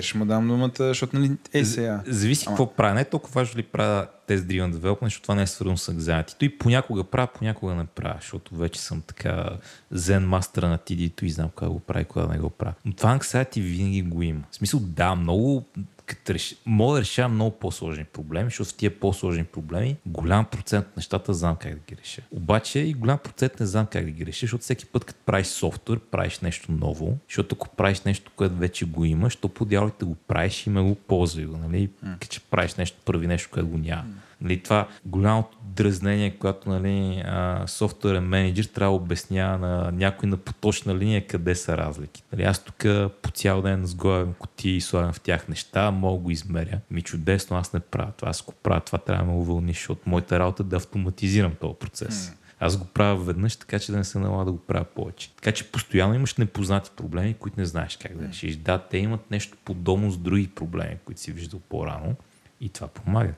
Ще му дам думата, защото нали, е сега. Зависи Ама- какво правя. Не е толкова важно ли правя тест driven development, защото това не е свързано с anxiety. Той понякога правя, понякога не правя, защото вече съм така зен мастъра на TD-то и знам кога го прави, кога не го правя. Но това anxiety винаги го има. В смисъл, да, много като реш... мога да решавам много по-сложни проблеми, защото в тия по-сложни проблеми голям процент от нещата знам как да ги реша. Обаче и голям процент не знам как да ги реша, защото всеки път, като правиш софтуер, правиш нещо ново, защото ако правиш нещо, което вече го имаш, то по дяволите го правиш и ме го ползвай го, нали? Като че правиш нещо, първи нещо, което го няма. Нали, това голямото дразнение, когато нали, софтуерен менеджер трябва да обяснява на някой на поточна линия къде са разлики. Нали, аз тук по цял ден сгоявам кутии и слагам в тях неща, мога го измеря. Ми чудесно, аз не правя това. Аз го правя, това трябва да ме увълни, защото моята работа е да автоматизирам този процес. Аз го правя веднъж, така че да не се налага да го правя повече. Така че постоянно имаш непознати проблеми, които не знаеш как да решиш. Да, те имат нещо подобно с други проблеми, които си виждал по-рано и това помага.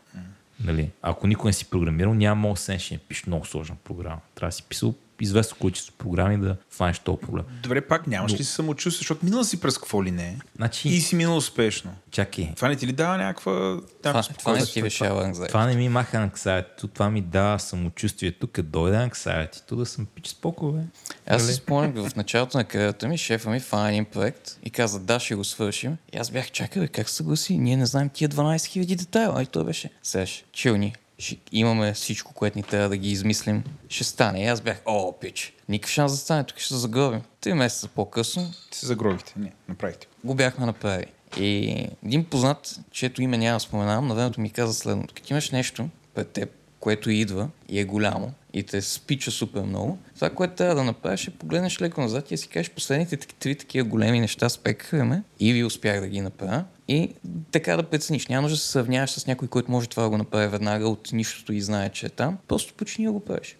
Нали? Ако никой не си програмирал, няма седнеш и напишеш много сложна програма. Трябва да си писал известно количество програми да фанеш този проблем. Добре, пак нямаш ли самочувствие, защото минал си през какво ли не Значи, и си минал успешно. чакай, Това не ти ли дава някаква... Това, някакво това не ти решава анкзайти. това не ми маха анксайти, това ми дава самочувствие. Тук дойде анксайти, тук да съм пич споко, бе. Аз Нали? си спомням в началото на кариерата ми, шефа ми фана един проект и каза, да, ще го свършим. И аз бях, чакай, как се съгласи? Ние не знаем тия 12 000 детайла. И той беше, сеш, чилни, ще имаме всичко, което ни трябва да ги измислим. Ще стане. И аз бях, о, пич, никакъв шанс да стане, тук ще се загробим. Три месеца по-късно Ти се загробихте. Не, направихте. го. бяхме направили. И един познат, чието име няма споменавам, на времето ми каза следното. Като имаш нещо пред теб, което идва и е голямо и те спича супер много, това, което трябва да направиш е погледнеш леко назад и си кажеш последните три такива големи неща спекаха ме или успях да ги направя и така да прецениш. Няма нужда да се сравняваш с някой, който може това да го направи веднага от нищото и знае, че е там. Просто почни да го правиш.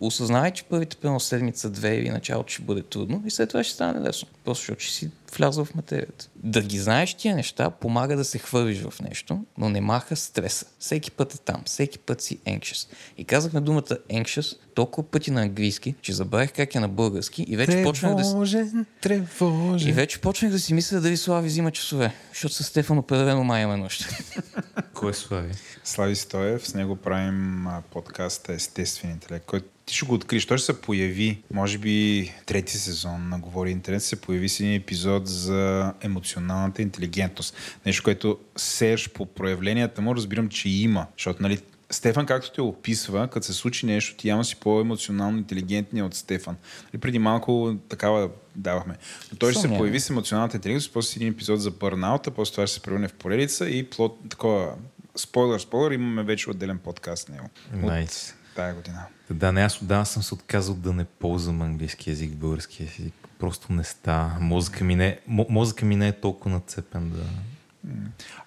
Осъзнай, че първите примерно седмица, две или началото ще бъде трудно и след това ще стане лесно. Просто защото ще си влязъл в материята. Да ги знаеш тия неща помага да се хвърлиш в нещо, но не маха стреса. Всеки път е там, всеки път си anxious. И казахме думата anxious толкова пъти на английски, че забравих как е на български и вече почнах да, Тревожен, тревожен. и вече почнах да си мисля дали Слави взима часове, защото с Стефан определено май има нощ. Кой е слави? Слави Стоев, с него правим а, подкаста Естествен интелект, който ти ще го откриеш. Той ще се появи, може би, трети сезон на Говори Интернет, се появи с един епизод за емоционалната интелигентност. Нещо, което сееш по проявленията му, разбирам, че има. Защото, нали, Стефан, както те описва, като се случи нещо, ти явно си по-емоционално интелигентния от Стефан. Нали, преди малко такава давахме. Но той ще се Съмнявам. появи с емоционалната интелигентност, после един епизод за бърнаута, после това ще се превърне в поредица и плод, такова, спойлер, спойлер, имаме вече отделен подкаст с него. От тая година. Да, не, аз отдавна съм се отказал да не ползвам английски язик български език. Просто не става. Мозъка ми не, мо- мозъка ми не е толкова нацепен да...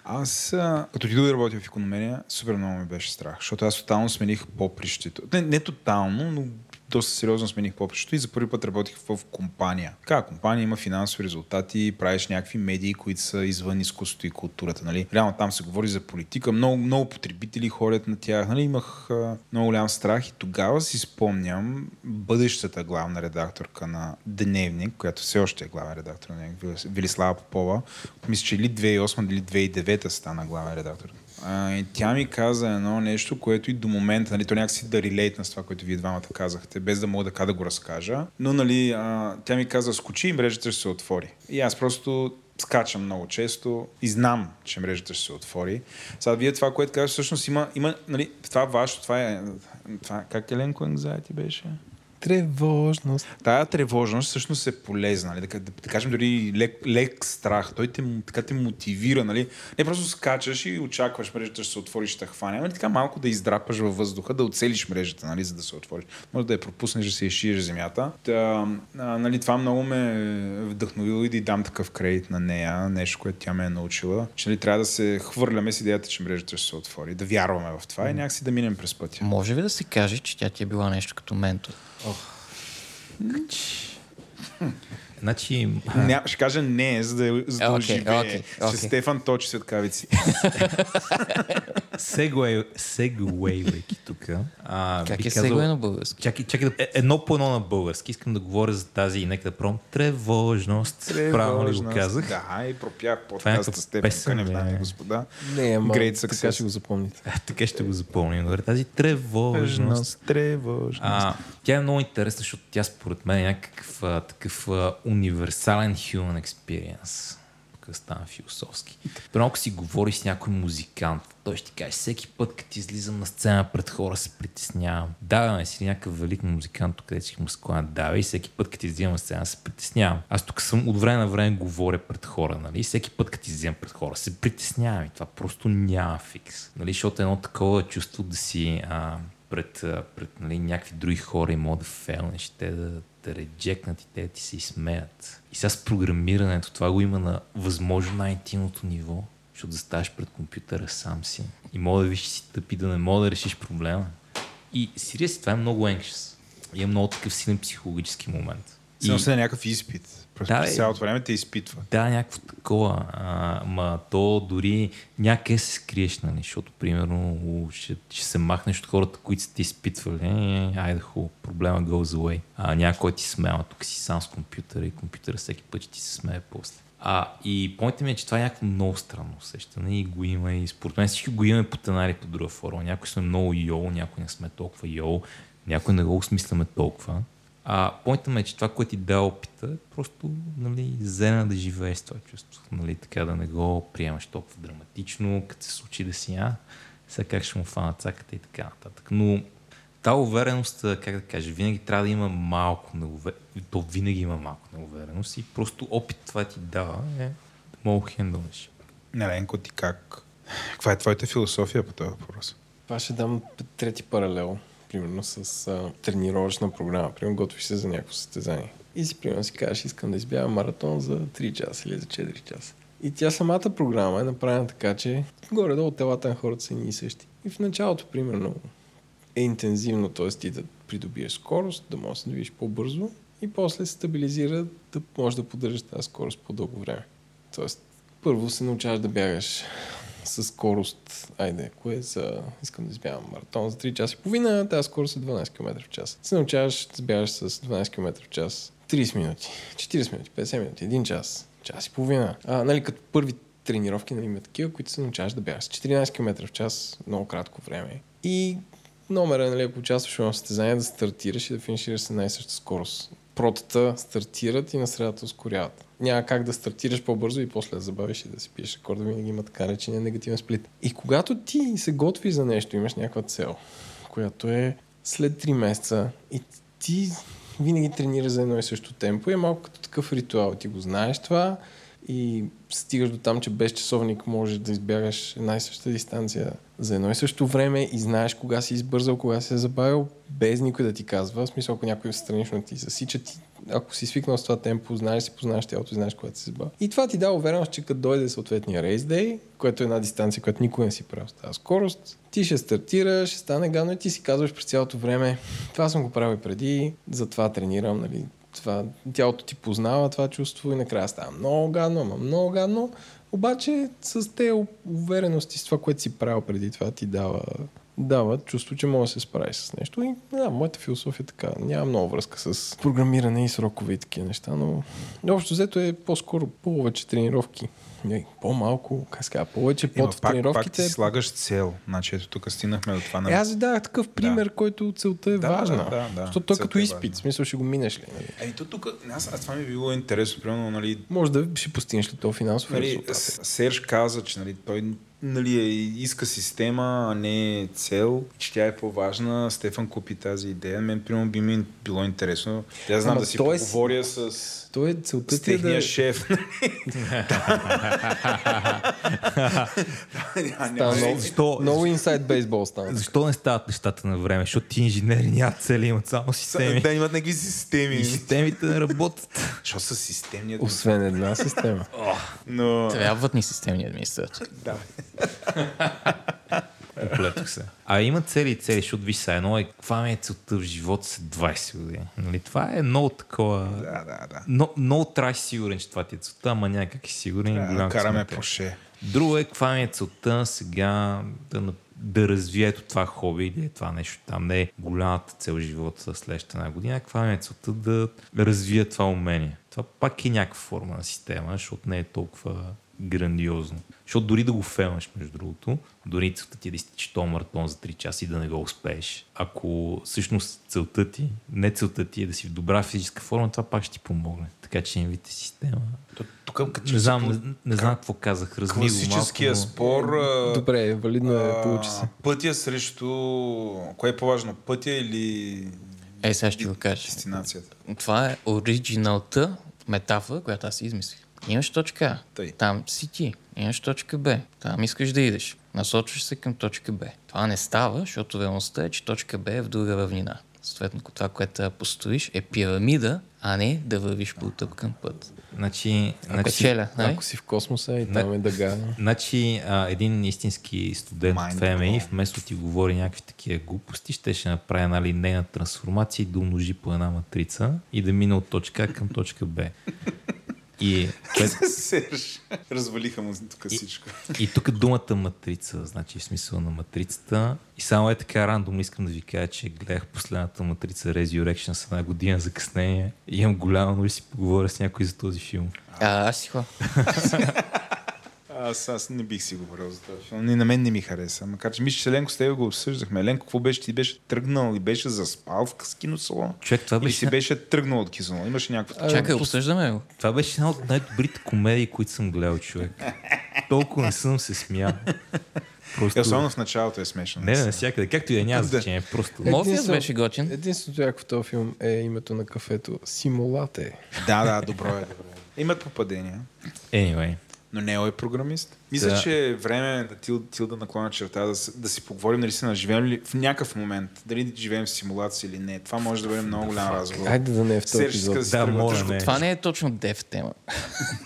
Аз, като отидох да работя в економения, супер много ми беше страх, защото аз тотално смених попрището. Не, не тотално, но доста сериозно смених попрището и за първи път работих в компания. Така, компания има финансови резултати, правиш някакви медии, които са извън изкуството и културата. Нали? Реално там се говори за политика, много, много потребители ходят на тях. Нали? Имах а, много голям страх и тогава си спомням бъдещата главна редакторка на Дневник, която все още е главен редактор на Велислава Попова. Мисля, че или 2008 или 2009 стана главен редактор. А, и тя ми каза едно нещо, което и до момента, нали, то някакси да релейт на това, което вие двамата казахте, без да мога така да го разкажа. Но, нали, а, тя ми каза, скочи и мрежата ще се отвори. И аз просто скачам много често и знам, че мрежата ще се отвори. Сега вие това, което казваш, всъщност има, има нали, това вашето, това е, това, как Еленко anxiety беше? Тревожност. Тая тревожност всъщност е полезна, нали? да, да, да кажем дори лек, лек страх. Той те, така те мотивира, нали? Не просто скачаш и очакваш мрежата ще се отвори, ще хване, нали? така малко да издрапаш във въздуха, да оцелиш мрежата, нали? за да се отвориш. Може да я пропуснеш, да се изшиеш земята. Та, а, нали, това много ме вдъхновило и да й дам такъв кредит на нея, нещо, което тя ме е научила, че нали, трябва да се хвърляме с идеята, че мрежата ще се отвори, да вярваме в това и някакси да минем през пътя. Може ли да се каже, че тя ти е била нещо като ментор? Значи, Ня, ще кажа не, за да, за да Окей, оживее. окей, Ще окей. Стефан точи светкавици. сегуей, сегуейвайки тук. А, Как е казал- на български? Чакай, чакай, да, е- едно по едно на български. Искам да говоря за тази и нека да пробвам. Тревожност. Правилно ли го Тревожност. казах? Да, и пропях е подкаста с теб. песен, бе. дами господа. Не, ама Great така success. ще го запомните. А, така ще го запомним. Добре, тази тревожност. тревожност. А, тя е много интересна, защото тя според мен е някакъв а, такъв а, универсален human experience. Тук стана философски. Примерно, ако си говори с някой музикант, той ще ти каже, всеки път, като излизам на сцена пред хора, се притеснявам. Да, бе, си някакъв велик музикант, където си му склонят. Да, бе, и всеки път, като излизам на сцена, се притеснявам. Аз тук съм от време на време говоря пред хора, нали? Всеки път, като излизам пред хора, се притеснявам. И това просто няма фикс. Нали? Защото едно такова чувство да си а, пред, пред нали, някакви други хора и мога да фейлнеш, те да те реджекнат и те да ти се изсмеят. И сега с програмирането това го има на възможно най-интимното ниво, защото да ставаш пред компютъра сам си и мога да виж си тъпи да не мога да решиш проблема. И сериозно, това е много anxious. И е много такъв силен психологически момент. Все едно е някакъв изпит. През Да, е. цялото време те изпитва. Да, някакво такова. А, ма то дори някъде се скриеш, нали? Защото, примерно, ще, ще се махнеш от хората, които са ти изпитвали. Е, айде хубаво, проблема goes away. А някой ти смея, тук си сам с компютъра и компютъра всеки път ще ти се смее после. А, и поинтът ми е, че това е някакво много странно усещане и го има и според мен всички го имаме по една или по друга форма. Някои сме много йоу, някои не сме толкова йоу, някои не го осмисляме толкова. А поинтът ми е, че това, което ти дава опита, е просто нали, зена да живееш с това чувство. Нали, така да не го приемаш толкова драматично, като се случи да си, а, сега как ще му фанат цаката и така нататък. Но тази увереност, как да кажа, винаги трябва да има малко неувереност. То винаги има малко неувереност и просто опит това ти дава е да мога хендълнеш. Неленко, ти как? Каква е твоята философия по този въпрос? Това ще дам трети паралел, примерно с а, тренировъчна програма. Примерно готвиш се за някакво състезание. И си, примерно, си кажеш, искам да избягам маратон за 3 часа или за 4 часа. И тя самата програма е направена така, че горе-долу телата на хората са едни и същи. И в началото, примерно, е интензивно, т.е. ти да придобиеш скорост, да можеш да движиш по-бързо и после се стабилизира да можеш да поддържаш тази скорост по-дълго време. Тоест, първо се научаваш да бягаш със скорост, айде, кое за... Искам да избягам маратон за 3 часа и половина, тази скорост е 12 км в час. Се научаваш да бягаш с 12 км в час 30 минути, 40 минути, 50 минути, 1 час, час и половина. А, нали, като първи тренировки, нали, има такива, които се научаваш да бягаш с 14 км в час, много кратко време. И номера, нали, ако участваш в състезание, да стартираш и да финишираш с една и съща скорост. Протата стартират и на средата ускоряват. Няма как да стартираш по-бързо и после да забавиш и да си пиеш рекорда, винаги има така речения негативен сплит. И когато ти се готвиш за нещо, имаш някаква цел, която е след 3 месеца и ти винаги тренираш за едно и също темпо и е малко като такъв ритуал. Ти го знаеш това и стигаш до там, че без часовник можеш да избягаш една и съща дистанция за едно и също време и знаеш кога си избързал, кога си се забавил, без никой да ти казва. В смисъл, ако някой странично ти засича, ти, ако си свикнал с това темпо, знаеш си, познаваш тялото знаеш кога ти се забавя. И това ти дава увереност, че като дойде съответния рейс дей, което е една дистанция, която никой не си правил с тази скорост, ти ще стартираш, ще стане гадно и ти си казваш през цялото време, това съм го правил преди, затова тренирам, нали, това, тялото ти познава това чувство и накрая става много гадно, ама много гадно. Обаче с те уверености, с това, което си правил преди това, ти дава, дава чувство, че може да се справиш с нещо. И да, моята философия е така. Няма много връзка с програмиране и срокове и такива неща, но общо взето е по-скоро повече тренировки. Не, по-малко, как казва, повече Има, под в пак, пак тренировките. ти слагаш цел. Значи ето тук стигнахме до това. Е, Нали? аз ви дадах такъв пример, който целта е Да, важна. да, да, да. Защото той като е изпит, в смисъл ще го минеш ли. Нали? Ей, то тук, аз, аз това ми е било интересно, примерно, нали, Може да ще постигнеш ли то финансов нали, резултат. С- Серж каза, че нали, той нали, е, иска система, а не цел, че тя е по-важна. Стефан купи тази идея. Мен, примерно, би ми било интересно. Аз знам Ама да си той е- поговоря с, То е целта с е техния да... шеф. Няма- много, инсайд бейсбол стана. Защо не стават нещата на време? Защото ти инженери нямат цели, имат само системи. Да имат някакви системи. И системите не работят. Защото са системни. Освен една система. Но... Трябват ни системни администратори. Да. Оплетох се. А има цели и цели, защото виж сега, едно е каква ми е целта в живота след 20 години. Нали? Това е много такова... Да, да, да. Но, много трябва да си сигурен, че това ти е целта, ама някак си сигурен. Трябва голям да караме късмет е. по ше. Друго е каква ми е целта сега да, да развия ето това хоби или е това нещо там. Не е голямата цел живота за следващата една година. Каква ми е целта да развия това умение. Това пак е някаква форма на система, защото не е толкова грандиозно. Защото дори да го фелнеш, между другото, дори целта ти е да изтичи този маратон за 3 часа и да не го успееш. Ако всъщност целта ти, не целта ти е да си в добра физическа форма, това пак ще ти помогне. Така че инвите система. Тук като Не знам, не, не знам какво казах. Разми го малко. Класическия но- спор. а, Добре, валидно е, получи се. Пътя срещу... Кое е по-важно? Пътя или Е, сега ще ви го кажа. дестинацията? Това е оригиналта метафора, която аз измислих. Имаш точка А, Тъй. там си ти. Имаш точка Б, там искаш да идеш. Насочваш се към точка Б. Това не става, защото реалността е, че точка Б е в друга равнина. Съответно, това, което построиш е пирамида, а не да вървиш по утъпкан път. Значи, Ако значи, челя, нали? Ако си в космоса и там е дъга. значи а, един истински студент Mind от ФМИ, blown. вместо ти говори някакви такива глупости, ще ще направи една линейна трансформация и да умножи по една матрица и да мине от точка А към точка Б. И, Серж. Развалиха му тук всичко. и тук думата матрица, значи в смисъл на матрицата. И само е така рандом искам да ви кажа, че гледах последната матрица Resurrection с една година закъснение и имам голямо нужда да си поговоря с някой за този филм. А, аз си хора. Аз, аз не бих си говорил за това филм. Ни на мен не ми хареса. Макар че мисля, че Ленко с теб го обсъждахме. Ленко, какво беше? Ти беше тръгнал и беше заспал в киносалон? Човек, това Или си беше, беше тръгнал от киносалон? Имаше някакво... А, Чакай, обсъждаме го. това беше една от най-добрите комедии, които съм гледал, човек. Толкова не съм се смял. Просто... Е, особено в началото е смешно. Не, не, навсякъде. Както и да няма Да. значение. Просто... Морфиус Единствено- беше готин. Единственото яко в този филм е името на кафето Симулате. Да, да, добро е, добро е. Имат попадения. Anyway. Но Нео е програмист. Мисля, Да. че е време да Тил, Тил да наклона черта, да, да си поговорим дали се живеем ли в някакъв момент, дали живеем в симулация или не. Това може да бъде много голям разговор. Айде да не е в този епизод. да тъжко. не. Това не е точно дев тема.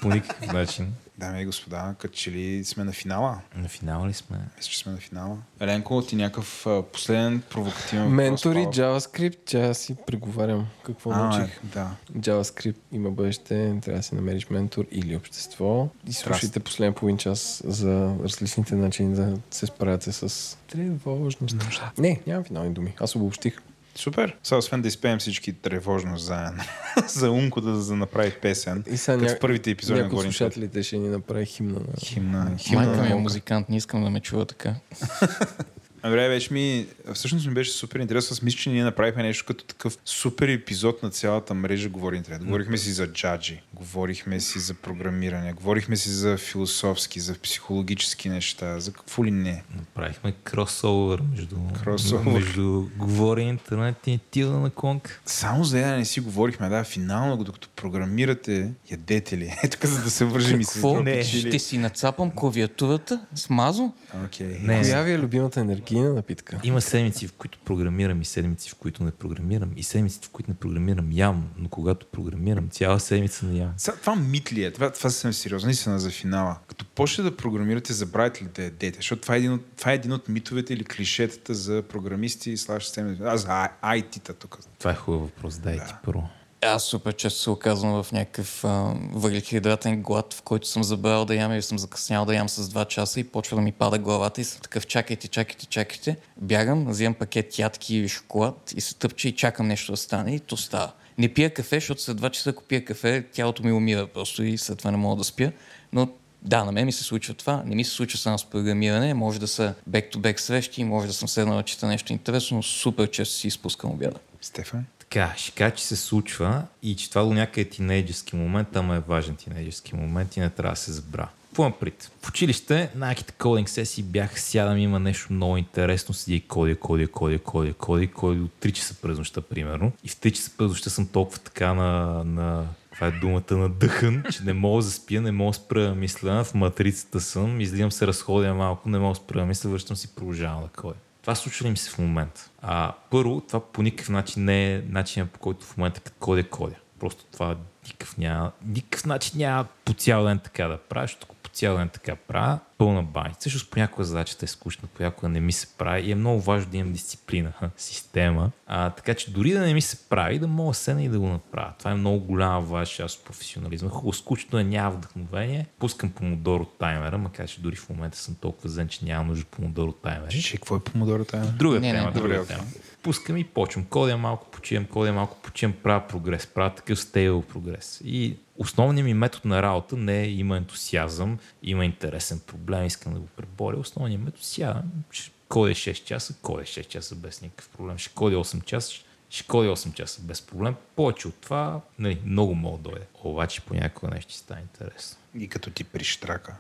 По никакъв начин. Дами и господа, като че ли сме на финала? На финала ли сме? Мисля, че сме на финала. Еленко, ти някакъв последен провокативен въпрос, Ментори, Павел? JavaScript, че аз си преговарям какво А, научих. е, да. JavaScript има бъдеще, трябва да си намериш ментор или общество. И слушайте последния половин час за различните начини да се справяте с тревожност. Не, нямам финални думи. Аз обобщих. Супер. Сега, освен да изпеем всички тревожност заедно, за Умко да, да направи песен, И сега ня... в първите епизоди на от Говорим слушателите ще ни направи химна на... химна, химна Майка ми е на музикант, не искам да ме чува така. Добре, беше ми, всъщност ми беше супер интересно. Аз мисля, че ние направихме нещо като такъв супер епизод на цялата мрежа Говори интернет. Говорихме си за джаджи, говорихме си за програмиране, говорихме си за философски, за психологически неща, за какво ли не. Направихме кросовър между, Кросовър. между говори интернет и тила на конка. Само за ядене си говорихме, да, финално, докато програмирате, ядете ли? Ето тук, за да се вържим и с Не. Ще си нацапам клавиатурата с мазо? Окей. Не, Коя ви е любимата енергийна напитка? Има седмици, в които програмирам и седмици, в които не програмирам. И седмици, в които не програмирам, ям. Но когато програмирам, цяла седмица не ям. Сега, това мит ли е? Това, това съвсем сериозно, наистина за финала. Като почне да програмирате, забравяте ли да ядете? Защото това е един от, това е един от митовете или клишетата за програмисти и слаш системи. Аз за IT-та тук. Това е хубав въпрос. Дай ти първо. Аз супер често се оказвам в някакъв а, въглехидратен глад, в който съм забрал да ям или съм закъснял да ям с 2 часа и почва да ми пада главата и съм такъв чакайте, чакайте, чакайте. Бягам, взимам пакет ядки или шоколад и се тъпча и чакам нещо да стане и то става. Не пия кафе, защото след 2 часа, ако пия кафе, тялото ми умира просто и след това не мога да спя. Но да, на мен ми се случва това. Не ми се случва само с програмиране. Може да са back-to-back срещи, може да съм седнал да чета нещо интересно, но супер често си изпускам обяда. Стефан? Така, ще кажа, че се случва и че това до някъде е тинейджерски момент, ама е важен тинейджерски момент и не трябва да се забра. Какво пред? В училище на някаките кодинг сесии бях сядам, има нещо много интересно, седи и коди, коди, коди, коди, коди, коди от 3 часа през нощта, примерно. И в 3 часа през нощта съм толкова така на, на това е думата на дъхан, че не мога да спя, не мога да спра мисля, в матрицата съм, излизам се разходя малко, не мога да спра да мисля, връщам си, продължавам да ходя. Това случва ми се в момента? А, първо, това по никакъв начин не е начинът по който в момента като кодя. Просто това никакъв, няма, никакъв начин няма по цял ден така да правиш, ако по цял ден така правя, пълна баня. Също понякога задачата е скучна, понякога не ми се прави и е много важно да имам дисциплина, система. А, така че дори да не ми се прави, да мога да седна и да го направя. Това е много голяма важна част от професионализма. Хубаво, скучно е, няма вдъхновение. Пускам помодоро таймера, макар че дори в момента съм толкова зен, че няма нужда помодоро таймери. Че, какво е помодората? е? Друга Не, не, тема, добре, друга окей. тема. Пускам и почвам. Кодя малко, почивам, кодя малко, почивам, правя прогрес, правя такъв стейбъл прогрес. И основният ми метод на работа не е има ентусиазъм, има интересен проблем, искам да го преборя. Основният метод сядам, ще кодя 6 часа, кодя 6 часа без никакъв проблем. Ще кодя 8 часа, ще кодя 8 часа без проблем. Повече от това, нали, много мога да дойде. Обаче понякога нещо ще стане интересно И като ти прищрака.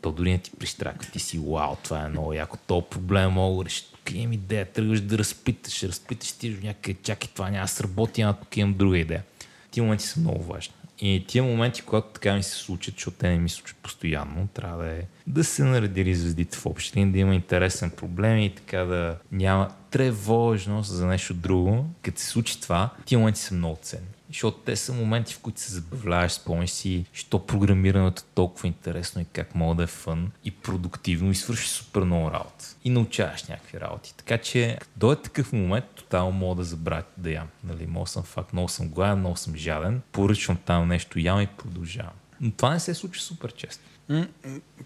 то дори не ти прищрака. Ти си, вау, това е много яко. То проблем мога да реши. Тук имам идея, тръгваш да разпиташ, разпиташ ти до някъде, чакай, това няма да сработи, ама тук имам друга идея. Тия моменти са много важни. И тия моменти, когато така ми се случат, защото те не ми случат постоянно, трябва да е да се наредили звездите в общини, да има интересен проблем и така да няма тревожност за нещо друго. Като се случи това, тия моменти са много ценни. Защото те са моменти, в които се забавляваш, спомняш си, що програмирането е толкова интересно и как мога да е фън и продуктивно и свърши супер много работа. И научаваш някакви работи. Така че, до е такъв момент, тотално мога да забравя да ям. Нали, мога съм факт, много съм гладен, много съм жаден, поръчвам там нещо, ям и продължавам. Но това не се случва супер често.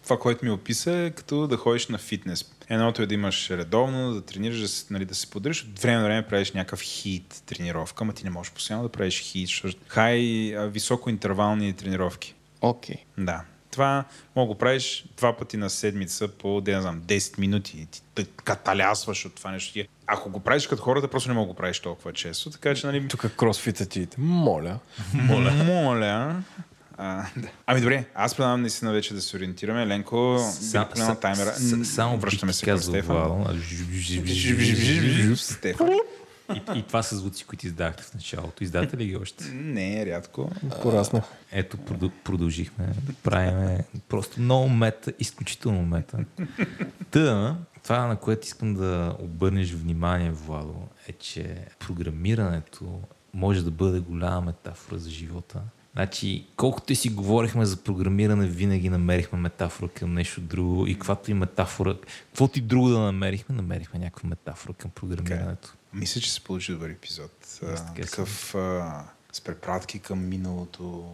Това, което ми описа е като да ходиш на фитнес. Едното е да имаш редовно, да тренираш, да, се- нали, да се поддържаш. От време на време правиш някакъв хит тренировка, ама ти не можеш постоянно да правиш хит. защото Хай високоинтервални тренировки. Окей. Да. Това мога да го правиш два пъти на седмица по, да не знам, 10 минути. И Ти каталясваш от това нещо. Ако го правиш като хората, просто не мога да го правиш толкова често. Така че, нали, Тук кросфита ти. Моля. моля. Моля. А, да. Ами добре, аз предлагам наистина вече да се ориентираме. Ленко, Са- бих на таймера. Само връщаме се към Стефан. Владо, Стефан. И, и това са звуци, които издахте в началото. Издате ли ги още? Не, рядко. Пораснах. Ето, проду- продължихме да правиме просто много мета, изключително мета. Та, това, на което искам да обърнеш внимание, Владо, е, че програмирането може да бъде голяма метафора за живота. Значи, колкото и си говорихме за програмиране, винаги намерихме метафора към нещо друго и каквато и метафора, каквото и друго да намерихме, намерихме някаква метафора към програмирането. Мисля, че се получи добър епизод. А, такъв а, с препратки към миналото,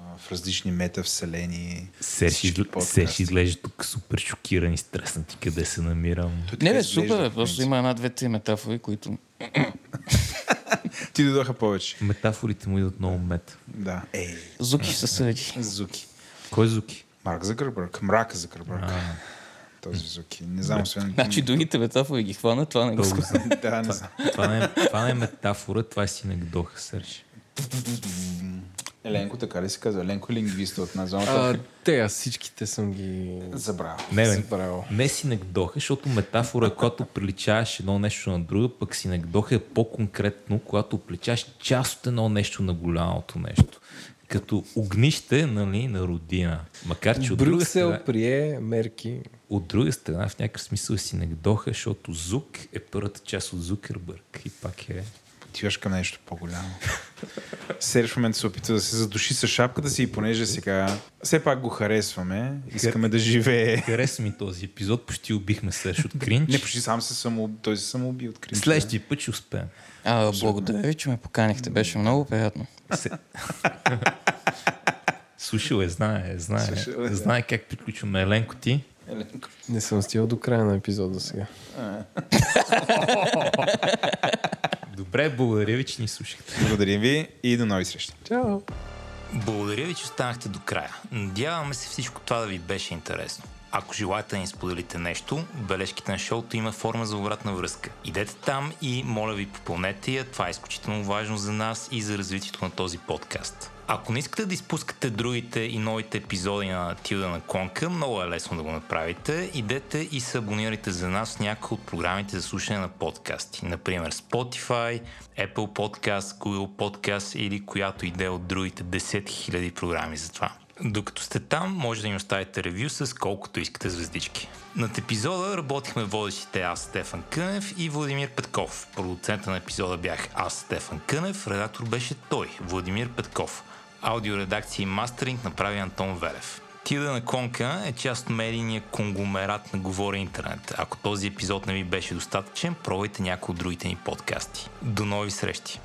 а, в различни метавселени. Серж изглежда тук супер шокиран и стреснат ти къде се намирам. Не, бе, супер, Просто има една, две, три метафори, които... Ти дойдоха повече. Метафорите му идват много мета. Да. Ей, Зуки са среди. Зуки. Кой е Зуки? Марк Закърбърг. Мрак Закърбърг. Този Зуки. Не знам, освен... Значи другите метафори ги хвана, това не го да, не знам. Това не, е, това не е метафора, това е синекдоха, Серж. Еленко, така ли се казва? Еленко е лингвист от нас. А, те, аз всичките съм ги Забравя. Не, бе, забравил. не синекдоха, защото метафора е когато приличаваш едно нещо на друго, пък синекдоха е по-конкретно, когато приличаваш част от едно нещо на голямото нещо. Като огнище нали, на родина. Макар, че от друга, Брюксел страна, прие мерки. от друга страна в някакъв смисъл е синекдоха, защото Зук е първата част от Зукербърг. И пак е Отиваш към нещо по-голямо. Серж в момента се опитва да се задуши с шапката си и понеже сега все пак го харесваме, искаме да живее. Хареса ми този епизод, почти убихме Серж от кринч. Не, почти сам се само, той се самоуби от кринча. Следващия път ще успеем. А, благодаря ви, че ме поканихте. Беше много приятно. Слушал е, знае, знае. Слушал е. Знае как приключваме. Еленко ти. Еленко. Не съм стигал до края на епизода сега. Добре, благодаря ви, че ни слушахте. Благодарим ви и до нови срещи. Чао! Благодаря ви, че останахте до края. Надяваме се всичко това да ви беше интересно. Ако желаете да ни споделите нещо, бележките на шоуто има форма за обратна връзка. Идете там и моля ви попълнете я, това е изключително важно за нас и за развитието на този подкаст. Ако не искате да изпускате другите и новите епизоди на Тилда на Конка, много е лесно да го направите. Идете и се абонирайте за нас в някои от програмите за слушане на подкасти. Например Spotify, Apple Podcast, Google Podcast или която иде от другите 10 000 програми за това. Докато сте там, може да ни оставите ревю с колкото искате звездички. Над епизода работихме водещите аз, Стефан Кънев и Владимир Петков. Продуцента на епизода бях аз, Стефан Кънев, редактор беше той, Владимир Петков. Аудиоредакция и мастеринг направи Антон Велев. Тилда на Конка е част от медийния конгломерат на Говори Интернет. Ако този епизод не ви беше достатъчен, пробвайте някои от другите ни подкасти. До нови срещи!